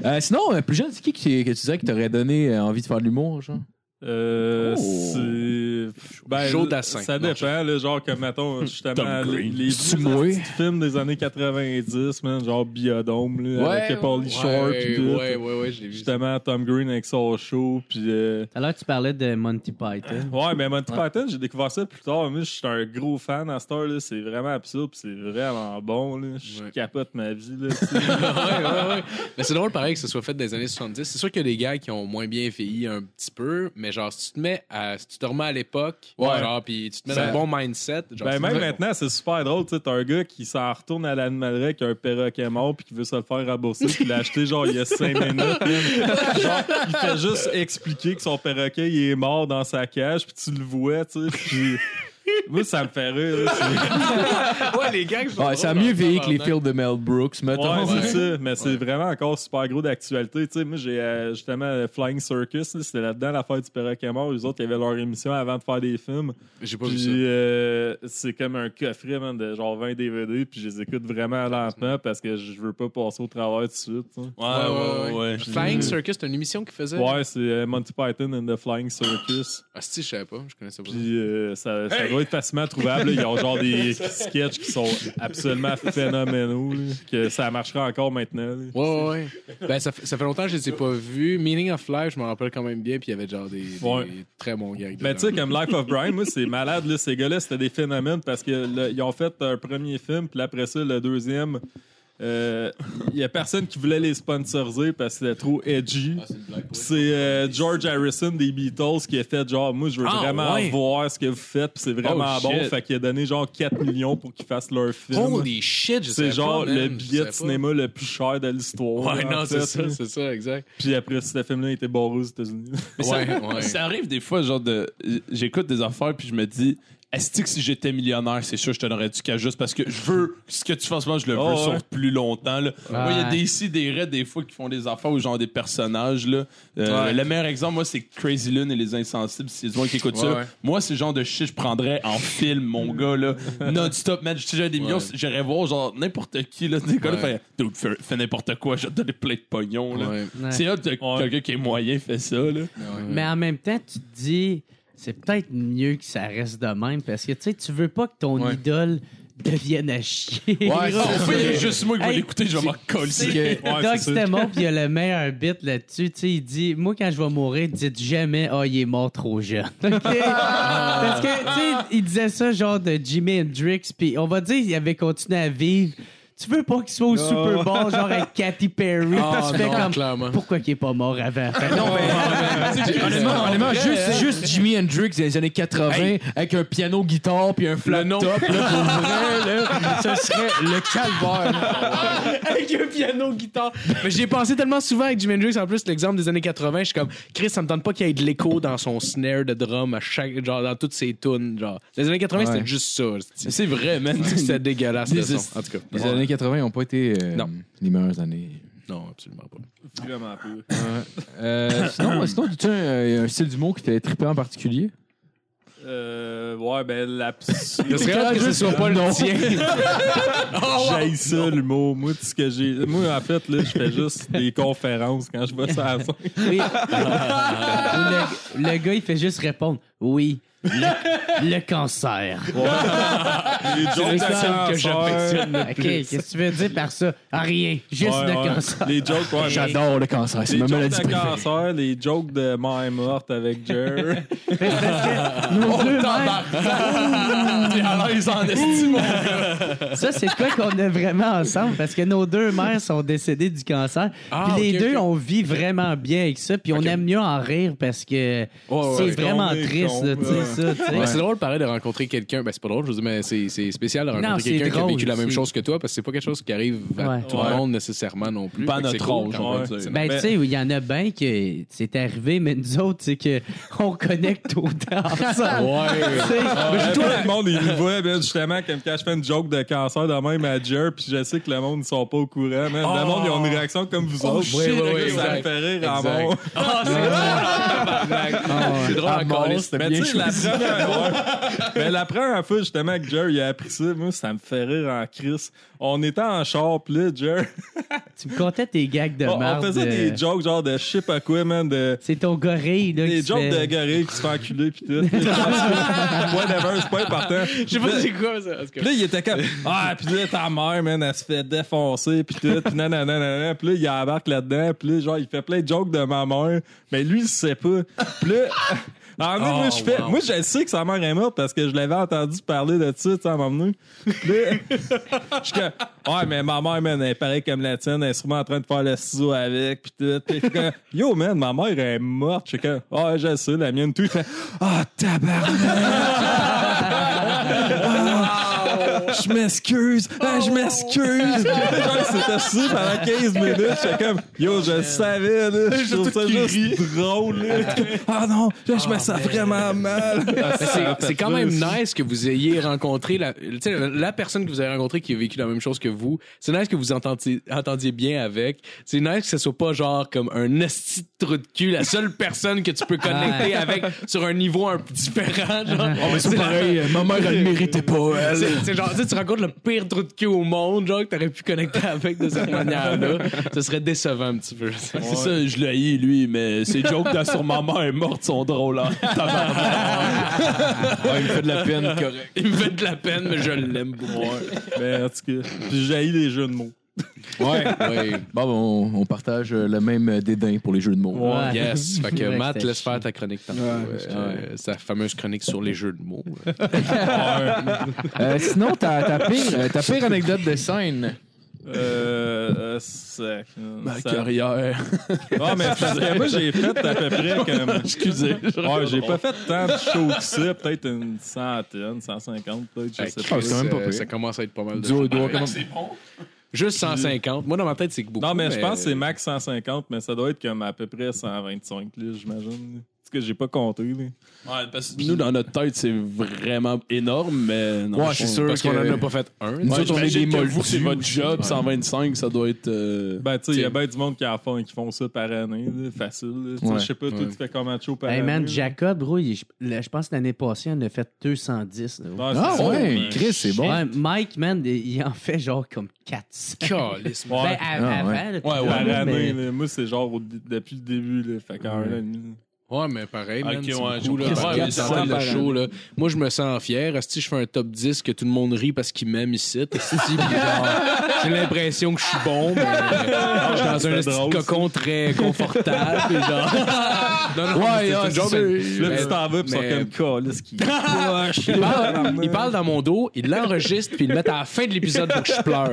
Euh, sinon, euh, plus jeune, c'est qui qui- que tu dirais qui t'aurait donné euh, envie de faire de l'humour, genre? Euh, Oh. c'est. Ben, Joe Dassin. Ça Non, dépend, là, genre, comme, mettons, justement, Tom les, Green. les vieux films des années 90, man, genre Biodome, là, avec Paulie Shore, pis tout. ouais, ouais, ouais, je l'ai vu. Justement, Tom Green avec son show, puis euh, l'heure, tu parlais de Monty Python. <laughs> Ouais, mais Monty Python, j'ai découvert ça plus tard. Moi, je suis un gros fan à cette. C'est vraiment absurde, c'est vraiment bon. Là. Je Ouais. capote ma vie. Là, <laughs> ouais, ouais, ouais. Mais c'est drôle, pareil, que ce soit fait des années 70. C'est sûr qu'il y a des gars qui ont moins bien vieilli un petit peu, mais genre, si tu te mets à, si tu te remets à l'époque, Ouais. genre, puis tu te mets Ça- dans le bon mindset, genre, ben, même vrai. maintenant, c'est super drôle. Tu sais, t'as un gars qui s'en retourne à l'animalerie qui a un perroquet mort, puis qui veut se le faire rembourser, puis il l'a acheté genre il y a cinq <laughs> minutes. genre, il fait juste expliquer que son perroquet il est mort dans sa cage, puis tu le vois, tu sais. Puis. Moi, ça me fait rire. <laughs> Ouais, les gars, qui sont Ouais, ça a mieux vieilli que les films de Mel Brooks, mettons. Ouais, c'est ça. Mais c'est vraiment encore super gros d'actualité. Tu sais, moi, j'ai euh, justement euh, Flying Circus. là, C'était là-dedans l'affaire du perroquet mort. Les autres, ils avaient leur émission avant de faire des films. J'ai pas vu ça. euh, c'est comme un coffret man, de genre 20 DVD. Puis je les écoute vraiment lentement parce que je veux pas passer au travers tout de suite. Ouais, ouais, ouais. Flying Circus, c'est une émission qu'ils faisaient. Ouais, c'est euh, Monty Python and the Flying Circus. Ah, si, je savais pas, je connaissais pas. Puis euh, ça, ça doit être facilement trouvable. là. Ils ont genre des <laughs> sketchs qui sont absolument phénoménaux. là, que ça marchera encore maintenant. là. Ouais, ouais, ouais. Ben, ça, fait, ça fait longtemps que je les ai pas vus. Meaning of Life, je me rappelle quand même bien, puis il y avait genre des, des Ouais. très bons gags. Ben, tu sais, comme Life of Brian, moi, c'est malade, là. Ces gars-là, c'était des phénomènes parce que là, ils ont fait un premier film, puis après ça, le deuxième, il y a personne qui voulait les sponsoriser parce que c'était trop edgy. Puis c'est euh, George Harrison des Beatles qui a fait genre, moi, je veux Ah, vraiment ouais. voir ce que vous faites, puis c'est vraiment Oh, bon. shit. Fait qu'il a donné genre 4 millions pour qu'ils fassent leur film. Holy shit, je c'est genre pas, le billet de cinéma le plus cher de l'histoire. Ouais, non, c'est ça, c'est ça, exact. Puis après, ce film-là était barré aux États-Unis. Ouais, ouais. ça arrive des fois, genre de. J'écoute des affaires puis je me dis. Est-ce que si j'étais millionnaire, c'est sûr, je te donnerais du cash juste parce que je veux ce que tu fais en ce moment, je le veux Oh, ouais. sur plus longtemps. Là. Moi, il y a des ici, des raids, des fois, qui font des affaires ou genre des personnages. Là. Euh, Ouais. Le meilleur exemple, moi, c'est Crazy Lune et les Insensibles. Si c'est du monde qui écoute Ouais, ça. ouais. Moi, c'est le genre de shit, je prendrais en film, mon gars. là <laughs> Non-stop, man. Si j'avais des millions, Ouais. j'irais voir genre n'importe qui. Là, des gars, là, Ouais. fait, fais, fais n'importe quoi, je vais te donner plein de pognon. Là. Ouais. Ouais. C'est hot quelqu'un qui est moyen fait ça. Là. Mais en même temps, tu te dis, c'est peut-être mieux que ça reste de même parce que tu sais, tu veux pas que ton Ouais. idole devienne à chier. Ouais, fait, il y a juste moi qui vais Hey, l'écouter, je vais m'en coller. C'est que- Ouais, Doug c'est ça. Stemon, puis il y a le meilleur bit là-dessus. Tu sais, il dit Moi, quand je vais mourir, dites jamais Ah, il est mort trop jeune. OK? Parce que, tu sais, il disait ça genre de Jimi Hendrix, puis on va dire qu'il avait continué à vivre. Tu veux pas qu'il soit au Super Bowl, genre avec Katy Perry? Ah, tu fais non, comme clairement. Pourquoi qu'il est pas mort avant? Non, Honnêtement, honnêtement, juste, juste Jimi Hendrix des années 80 avec un piano guitare puis un flat nom. top, là, pour vrai, là, ce serait le calvaire. avec un piano guitare. Mais j'y ai pensé tellement souvent avec Jimi Hendrix. En plus, l'exemple des années 80, je suis comme, Chris, ça me tente pas qu'il y ait de l'écho dans son snare de drum à chaque, genre, dans toutes ses tunes. Genre, les années 80, Ouais. c'était juste ça. c'est- vrai, man. C'était dégueulasse, le Les- son. En tout cas. Les années 80 n'ont pas été euh, Non. les meilleures années. Non, absolument pas. Vraiment peu. Euh, <laughs> sinon, sinon as-tu un, un style d'humour qui te fait triper en particulier? Euh, ouais, ben, la <laughs> Ce serait rare que ce soit pas le tien. <laughs> J'aille ça, l'humour. Moi, tout ce que j'ai. Moi, en fait, là, je fais juste des conférences quand je vais sur la scène. Oui. Ou le, le gars, il fait juste répondre Oui, le, le cancer. Les jokes de cancer. que j'affectionne le OK, qu'est-ce que tu veux dire par ça? Ah, rien, juste Ouais, le ouais. cancer. Les jokes, ouais, J'adore le cancer, c'est Les ma jokes maladie de préférée. cancer, les jokes de mère morte avec Jer. <laughs> C'est parce que <laughs> nos deux mères- T'es à l'aise en estime. Ça, c'est quoi qu'on a vraiment ensemble? Parce que nos deux mères sont décédées du cancer. Ah, puis les ok, deux, ok. on vit vraiment bien avec ça. Puis on aime mieux en rire parce que c'est ouais, vraiment mais triste, con, là, tu sais, ouais. ça, tu sais. Ouais, C'est drôle, pareil, de rencontrer quelqu'un. Ben, c'est pas drôle, je veux dire, mais c'est c'est spécial de Non, rencontrer c'est quelqu'un qui a drôle, vécu la même c'est- chose que toi, parce que c'est pas quelque chose qui arrive à Ouais. tout Ouais. le monde nécessairement non plus. Pas à Fait que c'est notre cool âge, quand on va même. dire. C'est- Ben, Mais- tu sais, il y en a bien que c'est arrivé, mais nous autres, c'est que on connecte autant ensemble. Ouais. Tu sais, le monde, il me voit, ben, justement, quand je fais une joke de cancer de même à Jer, puis je sais que le monde ne sont pas au courant. man. Le monde, ils ont une réaction comme vous autres. shit, ouais, ouais, ça me exact. fait rire à Exact. C'est drôle encore. mort, c'était Mais bien tu sais, la première, ouais. <laughs> <laughs> Mais la première fois, justement, que Jer il a appris ça, moi, ça me fait rire en crise. On était en char, pis là, Jer, <laughs> tu me contais tes gags de on, on merde. faisait euh, des jokes genre de je sais pas quoi, man, de... C'est ton gorille, là, Des jokes fait- de gorille qui se fait enculer pis tout. Whatever, c'est pas important. Je sais pas c'est quoi ça. Puis là, il était comme Ah, puis là, ta mère, man, elle se fait défoncer, puis tout, puis nanana. Puis là, il embarque là-dedans, puis là, genre, il fait plein de jokes de ma mère, mais lui, il sait pas. Puis là, en moi, moi, je fais, moi, je sais que sa mère est morte parce que je l'avais entendu parler de ça, tu sais, à là, je suis comme, ouais, mais ma mère, man, elle est pareille comme la tienne, elle est sûrement en train de faire le ciseau avec, puis tout. Je yo, man, ma mère est morte. Je suis comme, ah, je sais, la mienne, tout. Il fait, ah, tabarnak! Je m'excuse, Ah, je m'excuse. Genre, c'était ça pendant 15 <laughs> minutes. J'étais comme, yo, je le savais, là. Je trouve ça juste drôle, là. <laughs> Ah non, là, je me sens vraiment mal. <laughs> Mais c'est- quand même nice que vous ayez rencontré la, personne que vous avez rencontrée qui a vécu la même chose que vous. C'est nice que vous entendiez, entendiez bien avec. C'est nice que ce soit pas genre comme un esti de trou de cul, la seule personne que tu peux connecter avec sur un niveau un peu différent. Genre. Oh, mais c'est pareil, ma mère, elle le méritait pas, elle. C'est genre, tu rencontres le pire trou de cul au monde, genre, que t'aurais pu connecter avec de cette manière-là. Ce serait décevant un petit peu. C'est ça, je le haïs, lui, mais ses jokes de sur ma mère morte sont drôles. Hein. Ouais, il me fait de la peine, correct. Il me fait de la peine, mais je l'aime beaucoup. Mais en tout cas, j'ai les jeux de mots. Ouais, ouais. Bon, on, on partage euh, le même euh, dédain pour les jeux de mots. Ouais. Yes. <laughs> Fait que Matt, laisse faire ta chronique tantôt. Euh, sa fameuse chronique sur les jeux de mots. <laughs> Euh, sinon, ta, pire, euh, ta pire anecdote de scène. Euh, euh, c'est- Ma ça- carrière. Ah, mais c'est parce que moi, j'ai fait à peu près comme. <laughs> Excusez. Ouais, j'ai pas fait tant de shows que ça, peut-être une centaine, 150, peut-être, je sais pas. Ah, c'est quand même pas ça, pire. ça commence à être pas mal de Du haut choses. doigt, comment- Juste 150. Moi, dans ma tête, c'est que beaucoup. Non, mais je pense que c'est max 150, mais ça doit être comme à peu près 125, là, j'imagine. Parce que j'ai pas compté, là. Ouais, parce que nous, dans notre tête, c'est vraiment énorme, mais non. Ouais, c'est je- sûr Parce qu'on que- en a pas fait un. Nous Ouais, autres, on est des vous, c'est votre job, Ouais. 125, ça doit être. euh, Ben, tu sais, il y a bien du monde qui en font, qui font ça par année, là, facile. Je sais pas, toi, tu fais combien de shows par Hey année? man, là? Jacob, je pense que l'année passée, on a fait 210. là. Ouais, Ah c'est ça, ouais, mais- Chris, c'est bon. Ouais, Mike, man, il en fait genre comme 400. Calisse, moi. Ouais. Ben, Ah, avant, ouais. Ouais, ouais, mais-. Moi, c'est genre depuis le début, là. Fait qu'un an et demi. Ouais, mais pareil, man. Ok, c'est ouais, beaucoup, là. Ouais, ça le show, là. Moi, je me sens fier. Si je fais un top 10 que tout le monde rit parce qu'il m'aime ici, j'ai l'impression que je suis bon, mais je suis dans un ça. cocon très confortable. genre... <laughs> Non, non, Ouais, c'est ah, Là, tu t'en vas, pis ils sont comme qui poche. Il parle, il parle dans mon dos, il l'enregistre, puis il le met à la fin de l'épisode pour que je pleure.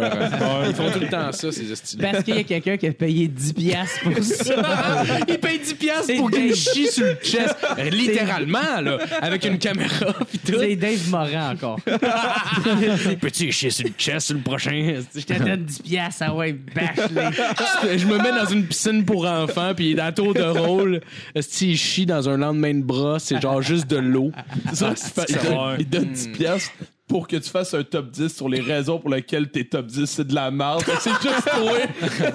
Ils font tout le temps ça, ces estis Parce qu'il y a quelqu'un qui a payé 10 piastres pour ça. <laughs> Il paye 10 piastres C'est pour qu'il me Sur le chest. Littéralement, là, avec une caméra pis tout. C'est Dave Morin encore. <laughs> Peux-tu chier sur le chest sur le prochain? Je te donne 10 piastres, ah ouais, bâche-les. <laughs> Je me mets dans une piscine pour enfants, puis il est dans tour de rôle. Si il chie dans un lendemain de bras, c'est genre juste de l'eau. ça, il, donne, il donne 10 piastres, pour que tu fasses un top 10 sur les raisons pour lesquelles tes top 10 c'est de la merde. C'est juste trouver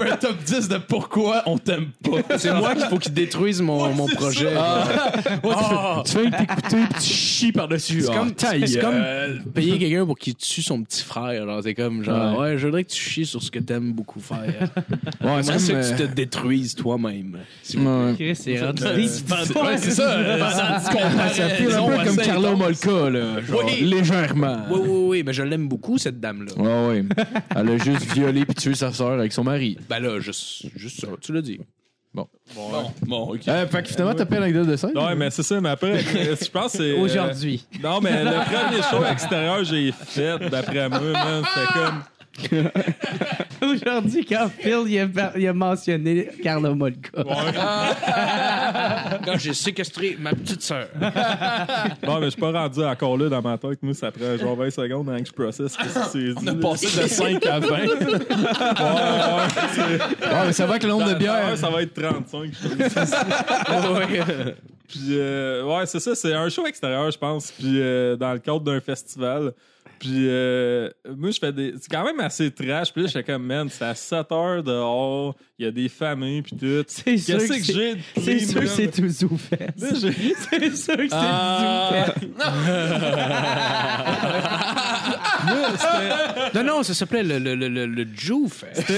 <laughs> un top 10 de pourquoi on t'aime pas. C'est moi qu'il faut qu'il détruise mon, mon projet. Tu fais t'écouter pis tu chies par-dessus. C'est Ah, comme, comme payer quelqu'un pour qu'il tue son petit frère. C'est comme genre, ouais. je voudrais que tu chies sur ce que t'aimes beaucoup faire. Ouais, <laughs> C'est que tu te détruises toi-même. euh, c'est. <laughs> Ouais, c'est ça. Ça fait un peu comme Carla Molka, là. Genre, Oui. Oui, oui, oui, mais je l'aime beaucoup, cette dame-là. Ouais, ouais. Elle a juste violé puis tué sa sœur avec son mari. Ben là, juste, juste ça, tu l'as dit. Bon, bon, ok. Euh, fait que finalement, t'as pas l'anecdote de ça? Ouais, mais c'est ça, mais après, euh, je pense que c'est. euh, Aujourd'hui. Non, mais le premier show extérieur que j'ai fait, d'après moi, man, c'était comme. <laughs> Aujourd'hui, quand Phil il a, par- il a mentionné Carlo Molka. Quand <laughs> j'ai séquestré ma petite sœur. <laughs> Bon, mais je suis pas rendu encore là dans ma tête. Moi, ça prend genre 20 secondes avant que je processe ce que c'est dit. On a passé de 5 à 20. Ouais, ouais, c'est- Ouais, mais ça va avec le nombre de bières. ça va être 35. je. Puis, euh, ouais, c'est ça. C'est un show extérieur, je pense. Puis, euh, dans le cadre d'un festival. Puis, euh, moi, je fais des. C'est quand même assez trash. Puis là, j'étais comme, man, c'est à 7 heures dehors. Il y a des familles, puis tout. <laughs> C'est sûr que que c'est- j'ai C'est sûr que c'est tout j'ai- <laughs> C'est sûr que c'est Ah. tout <laughs> Zoufest. Non, non, ça s'appelait le, le, le, le, le Jew Fest.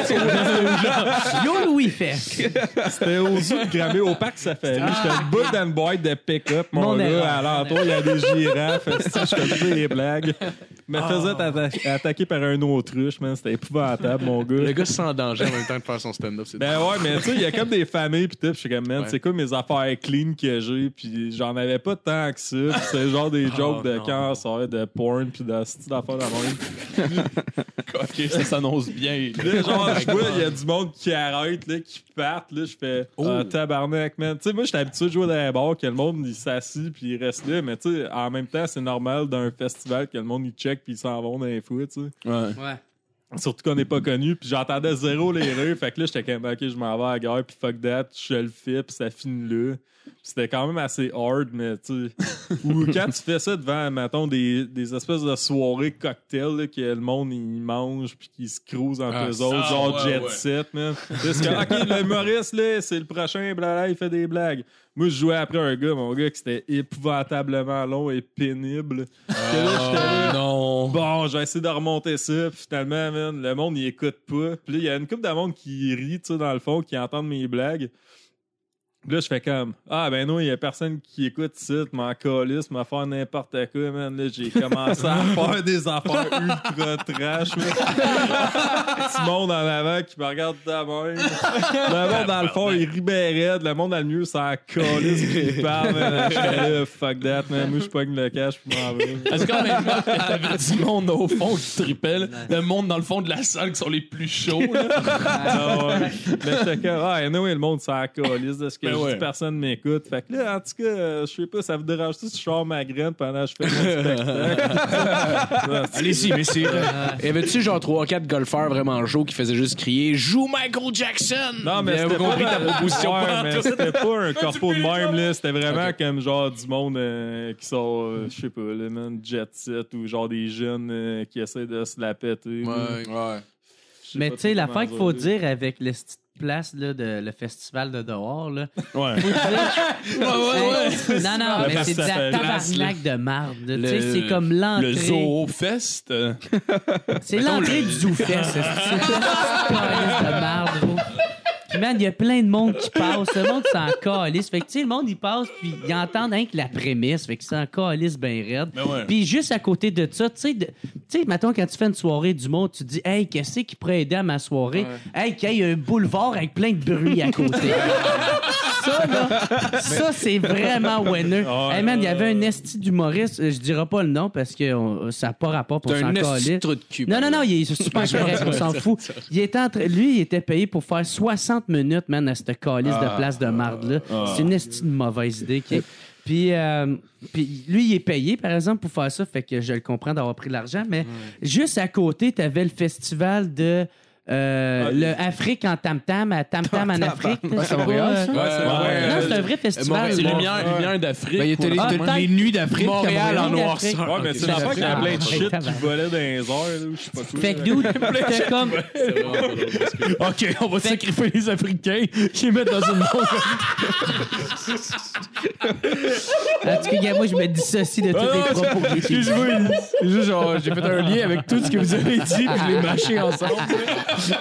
Yo Louis Fest. C'était au zoo de au parc Safari. J'étais une bout dans une boîte de pick-up, mon, gars. À l'entour, il y a des girafes. Je faisais des blagues. Je me faisais atta- attaquer par un autruche, man. C'était épouvantable, mon gars. Le gars se sent en danger en même temps de faire son stand-up. C'est Ben ouais, mais tu sais, il y a comme des familles pis tout, pis je suis comme, man, Ouais. c'est quoi mes affaires clean que j'ai, pis j'en avais pas tant que ça, pis c'est genre des jokes de non. cancer, de porn, pis de ce type d'affaires de même. <laughs> ok, ça s'annonce bien. Puis Là, genre, je vois, il y a du monde qui arrête, là, qui parte, là, je fais, ah, tabarnak, man. Tu sais, moi, j'étais habitué de jouer dans les bars, que le monde, il s'assit, puis il reste là, mais tu sais, en même temps, c'est normal d'un festival que le monde, il check, puis ils s'en vont dans les fous, tu sais. Ouais. Surtout qu'on n'est pas connu, puis j'entendais zéro les rues, fait que là, j'étais comme, ok, je m'en vais à la gare, puis fuck that, je le fais, puis ça finit là. C'était quand même assez hard, mais tu sais. Ou quand tu fais ça devant, mettons, des, des espèces de soirées cocktails, là, que le monde, il mange, puis qu'ils se cruise entre Ah, eux autres, genre ouais, jet ouais. set, man. Parce que, ok, le Maurice, là, c'est le prochain, blabla, il fait des blagues. Moi, je jouais après un gars, mon gars, qui c'était épouvantablement long et pénible. Là, j'étais là, non. Bon, je vais essayer de remonter ça. Puis finalement, man, le monde, il écoute pas. Puis là, il y a une couple de monde qui rit, tu sais, dans le fond, qui entendent mes blagues. Là, je fais comme, ah, ben non, il y a personne qui écoute ça, m'en calisse, m'a faire n'importe quoi, man. Là, j'ai commencé à <laughs> faire des affaires ultra trash. <laughs> Petit monde en avant qui me regarde de même. Le monde dans le fond, il rit raide. Le monde dans le milieu, ça calisse, puis il parle, man. Je fais là, fuck that, man. Moi, je pogne le cash, puis je m'en vais. Est-ce quand même que t'avais du monde au fond qui tripelle, le monde dans le fond de la salle qui sont les plus chauds, là? Ah ouais. Mais j'étais comme, ah, anyway, le monde s'en calisse de ce que Ben ouais. personne m'écoute. Fait que là, en tout cas, euh, je sais pas, ça vous dérange-tu si je sors ma graine pendant que je fais mon spectacle? <laughs> Allez-y, mais c'est. Y avait-tu genre 3-4 golfeurs vraiment chauds qui faisaient juste crier Joue Michael Jackson Non, mais Vous c'était compris pas ta proposition. Ouais, <laughs> c'était pas un corpo de même, là. C'était vraiment comme genre du monde euh, qui sont, euh, je sais pas, le man jet set ou genre des jeunes euh, qui essaient de se la péter. Ouais. Mais tu sais, l'affaire qu'il faut dire. avec le place là, de le festival de dehors, là. Ouais. <laughs> Non, non, Le mais c'est de la festival. tabarnak de marde. là. Tu Le- sais, c'est comme l'entrée. Le Zoo Fest. euh, C'est l'entrée du Zoufest. C'est <laughs> une de marde. Puis, man, il y a plein de monde qui passe. Le monde s'en calisse. Fait que, tu sais, le monde, il passe, puis ils entendent rien que la prémisse. Fait que s'en calisse bien raide. Ben ouais. Puis, juste à côté de ça, tu sais, tu sais, mettons, quand tu fais une soirée du monde, tu te dis, hey, qu'est-ce qui pourrait aider à ma soirée? Hey, qu'il y ait un boulevard avec plein de bruit à côté. ça, là, ça, c'est vraiment winner. hey, man, il y avait un esti d'humoriste, euh, je dirais pas le nom parce que on- ça n'a pas rapport pour s'en un esti de cul. Non, non, non, il est super correct, on s'en <laughs> fout. Il était lui, il était payé pour faire 60 minutes, man, à cette calice de place de marde-là. C'est une mauvaise idée. qui est- Puis, euh, puis lui, il est payé, par exemple, pour faire ça, fait que je le comprends d'avoir pris l'argent, mais juste à côté, tu avais le festival de euh, Ah, le Afrique en tam-tam, à tam-tam en Afrique. Ah, c'est Montréal, ça? c'est. Non, c'est un vrai festival. Là. Lumière, lumière d'Afrique. Ben, il y a Ah, les nuits d'Afrique. Montréal en noirceur. Ouais, mais c'est affaire qu'il y a plein de shit qui volaient dans les airs, là, je sais pas. Fait que dude, <laughs> t'as comme <laughs> OK, on va sacrifier les Africains qui les mettent dans une montre. <laughs> En tout cas, moi, je me dissocie de tous les propos j'ai dit. Excuse-moi, c'est juste genre, j'ai fait un lien avec tout ce que vous avez dit, puis je l'ai mâché ensemble.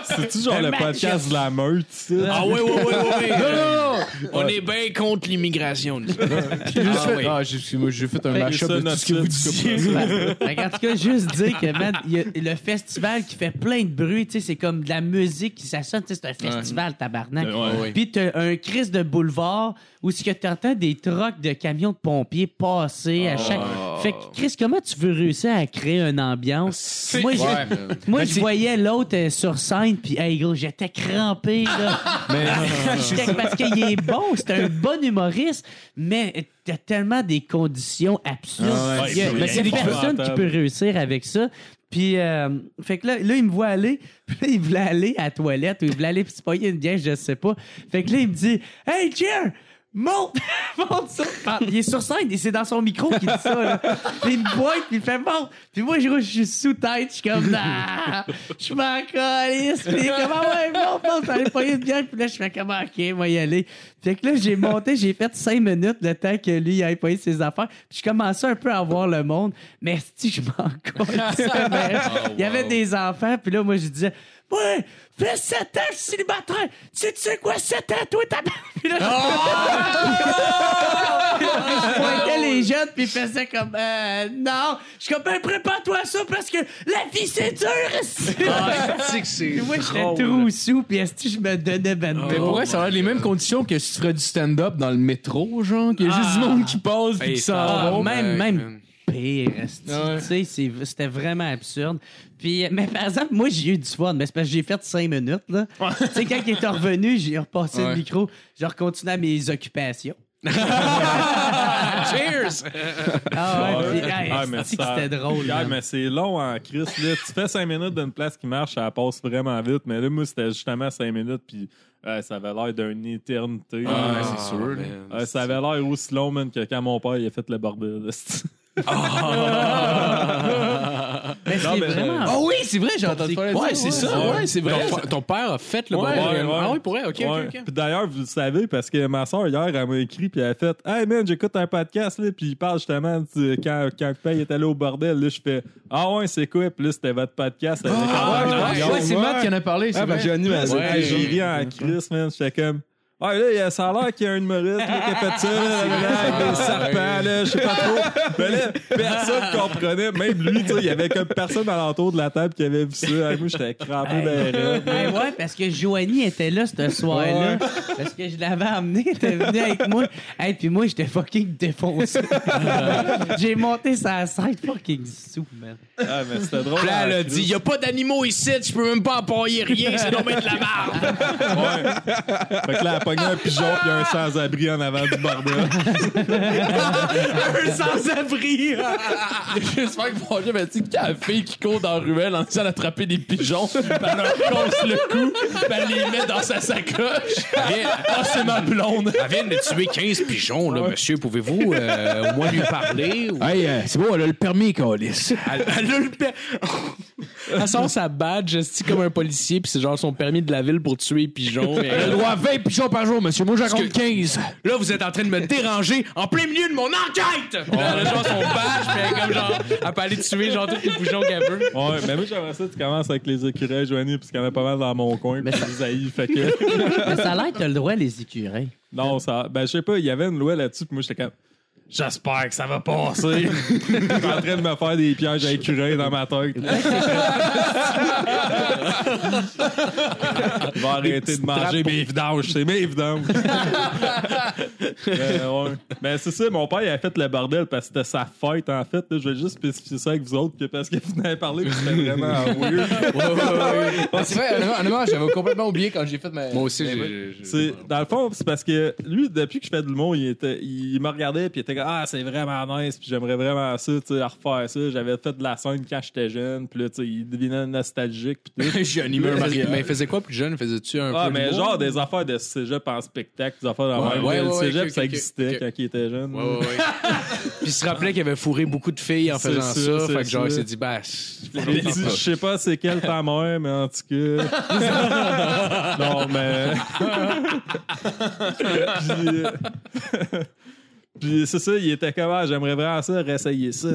C'est-tu genre le podcast de la meute, ça? Ah ouais, ouais, ouais, ouais. ouais. Non, non, non. On est bien contre l'immigration. nous. Ah, fait, oui. ah, j'ai, moi, j'ai fait un Fait que mashup ça, de tout ce que vous <laughs> que en tout cas, juste dire que, man, il y a le festival qui fait plein de bruit, tu sais, c'est comme de la musique qui ça sonne, tu sais, c'est un festival, tabarnak. ouais. Puis t'as un crise de boulevard où ce que t'entends des trocs de camions de pompiers passer à chaque... Fait que, Chris, comment tu veux réussir à créer une ambiance? Moi, Ouais, mais- moi je <laughs> voyais l'autre euh, sur scène, puis hey, gros, j'étais crampé, là. <laughs> <laughs> J'étais- parce qu'il est bon, c'est un bon humoriste, mais t'as tellement des conditions absurdes. Ah ouais, Il y a, c'est il y a personne qui peut réussir avec ça. Puis, euh, fait que là, là, il me voit aller. Puis là, il voulait aller à la toilette ou il voulait aller se payer une bière, je sais pas. Fait que là, il me dit Hey, Jer, monte, <laughs> monte sur. Ah, Il est sur scène et c'est dans son micro qu'il dit ça. Là. Puis <laughs> il me pointe, puis il fait monte. Puis moi, je, je suis sous tête, je suis comme Ah, je m'en calisse. Puis il est comme Ah ouais, monte, monte, allez payer une bière. Puis là, je fais comme Ah, Ok, moi y aller. Fait que là, j'ai monté, j'ai fait cinq minutes le temps que lui il aille payer ses affaires. Puis je commençais un peu à voir le monde. Mais si je m'en <laughs> calisse. Mais Il y avait des enfants, puis là, moi, je disais, ouais, fais 7 ans, je suis célibataire. Tu sais, tu sais quoi, 7 ans, toi, t'as. Puis là, <laughs> je pointais les jeunes, puis ils faisaient comme, euh, non. Je suis comme, ben, prépare-toi à ça parce que la vie, c'est dur. C'est que c'est Puis moi, j'étais trop sous, puis esti, je me donnais ben Mais pour vrai, ça a les mêmes conditions que si tu ferais du stand-up dans le métro, genre, qu'il y a juste du monde qui passe puis qui s'en Ah, va. même, même. Pire. Ouais. C'était vraiment absurde. Puis, mais par exemple, moi, j'ai eu du fun. Mais c'est parce que j'ai fait cinq minutes, là. tu sais, quand il est revenu, j'ai repassé Ouais. le micro. J'ai continué à mes occupations. <laughs> Cheers! Ah ouais, puis, hey, Ah, mais c'était drôle. Yeah, man. mais c'est long en Chris. Là. Tu fais 5 minutes d'une place qui marche, ça passe vraiment vite. Mais là, moi, c'était justement 5 minutes, puis euh, ça avait l'air d'une éternité. Ah, Euh, c'est sûr. euh, ça avait l'air aussi long, man, que quand mon père il a fait le bordel. <laughs> Mais Non, mais, vraiment. euh, Ah oui, c'est vrai, j'ai entendu parler de Ouais, c'est ça. Ouais. C'est vrai. Ton, ton père a fait le Ouais, ouais, ouais. Ah oui, pour vrai. OK, Ouais. OK, OK. Puis d'ailleurs, vous le savez, parce que ma soeur, hier, elle m'a écrit, puis elle a fait Hey man, j'écoute un podcast, là, puis il parle justement de quand, quand Paye est allé au bordel. Là, je fais Ah ouais, c'est quoi? Puis là, c'était votre podcast. avec Ah, ouais, c'est Matt qui en a parlé, c'est Ah, ben, vrai. Dit. Ouais, Hey, j'ai ri en Chris, man. J'étais comme. Ah, là, il y a- ça a l'air qu'il y a un humoriste là, qui a fait ça, là, là, là, avec des serpents, là, je sais pas trop. Mais là, personne comprenait. Même lui, tu sais, il y avait comme personne alentour de la table qui avait vu ça. Hey, moi, j'étais crampé Hey. ben raide. Hey, ouais, parce que Joanie était là ce soir-là. Parce que je l'avais amené, elle était venue avec moi. Hey, puis moi, j'étais fucking défoncé. <laughs> J'ai monté sa scène fucking sous, man. Ah, mais c'était drôle. Là, elle a dit, y a pas d'animaux ici, je peux même pas empailler rien, c'est donc bien de la merde. Ouais. Fait que là, pogné un pigeon puis un sans-abri en avant du bordel. Un sans-abri. J'espère que mon Dieu m'a dit qu'il y a la fille qui court dans la ruelle en essayant d'attraper des pigeons, puis elle leur casse le cou, puis elle les met dans sa sacoche. Ah, c'est ma blonde. Elle vient de tuer 15 pigeons, là, monsieur. Pouvez-vous euh, au moins lui parler? ou- Hey, euh, c'est bon, elle a le permis, Calis. Elle, elle a le per- <laughs> Elle sort sa badge, c'est comme un policier, puis c'est genre son permis de la ville pour tuer les pigeons. Elle doit 20 pigeons par jour, monsieur. Moi, j'en Parce que- compte 15. Là, vous êtes en train de me déranger en plein milieu de mon enquête! Là, genre son badge, puis elle est comme genre, elle peut aller tuer genre tous les pigeons qu'elle veut. Ouais, mais moi, j'aimerais ça, tu commences avec les écureuils, Joanie, parce qu'il y en a pas mal dans mon coin, puis Mais ça- les haïs, fait que. <laughs> Mais ça a l'air que t'as le droit les écureuils. Non, ça. Ben, je sais pas, il y avait une loi là-dessus, puis moi, j'étais comme. J'espère que ça va passer. <laughs> Je suis en train de me faire des pièges à écureuils dans ma tête. <laughs> Je vais arrêter de manger mes vidanges. C'est mes vidanges. <laughs> Euh, ouais. Ben, c'est ça, mon père, il a fait le bordel parce que c'était sa fête, en fait. là. Je vais juste spécifier ça avec vous autres, que parce qu'il venait parler, puis c'était vraiment weird. Ah, c'est vrai, honnêtement, honnêtement, j'avais complètement oublié quand j'ai fait ma. Moi aussi, Ben, j'ai. j'ai- C'est, dans le fond, c'est parce que lui, depuis que je fais de l'humour, il, était, il me regardait puis il était comme comme, ah, c'est vraiment nice, puis j'aimerais vraiment ça, tu sais, refaire ça. J'avais fait de la scène quand j'étais jeune, puis là, tu sais, il devenait nostalgique, puis tout. <laughs> Un mariage. Mais il faisait quoi plus jeune? Faisais-tu un Ah, peu mais genre des affaires de cégep en spectacle, des affaires de Ouais, même. ouais, le ouais, cégep, ça existait quand il était jeune. Ouais, ouais, ouais. <laughs> Puis il se rappelait qu'il avait fourré beaucoup de filles en faisant ça, Fait que genre, il s'est dit, bah, je Il le dit, fasse je sais pas c'est quelle ta mère, mais en tout cas. <laughs> non, mais. Puis, c'est ça, il était comme, ah, j'aimerais vraiment ça, réessayer ça.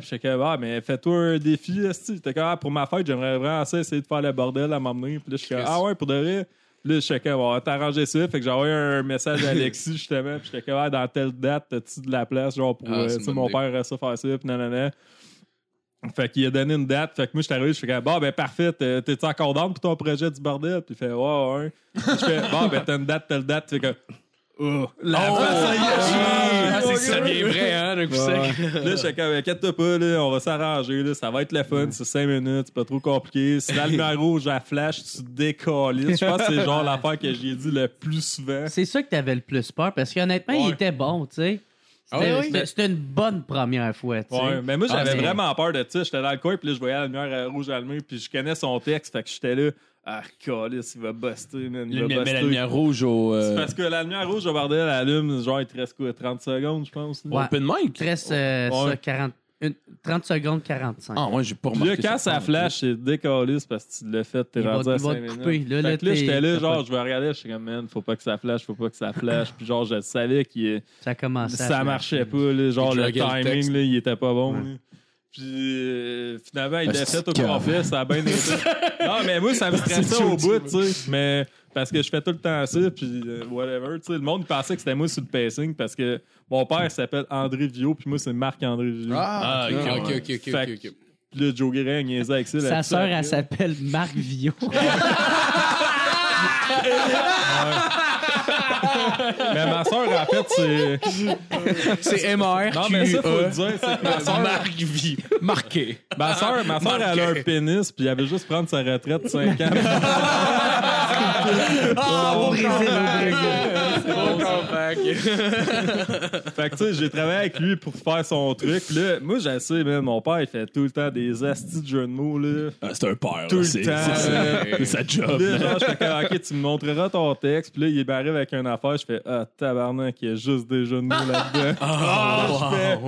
Puis j'étais comme, ah, mais fais-toi un défi, esti. J'étais comme, ah, pour ma fête, j'aimerais vraiment ça, essayer de faire le bordel à m'emmener. Puis là, je suis comme, ah ouais, pour de vrai. Puis là, j'étais comme, on va t'arranger ça. Fait que j'ai envoyé un message à Alexis, justement. Puis j'étais comme, ah, dans telle date, t'as-tu de la place, genre, pour, Ah, euh, mon père aimerait ça faire ça, puis nanana. Fait qu'il a donné une date. Fait que moi, je suis arrivé, je fais comme, bon, ben parfait, t'es- t'es-tu encore down pour ton projet du bordel? Puis il fait, ouais, ouais. Puis je fais, bon, ben t'as une date, telle date. Fait que, oh, la face, ça y est. Ah, c'est ça, ok. bien vrai, hein, d'un coup sec. Ouais. Là, je suis comme, inquiète-toi pas, là, on va s'arranger, là, ça va être le fun, c'est 5 minutes, c'est pas trop compliqué. Si la lumière <laughs> rouge, à flash, tu décolles. Je pense que c'est genre l'affaire que j'ai dit le plus souvent. C'est ça que t'avais le plus peur parce qu'honnêtement, il était bon, tu sais. Ah C'était oui, oui. une bonne première fois, tu sais. Ouais, mais moi, j'avais Ah, mais- vraiment peur de ça. J'étais dans le coin, puis là, je voyais la lumière euh, rouge allumée, puis je connais son texte, fait que j'étais là, ah, calice, il va buster, man, il va Mais la lumière rouge au. euh, C'est parce que la lumière rouge au bordel elle allume, genre, il te reste quoi, 30 secondes, je pense. Ouais. Open mic? Il te reste euh, Ouais. ça, 40, une- 30 secondes, 45. Ah, ouais, j'ai pas Puis remarqué. là, quand ça flash, c'est décaliste parce que tu l'as fait, t'es Il va- rendu à il va 5 te minutes. couper. Là, là, là, j'étais là, genre, je me regardais, je suis comme, man, faut pas que ça flash, faut pas que ça flash. Puis genre, je savais que Ça à ça marchait pas, là, genre, le timing, là, il était pas bon. Ouais. Puis euh, finalement, il Ah, l'a fait au complet, ça a bien été. <laughs> non, mais moi, ça me stressait au bout, tu sais. Mais parce que je fais tout le temps ça, puis euh, whatever. Tu sais, le monde pensait que c'était moi sur le pacing parce que mon père s'appelle André Vio, puis moi, c'est Marc-André Vio. Ah, ok, Ouais. ok, ok, ok, Fait ok, ok. Puis là, Joe Guérin a niaisé avec ça. Sa là-dessus sœur, elle s'appelle Marc Villon. <laughs> Mais ma soeur, en fait, c'est. C'est MR. Non, mais ça, faut le dire, c'est que ma soeur. Marc Vie. Marqué. Ma soeur, ma soeur, elle a un pénis, puis elle avait juste prendre sa retraite de 5 ans. Au Brésil, au <laughs> Fait que, tu sais, j'ai travaillé avec lui pour faire son truc. Là, moi, j'ai sais, man, mon père, il fait tout le temps des astis de jeux de mots, là. Ah, c'est un père. Tout là, le c'est- temps. c'est sa job. Là, genre, je fais comme, OK, tu me montreras ton texte. Puis là, il m'arrive avec une affaire. Je fais, ah, tabarnak, il y a juste des jeux de mots <laughs> là-dedans. Ah, je fais,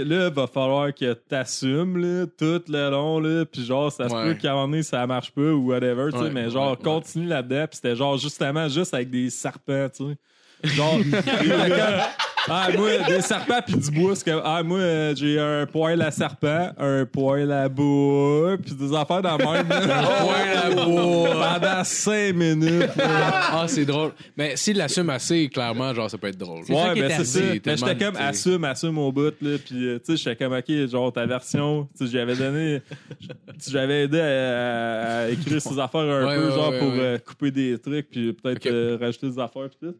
OK, là, va falloir que t'assumes, là, tout le long, là. Puis genre, ça se Ouais. peut qu'à un moment donné, ça marche pas ou whatever, tu sais. Ouais, mais genre, ouais, ouais. continue là-dedans. Puis c'était genre, justement, juste avec des serpents, tu sais. Genre, que, ah, moi, des serpents puis du bois, c'est comme, ah, moi, j'ai un poil à serpent, un poil à bois, puis des affaires dans le même. poil à bois. Pendant cinq minutes. là. Ah, c'est drôle. Mais s'il l'assume assez, clairement, genre, ça peut être drôle. Ouais, ben c'est ça. Mais Tellement, j'étais comme, assume, assume au bout, là, puis euh, tu sais, j'étais comme, ok, genre, ta version, tu sais, j'avais donné, tu- j'avais aidé à, à écrire ses affaires un Ouais, peu, ouais, genre, ouais, pour ouais. euh, couper des trucs, puis peut-être euh, rajouter des affaires, puis tout.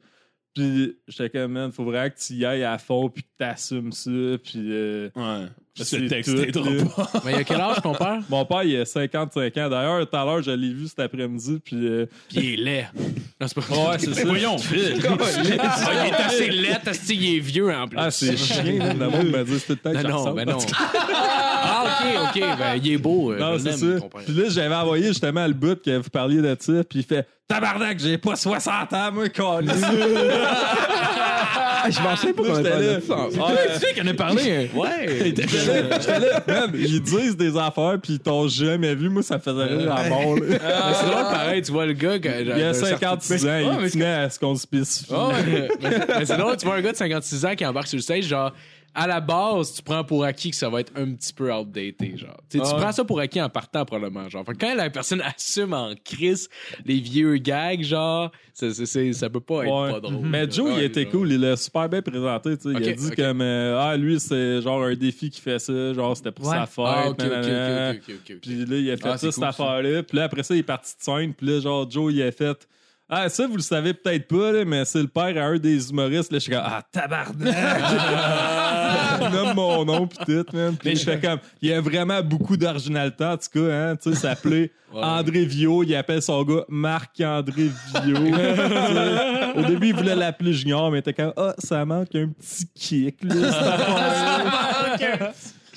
Puis j'étais comme, man, faut vraiment que tu y ailles à fond, puis que t'assumes ça, puis... euh, Ouais. c'est Ce texte pas. <laughs> Mais il y a quel âge ton père? Mon père, il a 55 ans. D'ailleurs, tout à l'heure, je l'ai vu cet après-midi, puis... euh, Puis il est laid. <laughs> Non, c'est pas ouais, c'est ça. Voyons, <laughs> Phil. Ah, il est assez laid, parce qu'il est vieux en plus. Ah, c'est chiant, là, le monde m'a dit, c'est tout le temps Non, non, ben non. Ah, ok, ok. Ben, il est beau. euh, Non, je c'est l'aime, ça. Puis là, j'avais envoyé justement le bout que vous parliez de ça, puis il fait Tabarnak, j'ai pas 60 ans, moi. <laughs> Ah, je m'en souviens pas a J'étais là. Ouais. Tu sais qu'on a parlé. <laughs> Ouais. <laughs> J'étais là, j'étais là, man, ils disent des affaires, puis ils t'ont jamais vu. Moi, ça me faisait rire à mort. là. Mais c'est drôle, pareil, tu vois le gars. que- Il a d'un certain- 56 ans, il c'est- tenait à ce qu'on se spécifie. Ah ouais, mais, mais c'est drôle, tu vois un gars de 56 ans qui embarque sur le stage, genre, à la base, tu prends pour acquis que ça va être un petit peu outdated, genre. Tu Ouais. prends ça pour acquis en partant, probablement, genre. Fait que quand la personne assume en crise les vieux gags, genre, ça, c'est- c'est- ça peut pas être Ouais. pas drôle. Mais Joe, il était genre. cool. Il l'a super bien présenté. tu sais. Ok, il a dit comme euh, Ah, lui, c'est genre un défi qui fait ça. Genre, c'était pour Ouais. sa fête. Ah, ok, ok, ok, nanana. ok, ok, ok. Puis là, il a fait Ah, ça, cette cool, ça. affaire-là. Puis là, après ça, il est parti de scène. Puis là, genre, Joe, il a fait. Ah, ça, vous le savez peut-être pas, là, mais c'est le père à un des humoristes. Là, je suis comme, ah, tabarnak! <laughs> <laughs> Il nomme mon nom pis tout, man. Puis je fais comme, il y a vraiment beaucoup d'originalité, en tout cas, hein. Tu sais, s'appelait <laughs> André Vio, il appelle son gars Marc-André Vio. <laughs> Au début, il voulait l'appeler Junior, mais il était comme, ah, ça manque un petit kick, là. cette affaire-là.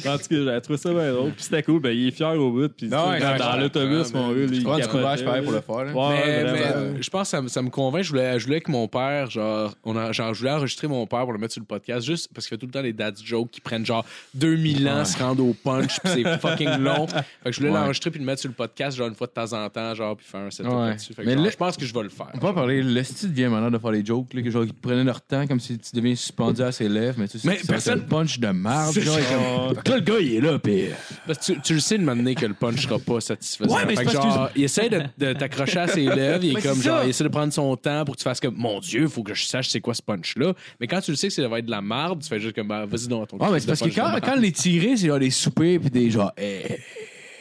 En tout cas, j'avais trouvé ça bien drôle. Puis c'était cool. Ben, il est fier au bout. Puis Non, ouais, dans, l'autobus, mon gars, il Prends du courage pareil pour le faire. Ouais, mais, je pense que ça, me- ça me convainc. Je voulais, je voulais que mon père, genre, on a, genre, je voulais enregistrer mon père pour le mettre sur le podcast, juste parce qu'il fait tout le temps des dad jokes qui prennent genre 2000 ans, se rendent au punch, puis c'est fucking long. Fait que je voulais Ouais. l'enregistrer puis le mettre sur le podcast, genre, une fois de temps en temps, genre, puis faire un setup Ouais. là-dessus. Fait que Mais genre, là- je pense que je vais le faire. On peut pas parler, le style devient maintenant de faire des jokes, là, que genre, ils prenaient leur temps comme si tu deviens suspendu à ses lèvres, mais tu sais, personne- un punch de merde, C'est genre, <laughs> là, le gars, il est là, pis. Parce que tu, tu le sais de m'amener que le punch sera pas satisfaisant. Ouais, mais Fait que c'est parce genre, il essaie de, de t'accrocher à ses lèvres, il est Mais comme c'est genre, ça. il essaie de prendre son temps pour que tu fasses comme, mon Dieu, faut que je sache c'est quoi ce punch-là. Mais quand tu le sais que ça va être de la merde, tu fais juste comme, bah, vas-y donc, ton Ouais, mais c'est parce que quand, quand les tirés, c'est genre des soupers pis des genre. eh,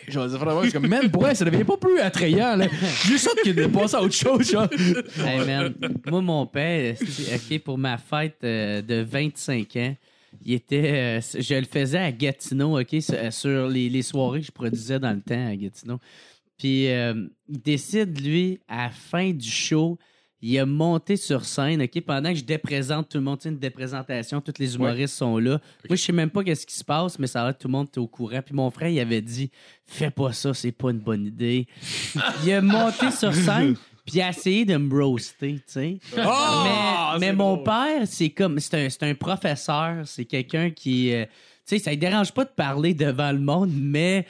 Genre, des affaires de même, c'est comme, man, pour elle, ça devient pas plus attrayant, là. Juste ça qu'il de passer à autre chose, genre. Hey man, moi, mon père, c'est- OK, pour ma fête euh, de 25 ans, il était. euh, je le faisais à Gatineau, OK, sur, sur les, les soirées que je produisais dans le temps à Gatineau. Puis, euh, il décide, lui, à la fin du show, il a monté sur scène, OK, pendant que je déprésente tout le monde, tu sais, une déprésentation, tous les humoristes sont là. Moi, je sais même pas qu'est-ce qui se passe, mais ça va être tout le monde est au courant. Puis mon frère, il avait dit, fais pas ça, c'est pas une bonne idée. il a monté sur scène, puis il a essayé de me roaster, tu sais. mais mais mon père, c'est comme, c'est un, c'est un professeur, c'est quelqu'un qui, euh, tu sais, ça ne dérange pas de parler devant le monde, mais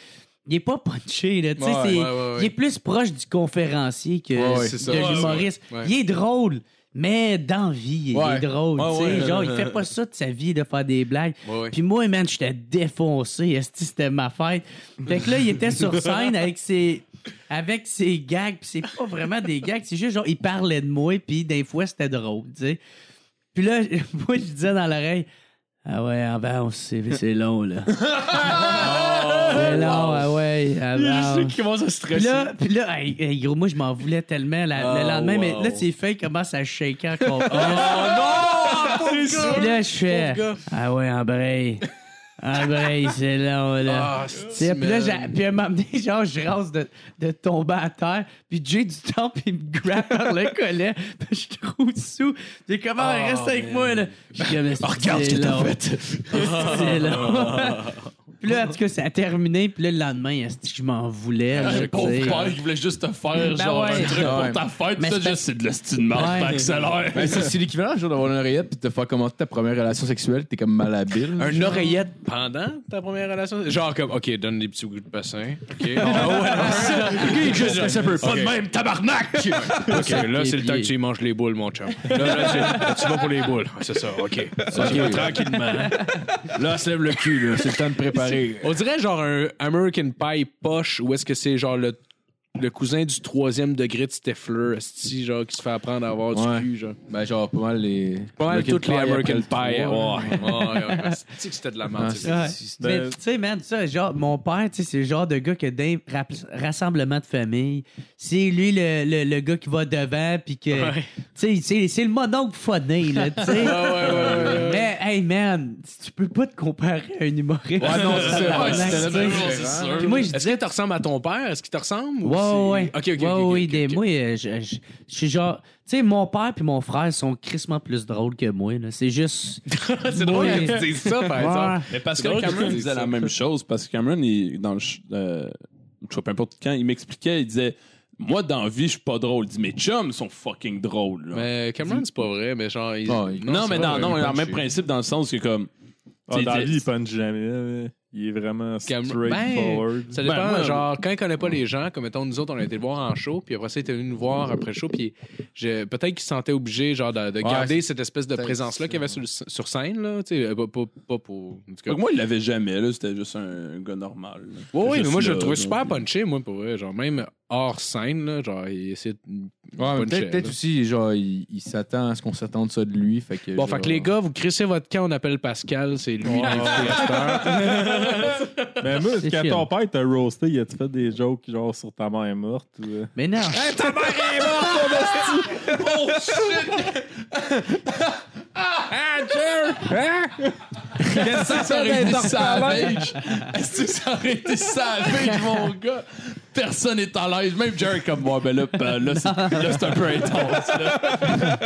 il est pas punché, là, tu sais, Ouais, c'est- ouais, ouais, ouais. il est plus proche du conférencier que Ouais, ouais, c'est ça. de Ouais, l'humoriste. ouais, ouais. Il est drôle. Mais dans la vie, il Ouais. est drôle. Ouais, tu sais. ouais. Genre, il fait pas ça de sa vie de faire des blagues. Ouais, ouais. Puis moi, man, j'étais défoncé. Esti, c'était ma fête. Fait que là, il était sur <laughs> scène avec ses, avec ses gags. Puis c'est pas vraiment des gags. C'est juste genre, il parlait de moi. Puis des fois, c'était drôle, tu sais. Puis là, <laughs> moi, je disais dans l'oreille, ah ouais, avance, c'est c'est long, là. <laughs> c'est long, ah ouais, avance. commence à Puis stresser. là, puis là hey, hey, gros, moi, je m'en voulais tellement la- le Ah, lendemain, mais wow. là, ses feuilles commencent à shaker encore. <laughs> Oh non! Puis là, je fais, ah ouais, embraye. Embraye, c'est long, là. Ah, Tu sais, puis là, j'ai- puis à un moment donné, genre, je rase de, de tomber à terre, puis Jay du temps, puis il me grappe par le collet, <laughs> puis je suis trop sous. Puis comment, reste avec moi, là. Je suis comme, regarde ce que t'as fait. <laughs> C'est long. <laughs> Puis là, en tout cas, ça a terminé, puis là, le lendemain, je m'en voulais. là, Le tu pauvre père qui voulait juste te faire Ben genre ouais. un truc Ouais. pour ta fête. Mais ça, c'est juste, c'est de l'estime de marde, Ouais. t'accélères. Ben, c'est l'équivalent, genre, d'avoir une oreillette pis de te faire commenter ta première relation sexuelle, t'es comme malhabile. Un oreillette pendant ta première relation? Genre comme, OK, donne des petits goûts de bassin. OK. <laughs> Ah ouais, non, ça. <laughs> ça peut pas de même, tabarnak! <laughs> OK, là, c'est le temps que tu y manges les boules, mon chum. Là, là, c'est- là, tu vas pour les boules. C'est ça, OK. Tranquillement. Là, se lève le cul, là. C'est le temps de préparer. On dirait genre un American Pie poche ou est-ce que c'est genre le, le cousin du troisième degré de Stifler, esti, genre qui se fait apprendre à avoir Ouais. du cul, genre. Ben, genre, pas mal les. Pas mal toutes les American Pie. le Ouais, ouais, ouais. C'est que c'était de la merde. Ah, c'est- Mais Ben- tu sais, man, ça, genre, mon père, tu sais, c'est le genre de gars que d'un rassemblement de famille, c'est lui le, le, le gars qui va devant, puis que, Ouais. tu sais, c'est- le mononcle phoné, là, tu sais. <laughs> ouais, ouais, ouais. Mais, hey, man, tu peux pas te comparer à un humoriste. Ouais, non, c'est ça. Moi, je Est-ce disais, que tu ressembles à ton père? Est-ce qu'il te ressemble? Ou Ouais, ouais. OK, OK, Ouais, oui, des- OK. moi, euh, je, je- je suis genre, tu sais, mon père puis mon frère sont crissement plus drôles que moi, là. C'est juste. <laughs> C'est drôle que tu dises ça, par Ouais. exemple. Mais parce C'est que drôle Cameron tu dises disait ça. la même chose, parce que Cameron, il, dans le. ch- euh, je sais pas, peu importe quand, il m'expliquait, il disait Moi, dans la vie, je suis pas drôle. Il dit Mes chums sont fucking drôles. là. Mais Cameron, c'est pas vrai, mais genre. il- Ah, il- non, mais non, vrai, non, il dans le même punch. principe, dans le sens que, comme. Ah, dans la vie, il punch jamais. là. Il est vraiment Cam- straightforward. Ça dépend, Ben, moi, genre, quand il connaît pas les gens, comme mettons, nous autres, on a été le voir en show, puis après ça, il était venu nous voir après le show, puis je- peut-être qu'il se sentait obligé, genre, de, de garder cette espèce de présence-là qu'il y avait sur, scène, là, tu sais, pas, pas, pas pour. En tout cas. Moi, il l'avait jamais, là. C'était juste un gars normal. là. Ouais, oui, mais moi, je le trouvais super punché, moi, pour vrai. Genre, même hors scène, là, genre, il essayait de. Ouais, peut-être aussi, genre, il, il s'attend à ce qu'on s'attende de ça de lui. Fait que, Bon, genre- fait que les gars, vous crissez votre camp, on appelle Pascal, c'est lui l'invité à cette heure. <laughs> Mais moi, quand ton père t'a roasté, il a-tu fait des jokes genre sur ta mère morte? Ou... euh? Mais non. Qu'est-ce que Ça aurait été savage? Est-ce que ça aurait été savage, mon gars? Personne n'est à l'aise. Même Jerry comme moi, ben là, ben là, c'est, là, c'est un peu intense. Là.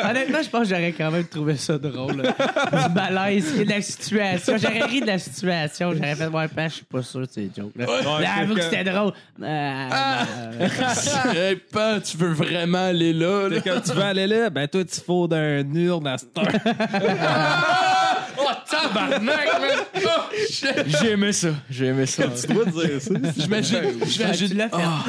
<laughs> Honnêtement, je pense que j'aurais quand même trouvé ça drôle. là. Du malaise, et de la situation. J'aurais ri de la situation. J'aurais fait, ouais, pas, je suis pas sûr de ces jokes. Là, Là, avoue que c'était drôle. Euh, euh, <laughs> hey, Pan, tu veux vraiment aller là? là? Quand tu veux aller là, ben toi, tu fous d'un urne à cette heure. <laughs> Tabarnak, man! Oh, <laughs> shit. J'ai aimé ça. J'ai aimé ça. Tu dois dire ça. J'imagine, j'imagine, fait.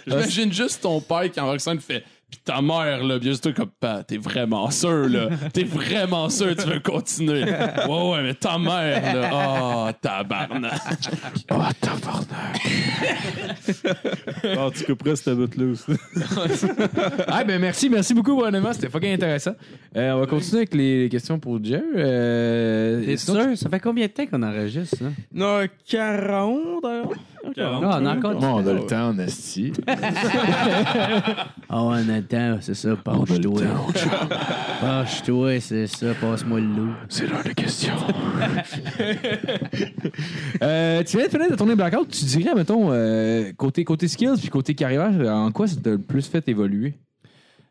<laughs> j'imagine juste ton père qui en vaccin fait. Pis ta mère, là, bien toi, comme, Pat, t'es vraiment sûr, là. <laughs> T'es vraiment sûr que tu veux continuer. Ouais, ouais, mais ta mère, là. Oh, tabarnak. Oh, tabarnak. Ah, tu couperais cette bout-là aussi. Ah, ben merci, merci beaucoup, Brunement. C'était fucking intéressant. Euh, on va continuer avec les questions pour Jer. Euh, T'es sûr? Ça fait combien de temps qu'on enregistre, ça? Non, 40. d'ailleurs. Non, on a encore Bon, on a le temps, en esti. Ah, <laughs> <laughs> on a le temps, c'est ça. Penche-toi. <laughs> Penche-toi, c'est ça. Passe-moi le loup. C'est l'heure de questions. <laughs> Euh, tu viens de finir de tourner Blackout. Tu dirais, mettons, euh, côté, côté skills puis côté carrière, en quoi ça t'a le plus fait évoluer?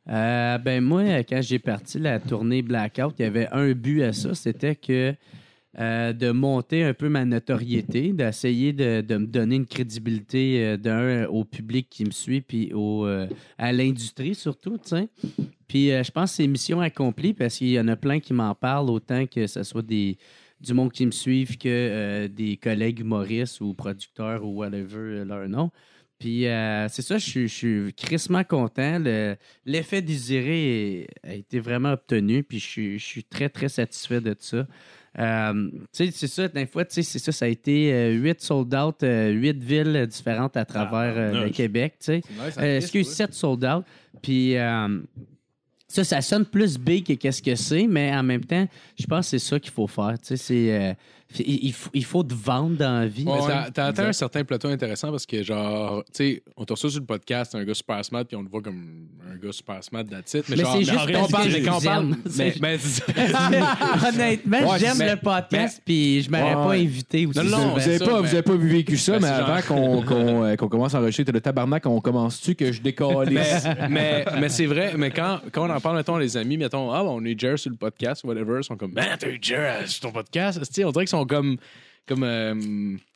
Euh, ben moi, quand j'ai parti la tournée Blackout, il y avait un but à ça, c'était que euh, de monter un peu ma notoriété, d'essayer de, me donner une crédibilité euh, d'un au public qui me suit, puis au, euh, à l'industrie surtout. Puis je pense que c'est mission accomplie parce qu'il y en a plein qui m'en parlent, autant que ce soit des du monde qui me suivent que des collègues humoristes ou producteurs ou whatever leur nom. Puis c'est ça, je suis- je crissement content. Le- L'effet désiré a été vraiment obtenu, puis je je suis très, très satisfait de ça. Euh, tu sais, c'est ça, des fois, c'est ça, ça a été euh, huit sold out, euh, huit villes différentes à travers euh, le nice. Québec, tu sais. Euh, excuse, 7 sold out. Puis ça, ça sonne plus big que qu'est-ce que c'est, mais en même temps, je pense que c'est ça qu'il faut faire. Tu sais, c'est, il, il faut, il faut te vendre dans la vie. Mais tu sais. t'as- atteint un certain plateau intéressant parce que, genre, tu sais, on te reçoit sur le podcast, un gars super smart, puis on le voit comme un gars super smart, that's it. Mais, Mais genre, c'est juste quand on parle- mais quand on parle- mais- <laughs> mais ça. <laughs> Honnêtement, Ouais, j'aime mais- le podcast, puis je m'aurais Ouais. pas invité aussi. Non, vous avez ça, pas, mais- vous avez pas vécu ça, Ben, mais c'est avant qu'on <laughs> qu'on, euh, qu'on commence à enregistrer, t'as le tabarnak, on commence-tu que je décolle? Mais, mais, mais c'est vrai, mais quand, quand on en parle, mettons, les amis, mettons, ah, on est Jer sur le podcast, whatever, ils sont comme, man, t'as eu Jer euh, sur ton podcast, tu sais, on dirait qu'ils sont comme, comme, euh,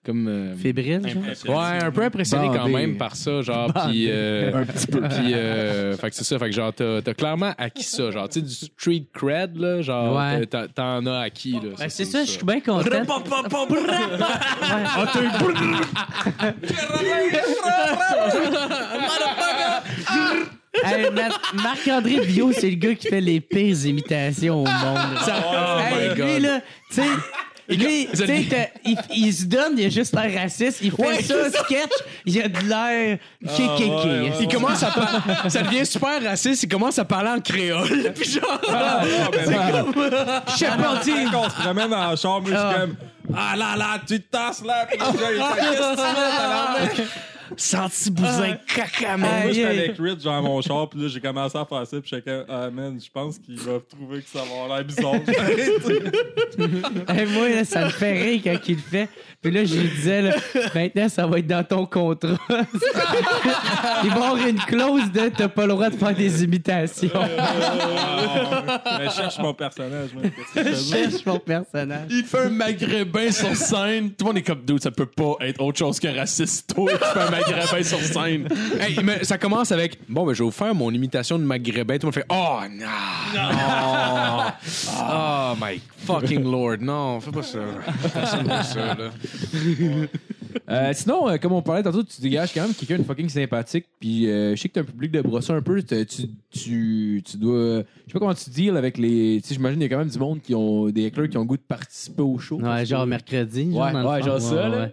comme, euh, Fébrile, genre? Ouais, un peu impressionné quand même par ça, genre, puis euh, <laughs> un petit peu. Puis, euh, fait que c'est ça, fait que genre, t'as t'as clairement acquis ça, genre, tu sais, du street cred, là, genre, Ouais. t'as- t'en as acquis, là. Ben, c'est ça, je suis bien content. Hey, Ma- Marc-André Bio, c'est le gars qui fait les pires imitations au monde. Hey, my lui, God. là, tu sais. Lui, tu sais, il, il se donne, il a juste l'air raciste. Il fait ça, sketch, il a de l'air kékéké. Il commence à parler, <laughs> ça devient super raciste, il commence à parler en créole, <laughs> puis genre, Je sais pas, tu sais. Quand on se promène dans la chambre, je suis comme Ah là là, tu te tasses là, il fait Qu'est-ce que tu fais, tabarnak? Senti bousin caca, Moi, Aïe, j'étais aïe. avec Rich dans mon char, puis là, j'ai commencé à faire ça, puis j'étais comme, ah man, je pense qu'il va trouver que ça va avoir l'air bizarre. <laughs> Hey, moi, là, ça me fait rire quand il le fait. Puis là, je lui disais, là, maintenant, ça va être dans ton contrat. <laughs> il va y avoir une clause de t'as pas le droit de faire des imitations. Mais je cherche mon personnage, je cherche mon personnage. Il fait un maghrébin sur scène. Tout le monde est comme, dude, ça peut pas être autre chose que raciste. Toi, tu fais un maghrébin sur scène. Hey, mais ça commence avec Bon, ben, je vais vous faire mon imitation de maghrébin. Tout le monde fait Oh, non! <laughs> Oh, my fucking lord. Non, fais pas ça. Personne fait ça, là. Euh, sinon, euh, comme on parlait tantôt, tu dégages quand même quelqu'un de fucking sympathique. Puis euh, je sais que t'as un public de brosseux un peu. Tu, tu, tu dois. Je sais pas comment tu deals avec les. Tu sais, j'imagine qu'il y a quand même du monde qui ont. Des hecklers qui ont le goût de participer au show. Ouais, genre mercredi. Genre Ouais, genre ça, là.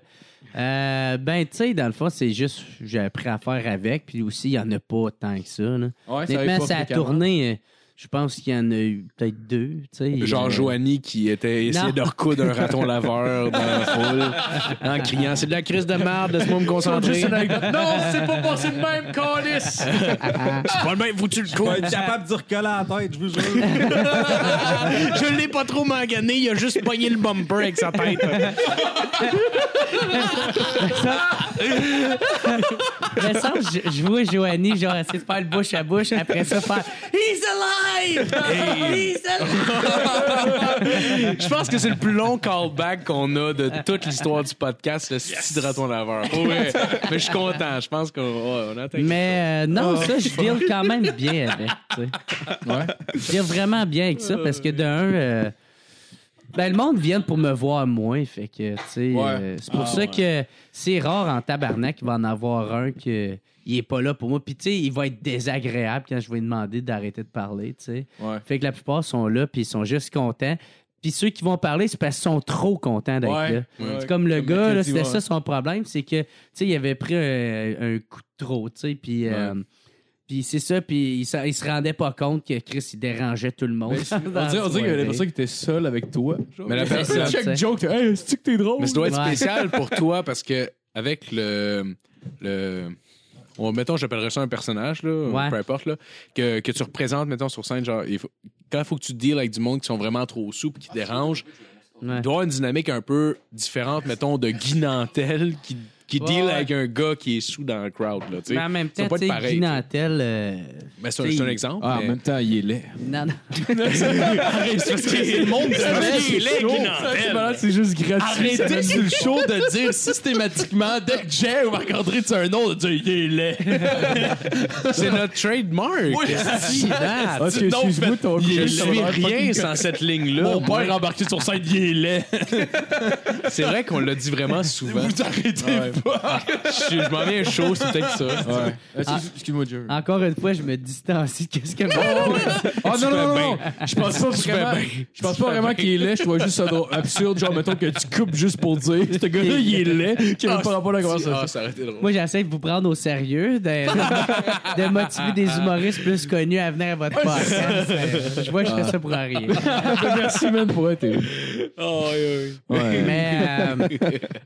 Euh, ben, tu sais, dans le fond, c'est juste, j'ai appris à faire avec. Puis aussi, il n'y en a pas tant que ça. Là. Ouais, ça Honnêtement, ça a tourné. euh, Je pense qu'il y en a eu peut-être deux. tu sais. Genre Euh, Joanie qui était essayé Non. de recoudre un raton <laughs> laveur dans la foule en criant C'est de la crise de merde, laisse-moi me concentrer. Non, c'est pas passé de même, calice! <laughs> C'est pas le même, faut-tu le Je vais être capable d'y recoller à la tête, je vous jure. <laughs> Je l'ai pas trop magané, il a juste pogné le bumper avec sa tête. Mais ça, je, je vois Joanie, genre, essayer de faire le bouche à bouche, après ça, faire He's alive! <laughs> <laughs> Je pense que c'est le plus long callback qu'on a de toute l'histoire du podcast, le style de raton laveur. <laughs> Mais je suis content. Je pense qu'on ouais, on a atteint Mais euh, non, ça, je deal quand même bien avec. tu sais. Ouais. Je deal vraiment bien avec ça parce que d'un, euh, ben, le monde vient pour me voir moins. Fait que, tu sais, Ouais. euh, c'est pour ça que c'est rare en tabarnak qu'il va en avoir un que il est pas là pour moi. Puis, tu sais, il va être désagréable quand je vais lui demander d'arrêter de parler, tu sais. Ouais. Fait que la plupart sont là, puis ils sont juste contents. Puis ceux qui vont parler, c'est parce qu'ils sont trop contents d'être Ouais. là. Ouais. C'est comme le Comme gars, là, c'était ouais. ça son problème, c'est que, tu sais, il avait pris un, un coup de trop, tu sais, puis... euh, puis c'est ça, puis il, se- il se rendait pas compte que Chris, il dérangeait tout le monde. <laughs> On dirait, on dirait qu'il y avait l'impression qu'il était seul avec toi. Mais la C'est personne, sais. joke, hey, c'est-tu que t'es drôle? Mais ça doit être Ouais. spécial pour <laughs> toi parce que avec le. le on, mettons, j'appellerais ça un personnage, là, Ouais. peu importe, là, que, que tu représentes, mettons, sur scène. Genre, il faut- quand il faut que tu deals avec du monde qui sont vraiment trop souples, qui dérangent, Ouais. il doit y avoir une dynamique un peu différente, mettons, de Guy Nantel qui, qui Ouais, deal avec un gars qui est sous dans le crowd. Là, tu sais. Mais en même temps, tu sais, pareil, Guy. Nantel, euh, Ben, c'est un, c'est un exemple. Ah, en mais- même temps, il est laid. non, non. <laughs> C'est parce que c'est le monde qui C'est malade, c'est juste gratuit. Arrêtez sur le show de dire systématiquement, dès que Jay ou Marc-André tu un nom, de dire il est laid. <laughs> c'est notre trademark. Si, Nat. Ah, excuse-moi, ton il Je suis rien sans cette ligne-là. Mon père embarqué sur scène, il est laid. C'est vrai qu'on l'a dit vraiment <laughs> souvent. Vous arrêtez. Je, je m'en viens chaud, c'est peut-être ça. Ouais. Excuse- Excuse-moi, Joe. Encore une fois, je me distancie. Qu'est-ce que Ah non, non, non, non. Je pense pas vraiment, je pense pas vraiment qu'il est laid. Je trouve juste ça drôle- absurde. Genre, mettons que tu coupes juste pour dire, ce gars-là, il est laid, qui a même pas rapport à la conversation. Ah, ça aurait été drôle. Moi, j'essaie de vous prendre au sérieux, de, de, de motiver des humoristes plus connus à venir à votre podcast. <laughs> Euh, Je vois que je fais ça pour rien. <laughs> Merci, man, pour être. Ouais. Mais euh,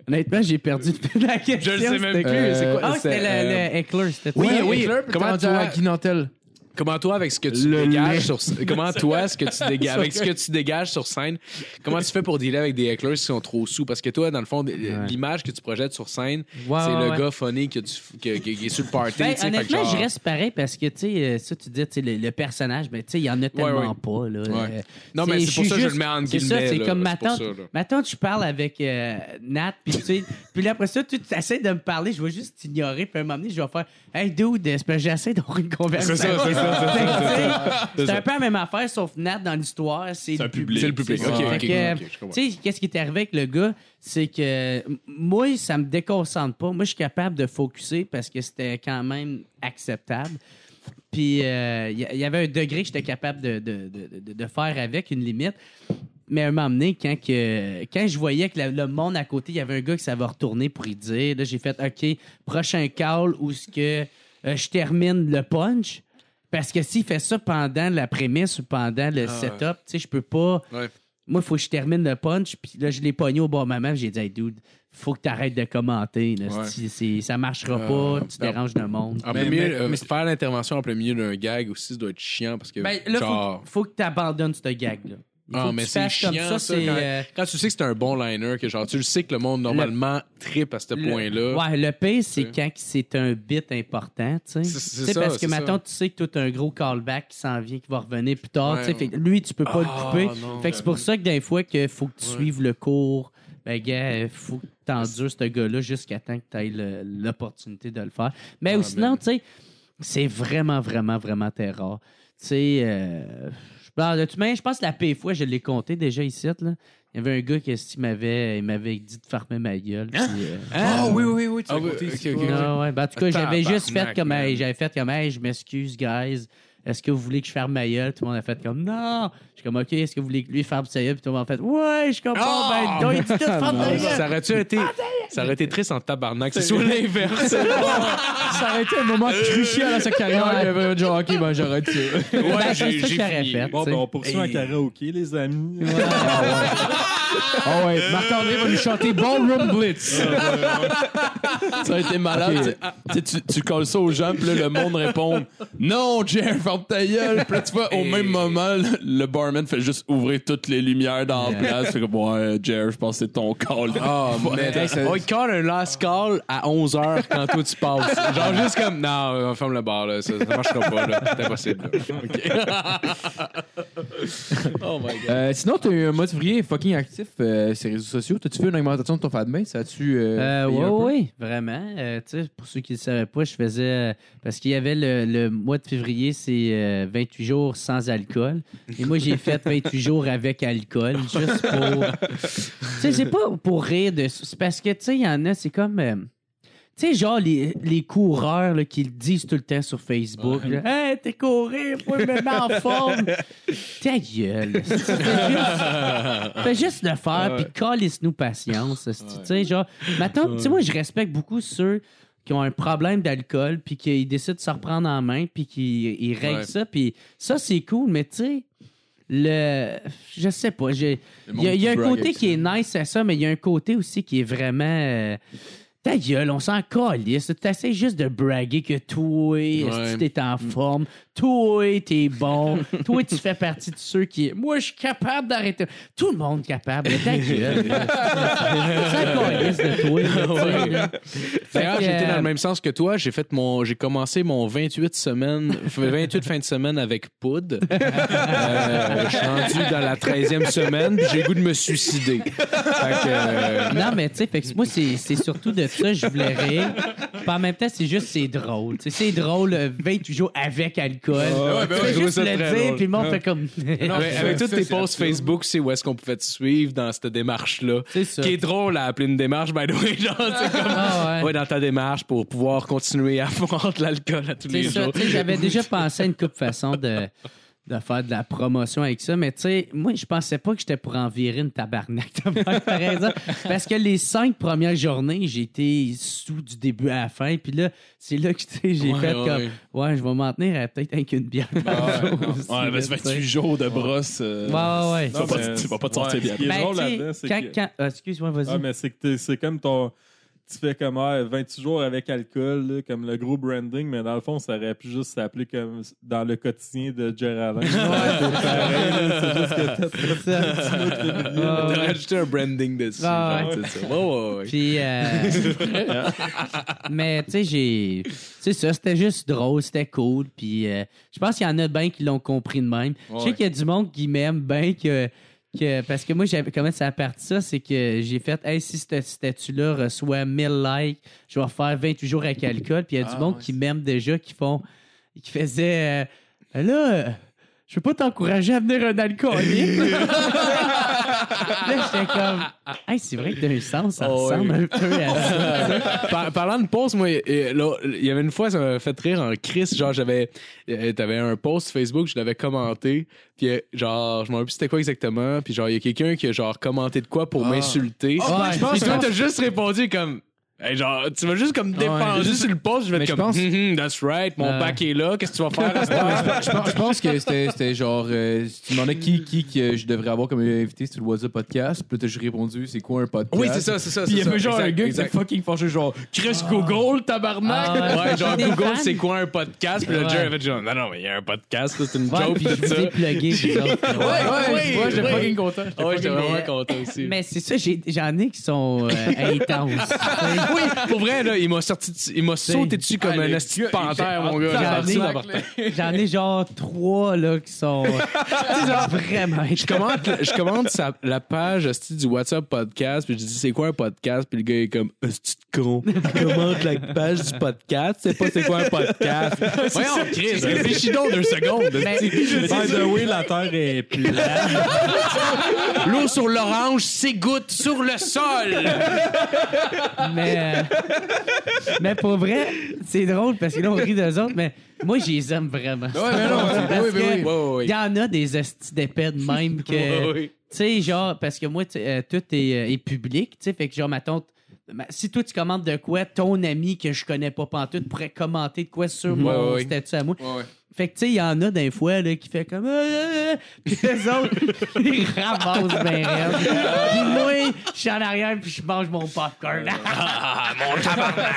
honnêtement, j'ai perdu la question. Je le sais même plus. C'est quoi? Ah, c'était le, euh, le Eckler. C'était Oui, oui. Comment tu à toi- Guy Nantel? Comment toi, avec ce que tu Le dégages lait. sur comment <laughs> toi, ce que tu dégages, avec ce que tu dégages sur scène, comment tu fais pour dealer avec des hecklers qui sont trop sous? Parce que toi, dans le fond, l'image que tu projettes sur scène, Ouais, c'est ouais, le ouais. gars funny que tu, que- que- qui est sur le party. Ben, honnêtement, genre- je reste pareil parce que, tu sais, euh, ça, tu dis, tu sais, le, le personnage, mais tu sais, il y en a tellement ouais. pas, là. Ouais. Euh, Non, mais c'est pour ça que je le mets en C'est ça, guillemets, c'est comme C'est ma pour tante. Ma tante, je parle avec euh, Nat, puis tu sais, <laughs> puis là, après ça, tu essaies de me parler, je vais juste t'ignorer, puis à un moment donné, je vais faire Hey, dude, j'essaie d'avoir une conversation. C'est un peu la même affaire, sauf Nat dans l'histoire, c'est un le public. C'est le public. Ok, comprends. Tu sais, qu'est-ce qui est arrivé avec le gars? C'est que moi, ça me déconcentre pas. Moi, je suis capable de focuser parce que c'était quand même acceptable. Puis, euh, il y, y avait un degré que j'étais capable de, de, de- de- de faire avec, une limite. Mais à un moment donné, quand, que, quand je voyais que la- le monde à côté, il y avait un gars qui savait retourner pour y dire, là, j'ai fait OK, prochain call où ce que euh, je termine le punch. Parce que s'il fait ça pendant la prémisse ou pendant le setup, tu sais, je peux pas. Ouais. Moi, il faut que je termine le punch. Puis là, je l'ai pogné au bon moment. puis J'ai dit, hey, dude, faut que tu arrêtes de commenter. là. Ouais. Ça marchera Euh, pas, tu ben, déranges le monde. En Mais- milieu, mais- euh, mais- faire l'intervention en plein milieu d'un gag aussi, ça doit être chiant parce que. Ben, là, genre, faut, faut que tu abandonnes ce gag-là. Il faut Ah, que mais c'est chiant, comme ça. ça, c'est, quand, euh, quand tu sais que c'est un bon liner, que genre, tu le sais que le monde normalement tripe à ce point-là. Ouais, le pire, c'est quand c'est un bit important, tu sais. C'est- parce que maintenant, tu sais que as un gros callback qui s'en vient, qui va revenir plus tard. tu sais. Fait lui, tu peux pas Ah, le couper. non, fait que c'est pour ça que des fois, qu'il faut que tu Ouais. suives le cours. Ben, gars, il faut que tu endures ce gars-là jusqu'à temps que tu aies l'opportunité de le faire. Mais Ah, sinon, tu sais, c'est vraiment, vraiment, vraiment très rare. Tu sais, euh, je parle de tout même, je pense que la pire fois, je l'ai compté déjà ici, là. Il y avait un gars qui m'avait il m'avait dit de fermer ma gueule. puis, euh, Ah oui, oui, oui, tu Ah oui, compté non, ouais. Ben, en tout cas, j'avais juste fait comme, hey, j'avais fait comme, hey, je m'excuse, guys. Est-ce que vous voulez que je ferme ma gueule? Tout le monde a fait comme Non. Je suis comme OK, est-ce que vous voulez que lui ferme sa gueule? Puis tout le monde a fait Ouais, je comprends. Ben, donc, il dit tout <laughs> ferme ta gueule. Ça aurait-tu été, ça aurait été triste en tabarnak, c'est soit l'inverse. <laughs> Ça aurait été un moment crucial à sa carrière. Il avait genre, OK, ben j'arrête ça. <laughs> Ben, Ouais, c'est ça qu'il aurait fait. Bon, ben, on poursuit en karaoké, les amis. Ah ouais, Marc-André va nous chanter Ballroom Blitz. Ça a été malade. Tu sais, Tu, tu, colles ça aux gens, puis là, le monde répond Non, Jer, ferme ta gueule. Puis là, tu vois, au même moment, le, le barman fait juste ouvrir toutes les lumières dans la place. Fait comme, ouais, Jer, je pense que c'est ton call. Ah, <laughs> mais On call un last call à 11h quand toi tu passes. Genre juste comme, non, on ferme le bar, là. Ça, ça marchera pas, là. C'est impossible. là. <laughs> Euh, sinon, t'as eu un motivrier fucking actif euh, les réseaux sociaux. T'as-tu vu une augmentation de ton fanbase? Ça a-tu. Euh, Euh, oui, oui, vraiment. Pour ceux qui ne le savaient pas, je faisais. parce qu'il y avait le, le mois de février, c'est euh, 28 jours sans alcool. Et moi, j'ai fait 28 <laughs> jours avec alcool, juste pour. <laughs> tu sais, c'est pas pour rire de. C'est parce que, tu sais, il y en a, c'est comme. Tu sais, genre les, les coureurs là, qui le disent tout le temps sur Facebook. là, Hey, t'es courir, faut me mettre en forme. <laughs> Ta gueule. Fais juste, fais juste le faire, puis calisse-nous patience. Tu sais, genre, maintenant, tu sais, moi, je respecte beaucoup ceux qui ont un problème d'alcool, puis qui décident de se reprendre en main, puis qui ils règlent Ouais. ça, puis ça, c'est cool, mais tu sais, le. Je sais pas. j'ai- Le Il y a, il y a un côté qui est nice à ça, mais il y a un côté aussi qui est vraiment. euh, ta gueule, on s'en calisse. Tu essaies juste de braguer que toi, est-ce que t'es en forme? Toi, t'es bon. <laughs> toi, tu fais partie de ceux qui. Moi, je suis capable d'arrêter. Tout le monde est capable. Ta gueule. <laughs> de toi. tu. D'ailleurs, j'étais dans euh, le même sens que toi. J'ai fait mon, j'ai commencé mon 28 semaines, 28 fin de semaine avec Poud. Euh, je suis rendu dans la 13e semaine, j'ai le goût de me suicider. Fait que, euh, Non, mais tu sais, moi, c'est c'est surtout de ça, je voulais rire. Puis en même temps, c'est juste, c'est drôle. Tu sais, c'est drôle, euh, 28 jours avec alcool. ouais, ben tu ouais, fais je trouve juste ça le très dire, drôle. puis le monde Ouais. fait comme. avec, avec toutes tes posts Facebook, c'est où est-ce qu'on pouvait te suivre dans cette démarche-là? C'est ça. Qui est drôle à appeler une démarche, by the way. Genre, c'est comme, Ah ouais. ouais, dans ta démarche pour pouvoir continuer à <laughs> prendre de l'alcool à tous les C'est ça, jours. tu sais, j'avais déjà pensé à une couple façon de, de faire de la promotion avec ça, mais tu sais, moi, je pensais pas que j'étais pour en virer une tabarnak. Raison. <laughs> Parce que les cinq premières journées, j'étais sous du début à la fin, puis là, c'est là que tu sais, j'ai Ouais, fait ouais, comme, ouais. ouais, je vais m'en tenir à peut-être avec une bière par jour aussi, Ouais, là, mais ça fait 8 jours de brosse. euh, Ouais, ouais, ouais. Tu vas pas- tu vas pas te sortir bien. Ce qui est Ben, drôle là-dedans, c'est quand, que... quand- ah, excuse-moi, vas-y. Ah, mais c'est que t'es- c'est comme ton. Tu fais comme ah, 28 jours avec alcool, là, comme le gros branding, mais dans le fond, ça aurait pu juste s'appeler comme dans le quotidien de Geraldine. <laughs> c'est juste que t'as fait ça. Ouais, T'as ouais. rajouté un branding dessus. Ah, genre, ouais. c'est ça. Ouais, ouais, ouais. Puis, euh, <laughs> mais tu sais, j'ai. C'est ça, c'était juste drôle, c'était cool. Puis, euh, je pense qu'il y en a bien qui l'ont compris de même. Je sais Ouais. qu'il y a du monde qui m'aime bien que. Que- parce que moi, j'avais comment ça a parti ça, c'est que j'ai fait, hey, si ce statut-là reçoit 1000 likes, je vais faire 28 jours avec alcool. Puis il y a du Ah, monde ouais, qui m'aime déjà, qui font, qui faisaient, euh, là, je veux pas t'encourager à venir un alcoolique. <laughs> là, j'étais comme, hey, c'est vrai que d'un sens, ça Oh, ressemble oui. un peu à ça. <laughs> Par- parlant de pause, moi, là, il y avait une fois, ça m'a fait rire en crise. Genre, j'avais. euh, T'avais un post Facebook, je l'avais commenté. Puis, euh, genre, je me rappelle plus c'était quoi exactement. Puis, genre, il y a quelqu'un qui a, genre, commenté de quoi pour m'insulter. ouais, je pense- Puis, toi, t'as juste répondu comme. Hey, genre, tu m'as juste comme défendu juste- sur le post. Je vais Mais être comme. pense- Hum, hum, that's right, mon Euh. bac est là. Qu'est-ce que tu vas faire à ce <laughs> temps? je, pense, je pense que c'était c'était genre. euh, si tu demandais qui, qui que je devrais avoir comme invité sur le WhatsApp podcast, puis là, t'as juste répondu c'est quoi un podcast? Oui, c'est ça, c'est ça. Puis il y avait genre un Exact, gars qui exact. était fucking fâché, genre Chris Google, tabarnak. Ah, Ouais, genre Google, c'est quoi un podcast? Puis le Ouais. Jerry avait dit genre, non, non, mais il y a un podcast, c'est une Ouais, joke. puis tout ça. plugué, autres. Ouais, ouais, ouais, j'étais fucking content. Ah ouais, j'étais vraiment Mais- content aussi. Mais c'est ça, j'ai- j'en ai qui sont euh, intenses. <laughs> oui, pour vrai, là, il m'a sorti, dessus- il m'a sauté dessus comme un asti de panthère, mon gars. J'en ai- J'en ai- J'en ai genre trois là qui sont <laughs> tu sais, genre vraiment Je commente, je commente sa- la page du WhatsApp podcast, puis je dis c'est quoi un podcast, puis le gars est comme asti de con. Il commente la page du podcast, c'est pas c'est quoi un podcast? Voyons, Chris, réfléchis donc deux secondes. Mais- asti. By the way, la terre est plate. L'eau sur l'orange s'égoutte sur le sol. mais Mais, euh, mais pour vrai, c'est drôle parce que là, on rit d'eux autres, mais moi, je les aime vraiment. Ouais, mais non, Parce oui, oui, que oui. Il y en a des hosties d'épais de même que. <laughs> Tu sais, genre, parce que moi, euh, tout est, euh, est public, tu sais, fait que genre, ma tante. ma- Si toi tu commandes de quoi, ton ami que je connais pas pantoute pourrait commenter de quoi sur mon Ouais, ouais. statut à moi. Fait que tu sais, il y en a des fois là, qui fait comme. Euh, euh, euh, Puis les <laughs> autres, ils ramassent bien raide. Puis moi, je suis en arrière puis je mange mon popcorn. Ah, mon tabarnak!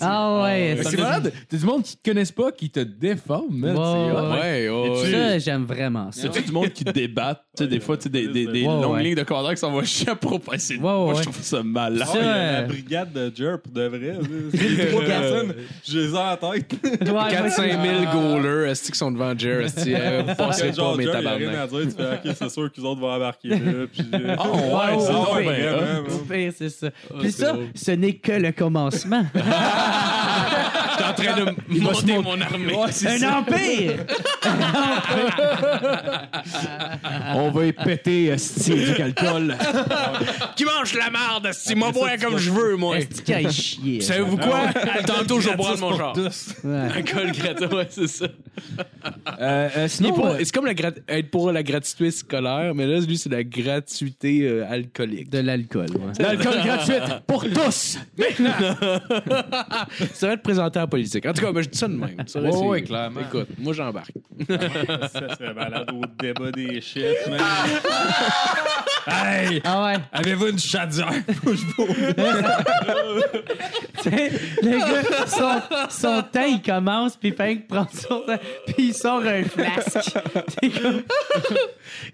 ah ouais, Mais ça, C'est malade. T'as du monde qui te connaissent pas, qui te déforme, man. Ouais, C'est. Ouais, ouais, ouais. ça j'aime vraiment ça. C'est-tu du monde qui débatte, tu sais, des fois, tu sais, des, des, des Ouais, longues ouais. lignes de commentaires qui s'en vont chier à propos. C'est- Moi, ouais. je trouve ça malade. Ça, Ah, euh, la brigade de Jerp, de vrai. C'est les trois <laughs> personnes, je les ai en tête. Ouais, moi, 4-5 000 goalers, est-ce qu'ils sont devant Jer? Est-ce que vous pensez pas, mes a rien tabarnak? à dire. Tu fais, OK, c'est sûr qu'ils autres vont embarquer là. Puis, euh, Ah, ouais, Ouais, c'est ouais, donc ouais. Au man. pire, c'est ça. Puis ça, ce n'est que le commencement. <laughs> T'es en train de monter mon armée. Un empire! <laughs> On va y péter, esti, du alcool. Qui mange la marde? Si moi, boire comme je veux, moi. Qu'il a chier? Savez-vous quoi? Tantôt, je vais boire de mon genre. Alcool gratuit, ouais, c'est ça. Euh, euh, sinon, euh, C'est comme la grat- être pour la gratuité scolaire, mais là, lui, c'est la gratuité euh, alcoolique. De l'alcool, ouais. l'alcool gratuit pour tous. <laughs> Ça va être présenté en politique. En tout cas, ben, je dis ça de même. Ça, là, <laughs> Ouais, c'est- ouais, clairement. Écoute, moi, j'embarque. <laughs> Ça serait malade au débat des chefs, man. <laughs> hey! Ah ouais. Avez-vous une chaudière? Tu sais, le gars, son, son temps, il commence, puis il fait que prendre son temps, puis il sort un flasque. T'es comme-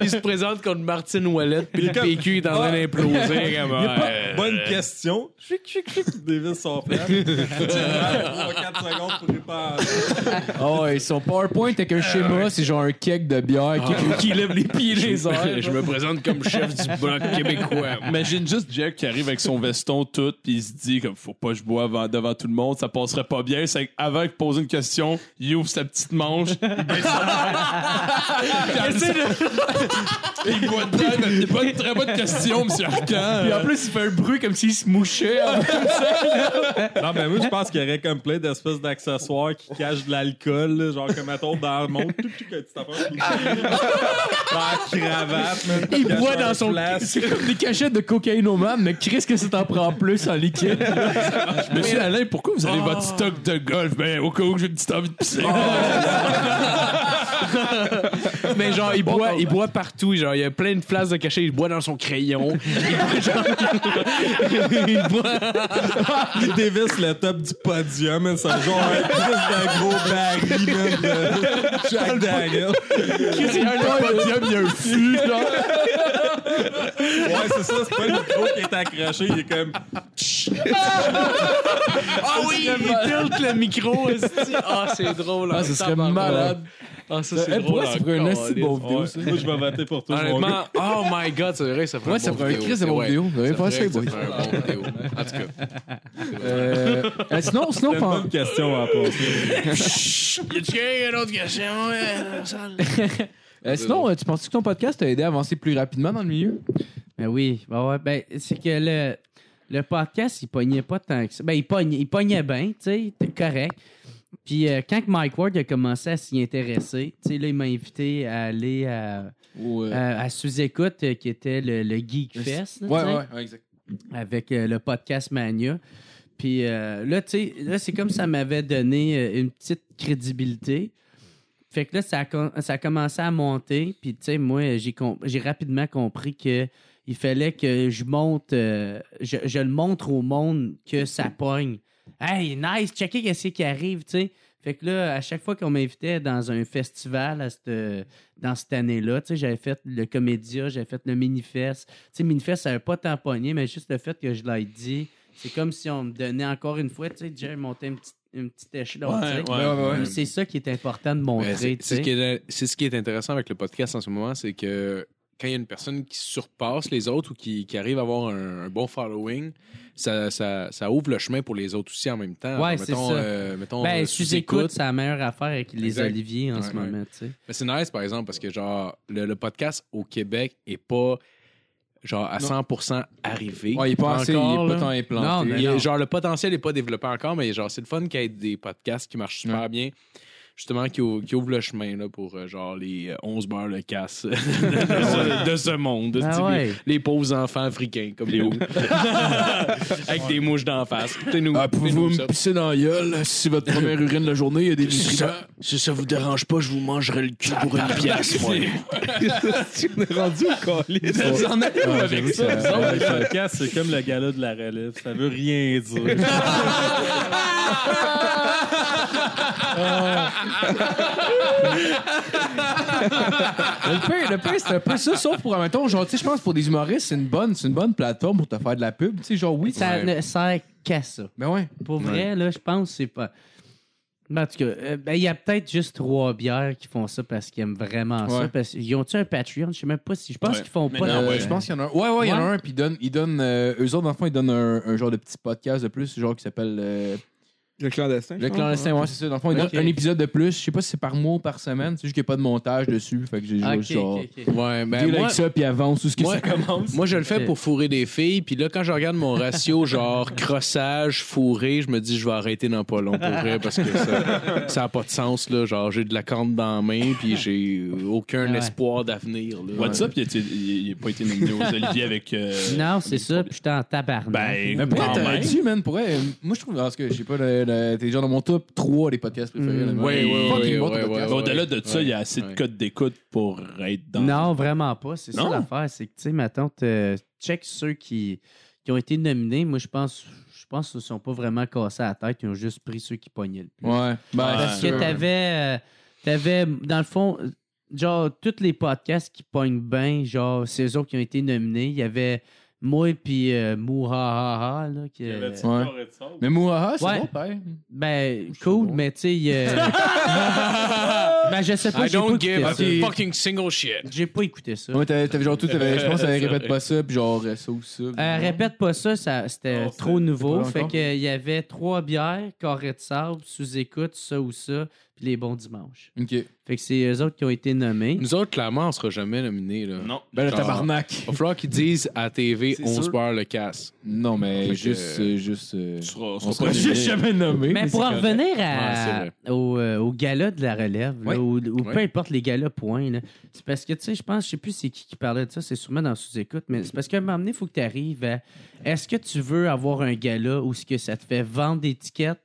Il se présente contre Martine Ouellet, puis le comme- PQ est en train d'imploser. comme, ouais. Bonne question. Chic, chic, chic. Dévisse son frère. 3-4 secondes pour penser. Oh, ouais, son PowerPoint avec un schéma, c'est genre un keg de bière qui, qui lève les pieds et les airs. Je me présente comme chef du bloc québécois. Imagine juste Jack qui arrive avec son veston tout, puis il se dit comme faut pas que je bois avant- devant tout le monde, ça passerait pas bien. C'est avant de poser une question, il ouvre sa petite manche, <laughs> il baisse sa Puis après, il boit dedans, il pas une très bonne question, monsieur Arcan. Puis en plus, il fait un bruit comme s'il se mouchait. Non, mais moi, je pense qu'il y aurait comme plein d'espèces d'accessoires qui cachent de l'alcool, genre comme mettons dans le monde, tout, tout, tout, petite affaire. Dans la cravate, man, Il boit dans son. C'est comme des cachettes de cocaïnomane, mais Chris, que ça t'en prend plus en liquide. Monsieur Alain, pourquoi vous avez votre stock de golf? Ben, au cas où j'ai une petite envie de pisser. <laughs> <laughs> Mais <laughs> genre, il boit, il boit partout. Genre, il y a plein de flasques de cachet. Il boit dans son crayon. <laughs> Il boit, genre, il boit- <laughs> Il dévisse le top du podium, man, c'est genre un crise de gros baril, man, de Jack Daniel. A un podium, il y a un fût, genre? Ouais, c'est ça, c'est pas le micro qui est accroché, il est comme. Ah oui, il tilte le micro. Ah, c'est drôle. Ah, en ce serait malade. Ah, ça, c'est drôle. vrai, ça ferait assez bonne vidéo, ça. Moi, je vais voter pour toi. Honnêtement, <laughs> oh my god, c'est vrai, ça ferait Ouais, un ça bon ferait un crise de bon vidéo. Vous avez bon vidéo. En tout cas. Euh, euh, sinon, sinon, C'est une bonne question à passer. Y a-tu une autre question? euh, sinon, euh, tu penses que ton podcast t'a aidé à avancer plus rapidement dans le milieu? Ben oui, ben ouais, ben, c'est que le, le podcast, il pognait pas tant que ça. Ben, il pognait, il pognait bien, tu sais, correct. Puis euh, quand Mike Ward a commencé à s'y intéresser, tu sais, là, il m'a invité à aller à, Ouais, à, à Sous-Écoute, euh, qui était le, le Geek Fest, ouais, ouais, exact. avec euh, le podcast Mania. Puis euh, là, tu sais, là, c'est comme ça m'avait donné euh, une petite crédibilité. Fait que là, ça a, ça a commencé à monter. Puis, tu sais, moi, j'ai com- rapidement compris que il fallait que je monte, euh, je, je le montre au monde que ça pogne. Hey, nice, checker qu'est-ce qui arrive, tu sais. Fait que là, à chaque fois qu'on m'invitait dans un festival à cette- dans cette année-là, tu sais, j'avais fait le Comédia, j'avais fait le Minifest. Tu sais, Minifest, ça n'avait pas tant pogné, mais juste le fait que je l'ai dit, c'est comme si on me donnait encore une fois, tu sais, déjà monter une petite, une petite échelon, tu sais. C'est ça qui est important de Ouais, montrer, ce c'est ce qui est intéressant avec le podcast en ce moment, c'est que quand il y a une personne qui surpasse les autres ou qui, qui arrive à avoir un, un bon following, ça, ça, ça ouvre le chemin pour les autres aussi en même temps. Ouais, mettons, c'est ça. euh, mettons, Ben, euh, sous-écoute, c'est la meilleure affaire avec les Exact. oliviers en Ouais, ce ouais. moment, tu sais. Mais c'est nice, par exemple, parce que genre, le, le podcast au Québec est pas genre à 100% arrivé. Ouais, il est pas assez, il est encore, pas tant implanté. Non, Il est- genre, le potentiel n'est pas développé encore, mais genre, c'est le fun qu'il y ait des podcasts qui marchent super bien. Justement, qui, ou- qui ouvrent le chemin là, pour euh, genre les euh, 11 beurres le casse <laughs> de, ce, de ce monde. Ah ouais. les, les pauvres enfants africains comme nous. <laughs> Avec des mouches d'en face. Écoutez-nous. Ah, pouvez-vous me ça. pisser dans la gueule si c'est votre première urine de la journée? Il y a des nutriments. Si ça vous dérange pas, je vous mangerai le cul pour une pièce, moi. <laughs> On est rendu au colis. Vous en êtes où avec ça? vous Ça, autres? le podcast, c'est comme le gala de la relève. Ça veut rien dire. Le pire, le pire, c'est un peu ça, sauf pour, mettons, genre, tu sais, je pense pour des humoristes, c'est une bonne, c'est une bonne plateforme pour te faire de la pub. Tu sais, genre, oui, Ça ne sert qu'à ça. Ben ouais. Pour vrai, là, je pense que c'est pas. Ben, en tout cas, euh, ben, il y a peut-être juste trois bières qui font ça parce qu'ils aiment vraiment ça. Ouais. Parce qu'ils ont-tu un Patreon? Je sais même pas si. Je pense Ouais. qu'ils font Mais pas. non, de- ouais. Je pense qu'il y en a un. Ouais, ouais, il y en a Ouais. un, puis ils donnent, ils donnent euh, eux autres, dans le fond, ils donnent un, un genre de petit podcast de plus, genre qui s'appelle euh, Le clandestin. Le clandestin, ouais, c'est ça. Dans le fond, un épisode de plus. Je sais pas si c'est par mois ou par semaine. C'est juste qu'il n'y a pas de montage dessus. Fait que j'ai Ah, ok, ok. Ouais, ben deal moi, avec ça, puis avance tout ce que moi- ça commence. moi, je le fais pour fourrer des filles. Puis là, quand je regarde mon ratio, <laughs> genre crossage, fourré, je me dis, je vais arrêter dans pas long pour vrai parce que ça ça a pas de sens. Là. Genre, j'ai de la corne dans la main, puis j'ai aucun Ouais. espoir d'avenir. là. WhatsApp, il n'a pas été nominé aux Olivier avec. euh, Non, c'est ça, puis j'étais en tabarnak. Ben, Mais pourquoi même. dû, man? Euh, moi, je trouve, parce que je sais pas, le, le- t'es genre dans mon top 3 des podcasts préférés. là, Mm. man. Ouais, ouais, Fucking ouais, bon, ouais, ton ouais, podcast. Mais Au-delà de ça, il y a assez de Ouais. codes d'écoute pour être dans. Non, vraiment pas. C'est ça Non? l'affaire. C'est que, tu sais, maintenant, check ceux qui, qui ont été nominés. Moi, je pense je pense qu'ils ne sont pas vraiment cassés à la tête. Ils ont juste pris ceux qui pognaient le plus. Ouais. Ben, Parce que sûr. t'avais, euh, t'avais, dans le fond, euh, genre, tous les podcasts qui pognent bien, genre, c'est eux autres qui ont été nominés. Il y avait moi puis euh, Mouhahaha, là, qui, euh, Ouais. Mais Mouhaha, c'est Ouais. bon, père. ben, cool, mais tu sais, il, euh, <laughs> ben, je sais pas, I j'ai pas don't écouté give a ça. fucking single shit. J'ai pas écouté ça. Ouais, t'avais, t'avais genre tout, t'avais, je pense que t'avais <laughs> répète pas ça, puis genre euh, ça ou ça. Euh, répète pas ça, ça c'était trop nouveau. pas Fait qu'il y avait trois bières, carré de sable, sous-écoute, ça ou ça, puis les bons dimanches. Ok. Fait que c'est eux autres qui ont été nommés. Nous autres, clairement, on sera jamais nominés. Là. Non. Ben, le tabarnak. Il va falloir qu'ils disent à TV C'est 11 sûr. beurre le casse. Non, mais Fait que- juste. euh, juste euh, Tu seras, on sera pas juste jamais nommé. Mais pour en revenir à- au, euh, au gala de la relève, là, Ouais. ou, ou peu Ouais. importe les galas, point, là, c'est parce que, tu sais, je pense, je sais plus c'est qui qui parlait de ça, c'est sûrement dans sous-écoute, mais c'est parce qu'à un moment donné, il faut que tu arrives à est-ce que tu veux avoir un gala ou est-ce que ça te fait vendre des tickets?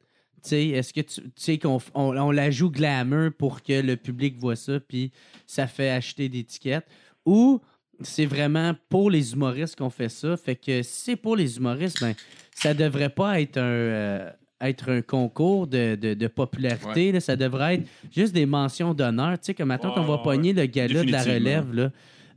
Est-ce que tu sais qu'on on, on la joue glamour pour que le public voit ça puis ça fait acheter des tickets? Ou c'est vraiment pour les humoristes qu'on fait ça? Fait que si c'est pour les humoristes, ben, ça devrait pas être un, euh, être un concours de, de- de popularité. là. Ça devrait être juste des mentions d'honneur. Tu sais, Ouais, on va ouais, pogner le gala de la relève. Là.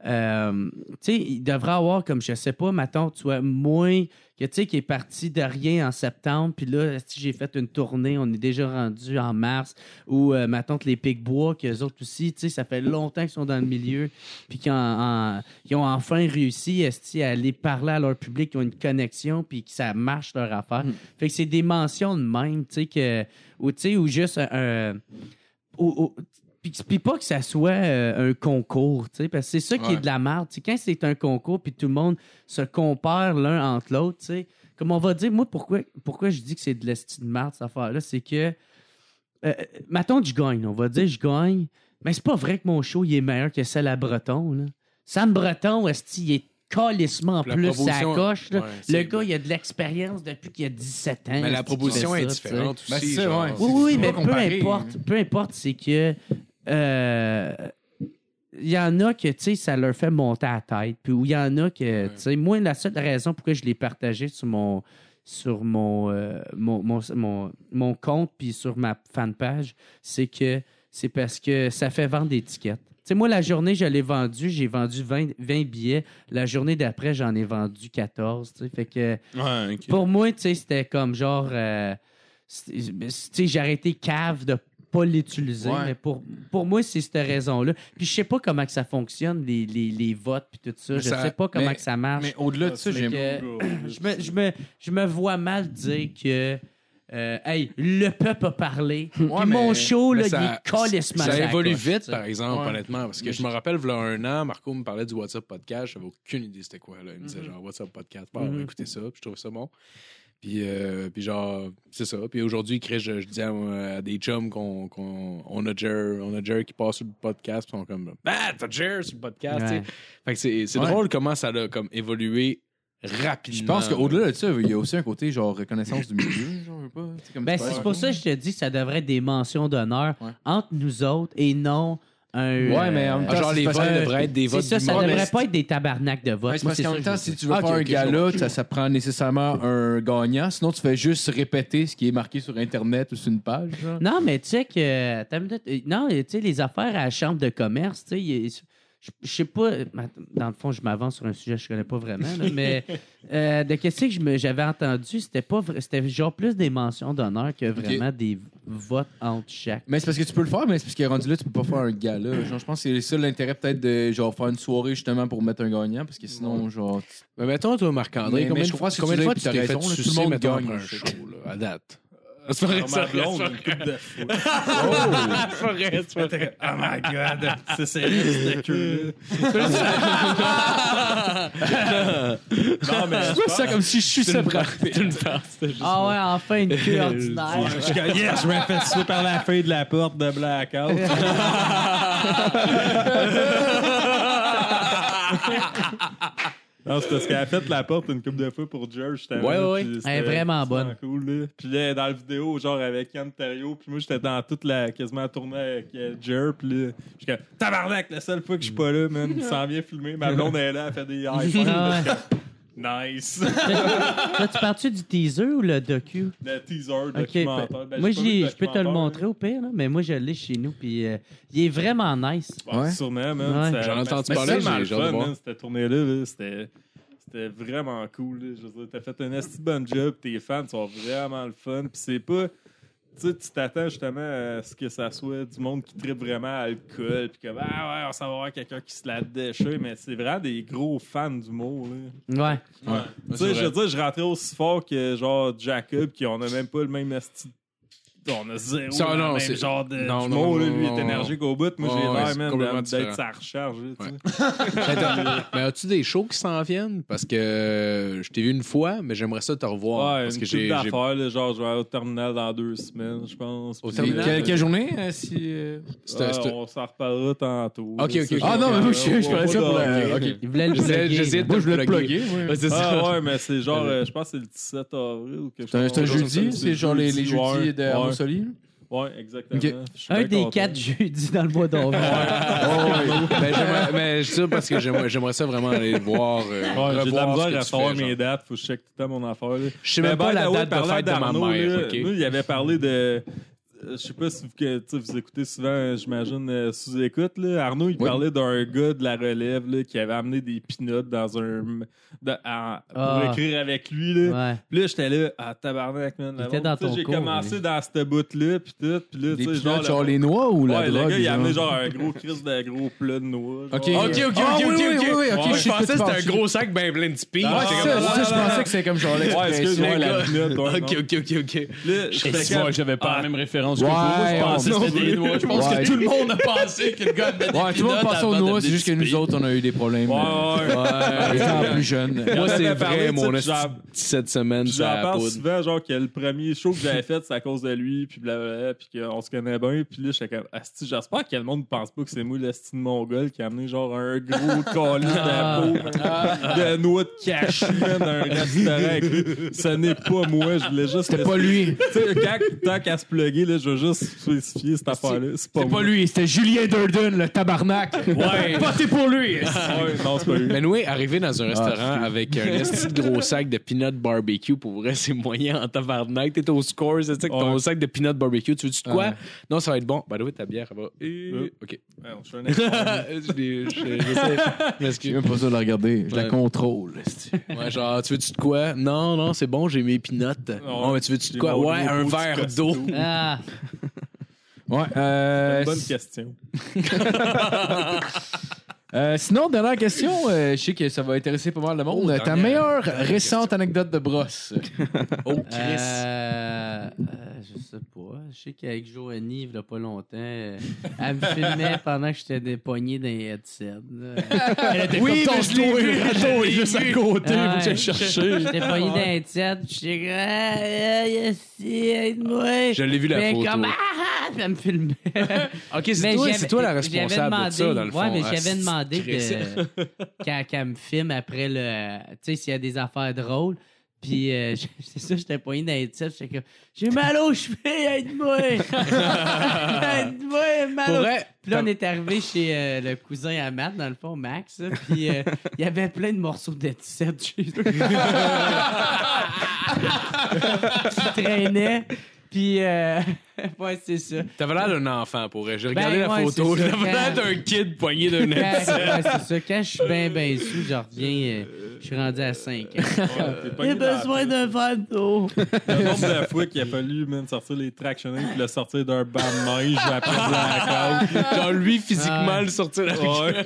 Euh, tu sais, il devrait avoir, comme je sais pas, maintenant, tu vois, moins que tu sais, qui est parti de rien en septembre, puis là, si j'ai fait une tournée, on est déjà rendu en mars, ou euh, maintenant que les Pic-Bois, qu'eux autres aussi, tu sais, ça fait longtemps qu'ils sont dans le milieu, puis qu'ils ont, en- qu'ils ont enfin réussi esti, à aller parler à leur public, qu'ils ont une connexion, puis que ça marche leur affaire. Fait que c'est des mentions de même, tu sais, que, ou tu sais, ou juste un. un- ou- ou- puis, puis pas que ça soit euh, un concours, tu sais, parce que c'est ça qui est de la merde. Quand c'est un concours, puis tout le monde se compare l'un entre l'autre, tu sais, comme on va dire, moi, pourquoi, pourquoi je dis que c'est de l'esti de merde, cette affaire-là, c'est que, euh, mettons que je gagne, on va dire je gagne, mais c'est pas vrai que mon show, il est meilleur que celle à Breton, là. Sam Breton, esti, il est calissement La plus ça proposition- coche. Ouais, Le gars, il a de l'expérience depuis qu'il a 17 ans. Mais la proposition est ça, différente Ben, aussi. genre. ouais. Oui, oui, mais peu importe, peu importe, c'est que euh, il y en a que tu sais, ça leur fait monter à la tête, puis il y en a que tu sais, moi la seule raison pourquoi je l'ai partagé sur mon sur mon, euh, mon, mon, mon, mon compte puis sur ma fanpage, c'est que c'est parce que ça fait vendre des tickets. Tu sais, moi, la journée, je l'ai vendu, j'ai vendu 20, 20 billets. La journée d'après, j'en ai vendu 14. tu sais. Fait que Ouais, pour moi, tu sais, c'était comme genre. euh, tu sais, j'ai arrêté cave de pas l'utiliser. Ouais. Mais pour, pour moi, c'est cette raison-là. Puis je sais pas comment que ça fonctionne, les, les, les votes, puis tout ça. Mais Je ça- sais pas comment mais- que ça marche. Mais au-delà de ça, j'aime. que- je, me, je, me, je me vois mal dire que euh, hey, le peuple a parlé. Puis Ouais, mon mais- show, là, Mais il ça, est ça évolue coche, vite, par exemple, Ouais. honnêtement. Parce que je me rappelle, il y a un an, Marco me parlait du WhatsApp podcast. J'avais aucune idée c'était quoi. Là. Il me disait genre WhatsApp podcast. Va Mhm. écouter ça. Puis je trouvais ça bon. Puis, euh, puis genre, c'est ça. Puis aujourd'hui, Chris, je, je dis à, à des chums qu'on qu'on- on a Jer, on a Jer qui passe sur le podcast. Puis ils sont comme, ah, t'as Jer sur le podcast. Ouais. Fait que c'est Ouais. drôle comment ça a comme évolué rapidement. Je pense qu'au-delà de ça, il y a aussi un côté genre reconnaissance du milieu. Genre, je pas, Ben, c'est pour ça que je te dis que ça devrait être des mentions d'honneur Ouais. entre nous autres et non un. Ouais, mais en même Ah, temps, genre, c'est les votes devraient être des C'est votes ça, du ça monde. devrait pas être des tabernacles de vote. Ouais, c'est Moi, parce c'est qu'en ça même que temps, si tu veux Ah, faire un gala, ça, ça prend nécessairement un gagnant. Sinon, tu fais juste répéter ce qui est marqué sur Internet ou sur une page. genre. Non, mais tu sais que. euh, Non, tu sais, les affaires à la chambre de commerce, tu sais, je je sais pas. Dans le fond, je m'avance sur un sujet que je connais pas vraiment, là, mais <laughs> euh, de qu'est-ce que j'avais entendu, c'était pas vrai- c'était genre plus des mentions d'honneur que vraiment des votes entre chaque. Mais c'est parce que tu peux le faire, mais c'est parce qu'il est rendu là, tu peux pas faire un gala. <clears throat> Genre, je pense que c'est ça l'intérêt peut-être de genre faire une soirée justement pour mettre un gagnant, parce que sinon, genre. Mais mettons, toi, Marc-André, combien, mais je que combien de fois tu t'es fait raison, là, tout le monde gagne, un show, là, à date? C'est pas vrai, c'est vrai, blonde, c'est une coupe de c'est vrai. Oh my god, c'est sérieux, cette queue Non, mais. C'est ça comme si je suis ça Ah ouais, enfin une queue <laughs> ordinaire. Je suis yes, je me fais par la feuille de la porte de Blackout. <laughs> <laughs> Non, c'est parce qu'elle a fait la porte une couple de fois pour Jer, justement. Ouais, ouais. puis Elle est vraiment bonne. cool, là. Puis là, dans la vidéo, genre avec Yann Terrio, puis moi, j'étais dans toute la. quasiment tournée avec euh, Jer, puis là, je suis comme, tabarnak, la seule fois que je suis pas là, man, il s'en vient filmer. Ma <laughs> blonde est là, elle fait des <laughs> high fives. Ah ouais. Nice. <laughs> Là, tu parles-tu du teaser ou le docu? Le teaser, Ok, documentaire. ben, Ben, moi, j'ai pas vu j'ai- le je peux te le documentaire, montrer au pire, là, mais moi, je l'ai chez nous, puis euh, il est vraiment nice. Ouais, Ouais. Sûrement, man. Ouais. Ça- J'en ai entendu mais parler, c'est tellement j'ai- le j'ai hâte de fun, voir. man, cette tournée-là. là, C'était c'était vraiment cool. là. Je veux dire, t'as fait un esti bon job. Tes fans sont vraiment le fun. Puis c'est pas... Tu sais, tu t'attends justement à ce que ça soit du monde qui tripe vraiment à l'alcool. Puis comme, ah ouais, on s'en va voir quelqu'un qui se la déchire. Mais c'est vraiment des gros fans du mot. Là. Ouais. Tu sais, je veux dire, je rentrais aussi fort que genre Jacob, qui on a même pas le même esti. On a zéro Ça, le non, même c'est- genre de non, non, là. non, Lui, il non, est non. énergique au bout. Moi, Ouais, j'ai ouais, l'air, c'est man, complètement d'être d'être différent. sa recharge. là, tu sais. Mais t'as- mais as-tu des shows qui s'en viennent? Parce que euh, je t'ai vu une fois, mais j'aimerais ça te revoir. Ouais, parce une que j'ai. j'ai- d'affaires, là, genre, je vais aller au terminal dans deux semaines, je pense. Au Puis, terminal? Quelle, quelle journée euh, si. euh, C'était- ouais, c'était- on s'en reparlera tantôt. Ok, là, ok, ça, ok. Ah non, mais moi, je- je on parlais va ça pour la- ok. Il voulait le plugger, là. de Moi, je voulais le plugger. plugger. ouais. Ouais, c'est Ah ouais, mais c'est genre, <laughs> euh, je pense que c'est le 17 avril ou quelque C'est un, chose. c'est un jeudi, c'est genre les, les jeudis de. Armosoli. Ouais, exactement. Ok. Je suis Un des content. quatre jeudis dans le mois d'avril. <laughs> Ben, j'aimerais- mais je ça parce que j'aimerais ça vraiment aller le voir. euh, Ouais, j'ai de la misère à savoir mes genre. dates. Faut que je check tout le temps mon affaire. là. Je sais Mais même pas by la date de fête de ma mère. là, ok? Nous, il avait parlé de. Euh, Je sais pas si vous, que, écoutez souvent, j'imagine, euh, sous-écoute. là. Arnaud, il Oui. parlait d'un gars de la relève là, qui avait amené des pinottes dans un. de- en- pour Ah. écrire avec lui. Là. Ouais. Puis là, j'étais là, ah, tabarnak, man. J'ai cours, commencé dans cette bout-là, puis tout. Puis là, Des tu sais, pinottes, le- genre les noix ou la Ouais, drogue? le gars, il a amené genre? genre un gros crise de gros plat de noix. Ok. genre. Ok, ok, ok, Ah, ok, je sais Je pensais que c'était un gros sac ben plein de speed. Ah, Ouais, c'est c'est comme- ça, c'est ça, je pensais que c'était comme genre Ouais, l'expression. Ok, ok, ok, ok. J'avais pas Ah. la même référence que Ouais. Moi, je pensais non que c'était des noix. Je pense Ouais. que tout le monde a pensé que le gars mettait des Ouais, tout le monde peanuts pense aux avant noix, de c'est juste que nous autres, on a eu des problèmes. Ouais, euh, ouais. étant plus jeunes. Moi, c'est avait vrai, mon puis j'en- 17 semaines, Puis ça j'en la parle poudre. souvent, genre que le premier show que j'avais fait, c'est à cause de lui, puis blablabla, puis qu'on se connaît bien. Puis là, j'étais comme, Asti, j'espère que le monde pense pas que c'est moi, l'Asti de Mongol, qui a amené genre un gros <laughs> Ah. de peau, de noix de cachou, man, d'un restaurant. avec lui. Ce n'est pas moi, je voulais juste. C'était pas lui. Tu sais, quand, tant qu'à se plugger, là, je veux juste spécifier cette affaire-là. C'est pas moi. pas lui, c'était Julien Durden, le tabarnak. <laughs> Ouais. Votez pour lui. <laughs> Ouais, non, c'est pas lui. Mais nous, arriver dans un restaurant excuse. avec un esti de gros sac de peanut barbecue, pour vrai, c'est moyen en tabarnak. T'es au score, c'est ça, que ton Ouais. sac de peanut barbecue, tu veux-tu de quoi? Ouais. Non, ça va être bon. By the way, ta bière, elle va. Euh, OK. Ouais, je suis un expert. <laughs> je l'ai- je- j'essaie- je J'ai m'excuse. même pas ça de la regarder. Je la Ouais. contrôle. esti. Ouais, genre, tu veux-tu de quoi? Non, non, c'est bon, j'ai mes peanuts. Oh, mais tu veux-tu de J'ai quoi? mon Ouais, gros un pot de verre d'eau. Ah, Ouais, euh, Bonne question. <laughs> Euh, sinon, dernière question, euh, je sais que ça va intéresser pas mal le monde. Oh, Ta dernière- meilleure dernière récente anecdote de brosse? Oh, Chris. Euh, euh, je sais pas. Je sais qu'avec Joanie, il y a pas longtemps, euh, elle me filmait pendant que j'étais dépogné dans les headsets. là. <laughs> Elle était Oui, comme mais ton je l'ai vu, râteau je est l'ai juste à vu. côté, Ouais, vous allez chercher. <laughs> J'étais pogné dans les headsets, puis j'étais comme, ah, ah, yes, aide-moi. Je l'ai vu la Mais photo. comme, ah, ah, puis elle me filmait. <laughs> Ok, c'est Mais toi, j'avais- c'est toi la j'avais responsable de ça, demandé- dans le fond. Ouais, mais Ah, j'avais c'est- demandé que- qu'elle qu'elle me filme après le. Tu sais, s'il y a des affaires drôles. Puis, euh, <laughs> c'est ça, j'étais poigné dans les tips. J'étais comme, j'ai mal aux cheveux, aide-moi! <laughs> aide-moi, mal aux vrai, Puis là, on est arrivé chez euh, le cousin à Matt, dans le fond, Max. là, Puis euh, il y avait plein de morceaux chez eux. <laughs> qui traînaient. Puis, euh, ouais, c'est ça. T'avais l'air d'un enfant, pour vrai. J'ai regardé Ben, la ouais, photo. T'avais l'air d'un kid poigné d'un headset. ouais, c'est ça. Quand je suis bien, bien sous, je reviens, euh, je suis rendu à 5 J'ai <laughs> besoin d'un verre d'eau. Le nombre de fois qu'il a fallu même sortir les tractionnés puis le sortir d'un banc de neige après blackout. Genre, lui, physiquement, Ah. le sortir la Ouais.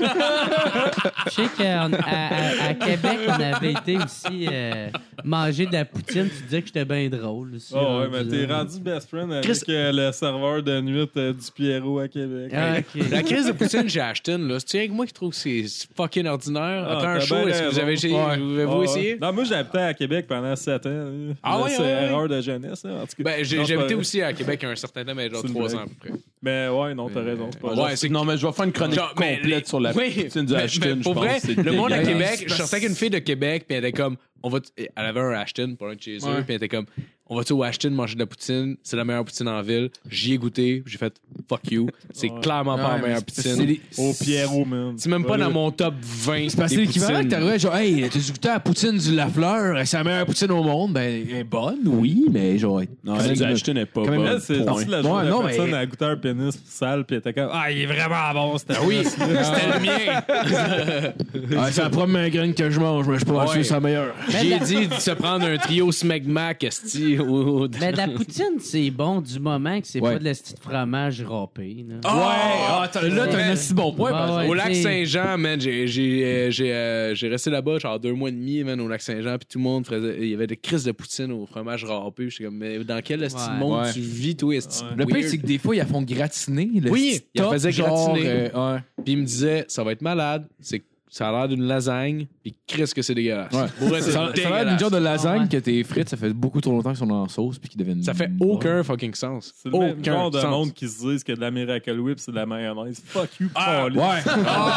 Je sais qu'à à, à Québec, on avait été aussi euh, manger de la poutine. Tu disais que j'étais bien drôle. aussi, Oh, ouais, rendu mais t'es rendu best friend avec Chris- euh, le serveur de nuit euh, du Pierrot à Québec. Ah, ok. La crise de poutine chez Ashton, là, c'est avec moi qui trouve que c'est fucking ordinaire. Ah, Après un show, est-ce que vous avez essayé? Ouais. Vous avez Ouais, essayé? Non, moi j'habitais à Québec pendant 7 ans. là. Ah Là, ouais, c'est ouais, ouais. erreur de jeunesse. là, en tout cas. Ben, j'ai habité aussi à Québec un certain temps, mais genre C'est une 3 blague. ans à peu près. Mais ouais, non, t'as raison. C'est pas Ouais, c'est Non, mais je vais faire une chronique Genre, complète les- sur la Oui, poutine du Ashton, Pour pense. vrai, C'est le monde à. Québec, je sortais avec une fille de Québec, puis elle était comme, on va, t- elle avait un Ashton pour un de chez eux, puis elle était comme, on va-tu au Ashton manger de la poutine? C'est la meilleure poutine en ville. J'y ai goûté, j'ai fait fuck you. C'est Ouais. clairement pas la meilleure poutine. c'est- Au Pierrot, man. C'est même pas dans mon top 20 C'est parce que l'équivalent que t'arrivais genre, hey, t'as goûté à la poutine du Lafleur, c'est la meilleure poutine au monde. Ben, elle est bonne, oui, mais genre. Non, celle du Ashton n'est pas quand même, bonne. Elle, c'est la Ouais, journée non, la mais- personne a goûté un pénis sale, puis elle était comme Ah, il est vraiment bon, c'était Oui, c'était le mien. <laughs> C'est la première graine que je mange, mais je Ouais. que c'est la meilleure. J'ai dit de se prendre un trio Smegmac, esti. Au- au- Mais de la poutine, c'est bon du moment que c'est Ouais. pas de la petite fromage râpé. Là. Ah! Ouais, ah, t'as- là, t'as un assez bon point. Ouais, par exemple. ouais. Au lac t'sais- Saint-Jean, man, j'ai j'ai euh, j'ai euh, j'ai resté là-bas genre deux mois et demi, man, au lac Saint-Jean, puis tout le monde faisait, il y avait des crises de poutine au fromage râpé. J'étais comme, mais dans quel esti de Ouais. monde Ouais. tu vis, toi, esti? Le pire, c'est que des fois, ils la font gratiner. le Oui, petit ils la top, faisaient genre, gratiner. euh, ouais. Puis il me disait, ça va être malade, c'est ça a l'air d'une lasagne, puis qu'est-ce que c'est dégueulasse. Ouais. Pour vrai, c'est Ça, ça a l'air d'une genre de lasagne Ah ouais. que tes frites, ça fait beaucoup trop longtemps qu'ils sont dans la sauce puis qu'ils deviennent. Ça fait aucun fucking sens. C'est le même Aucun genre de sens. monde qui se disent que de la Miracle Whip, c'est de la mayonnaise. Fuck you, Ah, Paulie. Ouais. <laughs>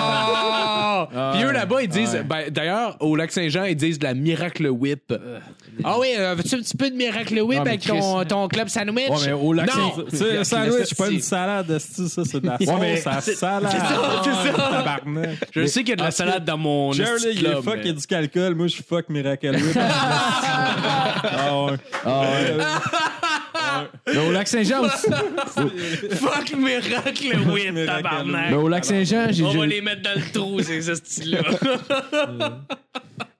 Ah! Puis eux là-bas, ils disent. Ouais. ben, D'ailleurs, au lac Saint-Jean, ils disent de la Miracle Whip. Ah oui, euh, veux-tu un petit peu de Miracle Whip avec ton, ton club sandwich? Ouais, mais au lac Non! Saint- C'est un sandwich, c'est pas une salade, ça, c'est de la sauce à salade. c'est ça, c'est ça. Je sais qu'il y a de la salade dans mon Jerry, il est fuck, mais- il y a du calcul. Moi, je suis fuck Miracle Whip. <laughs> ah ouais. Ah ouais. Mais au lac Saint-Jean aussi. <laughs> Fuck Miracle Whip, Miracle tabarnak! Mais au lac Saint-Jean, j'ai. On va les mettre dans le trou, ces estis-là. <laughs>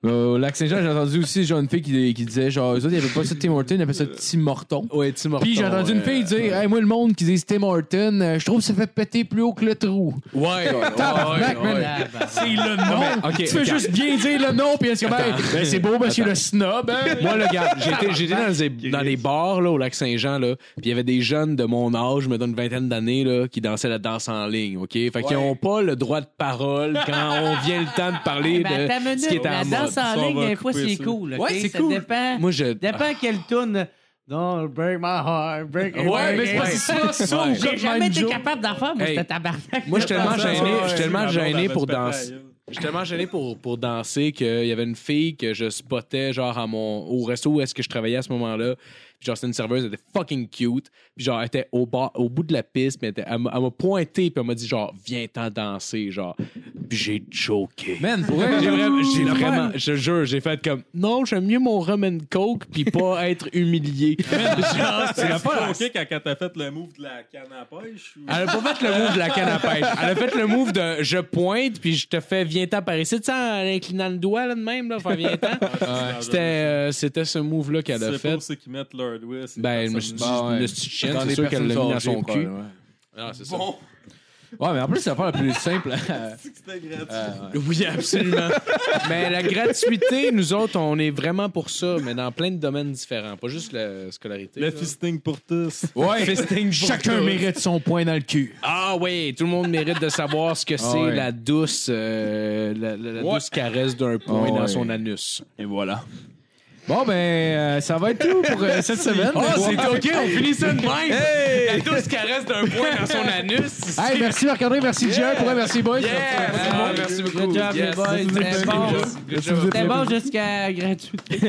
Euh, Au lac Saint-Jean, j'ai entendu aussi genre une fille qui, qui disait genre, eux autres, ils pas ça Tim Horton, ils appellent ça Tim Morton. ouais, tu m'as Puis j'ai entendu une fille dire, hey, moi, le monde qui dit Tim Horton, euh, je trouve que ça fait péter plus haut que le trou. Ouais, <laughs> Tabarnak, ouais, man. ouais. Ben, C'est le nom. ok, tu fais juste bien dire le nom, puis est-ce que ben, ben, c'est beau, monsieur le snob. Hein? Moi, là, regarde, j'étais, j'étais dans, des, dans des bars là, au lac Saint-Jean, là, puis il y avait des jeunes de mon âge, me donne une vingtaine d'années, là, qui dansaient la danse en ligne, OK? Fait qu'ils ont pas le droit de parole quand on vient le temps de parler ben, attends une de ce qui est la mode. danse Ça, on ligne, des fois, c'est ça. cool. Ouais, c'est ça cool. Dépend, Moi, je... dépend quelle tune. Don't break my heart, break my Ouais, mais c'est pas ça, ça, ou J'ai jamais été capable d'en faire, moi, c'était tabarnak. Moi, je suis tellement gêné, je suis tellement gêné pour danser. gueule. J'étais tellement gêné pour, pour danser qu'il y avait une fille que je spottais genre à mon, au resto où est-ce que je travaillais à ce moment-là. Puis genre, c'était une serveuse, elle était fucking cute. Puis genre, elle était au, bas, au bout de la piste, mais elle, elle m'a elle m'a pointé, puis elle m'a dit genre, viens-t'en danser, genre. Puis j'ai choqué. Man, pour vrai, J'ai vraiment, j'ai vraiment, je jure, j'ai fait comme, non, j'aime mieux mon rum and coke puis pas <laughs> être humilié. C'est c'est pas OK quand elle t'a fait le move de la canne à pêche? Ou... Elle a pas fait le move de la canne à pêche. Elle a fait le move de je pointe puis je te fais viens-t'en par ici. Tu sais, en inclinant le doigt là de même, là, faire viens-t'en. C'était, euh, c'était ce move-là qu'elle a C'est fait. pour ceux qui mettent leur doigt. c'est Ben, je me suis dit, C'est sûr qu'elle l'a mis dans son cul. probablement. Ah, c'est ça. Ouais, mais en plus, c'est l'affaire la plus simple. <laughs> Oui, absolument. <laughs> mais la gratuité, nous autres, on est vraiment pour ça, mais dans plein de domaines différents, pas juste la scolarité. Le là. fisting pour tous. Ouais. <laughs> Fisting pour Chacun tous. mérite son point dans le cul. Ah oui, tout le monde mérite de savoir ce que c'est ouais. la douce, euh, la, la- la Ouais. douce caresse d'un point Ah dans ouais. son anus. Et voilà. Bon, ben, euh, ça va être tout pour euh, cette <laughs> semaine. Oh, c'est OK, on finit ça de même. La douce caresse d'un point dans son <laughs> anus. Hey, merci Marc-André, merci Jean, pour merci boys. Yeah! Ah, merci beaucoup. Good job, Yes. les boys. C'était bon. Bon jusqu'à gratuité.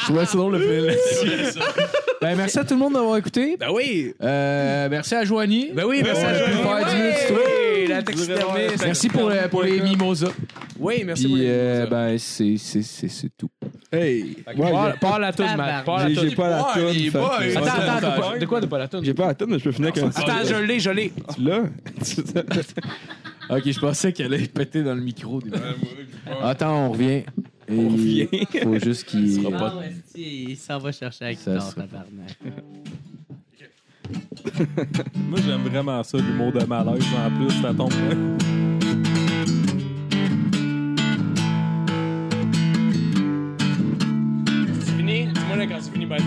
Je trouvais ça drôle le film. <laughs> ben, merci à tout le monde d'avoir écouté. Ben oui. Euh, merci à Joanie. Ben oui, merci Ouais, à Joanie. Faire 10 minutes, toi. Oui, la taxidermiste. Merci pour, le- pour les mimosas. Oui, merci pour Puis, les euh, mimosas. ben, c'est c'est- c'est- c'est tout. Hey! Ouais, Parle- Parle à toune, Matt. Parle à j'ai- j'ai pas la toune. fait que-. Attends, attends, de quoi- de quoi de pas la toune? J'ai pas la toune, mais je peux finir avec un petit. Attends, je l'ai, je l'ai. Tu l'as? <laughs> Ok, je pensais qu'elle allait péter dans le micro. des- Attends, on revient. on revient. Faut juste <laughs> qu'il. Ah, ouais, si, il s'en va chercher avec Ça, ça. tabarnak. <laughs> Moi, j'aime vraiment ça, l'humour de malaise. En plus, ça tombe bien. C'est fini? Dis-moi là quand c'est fini, par.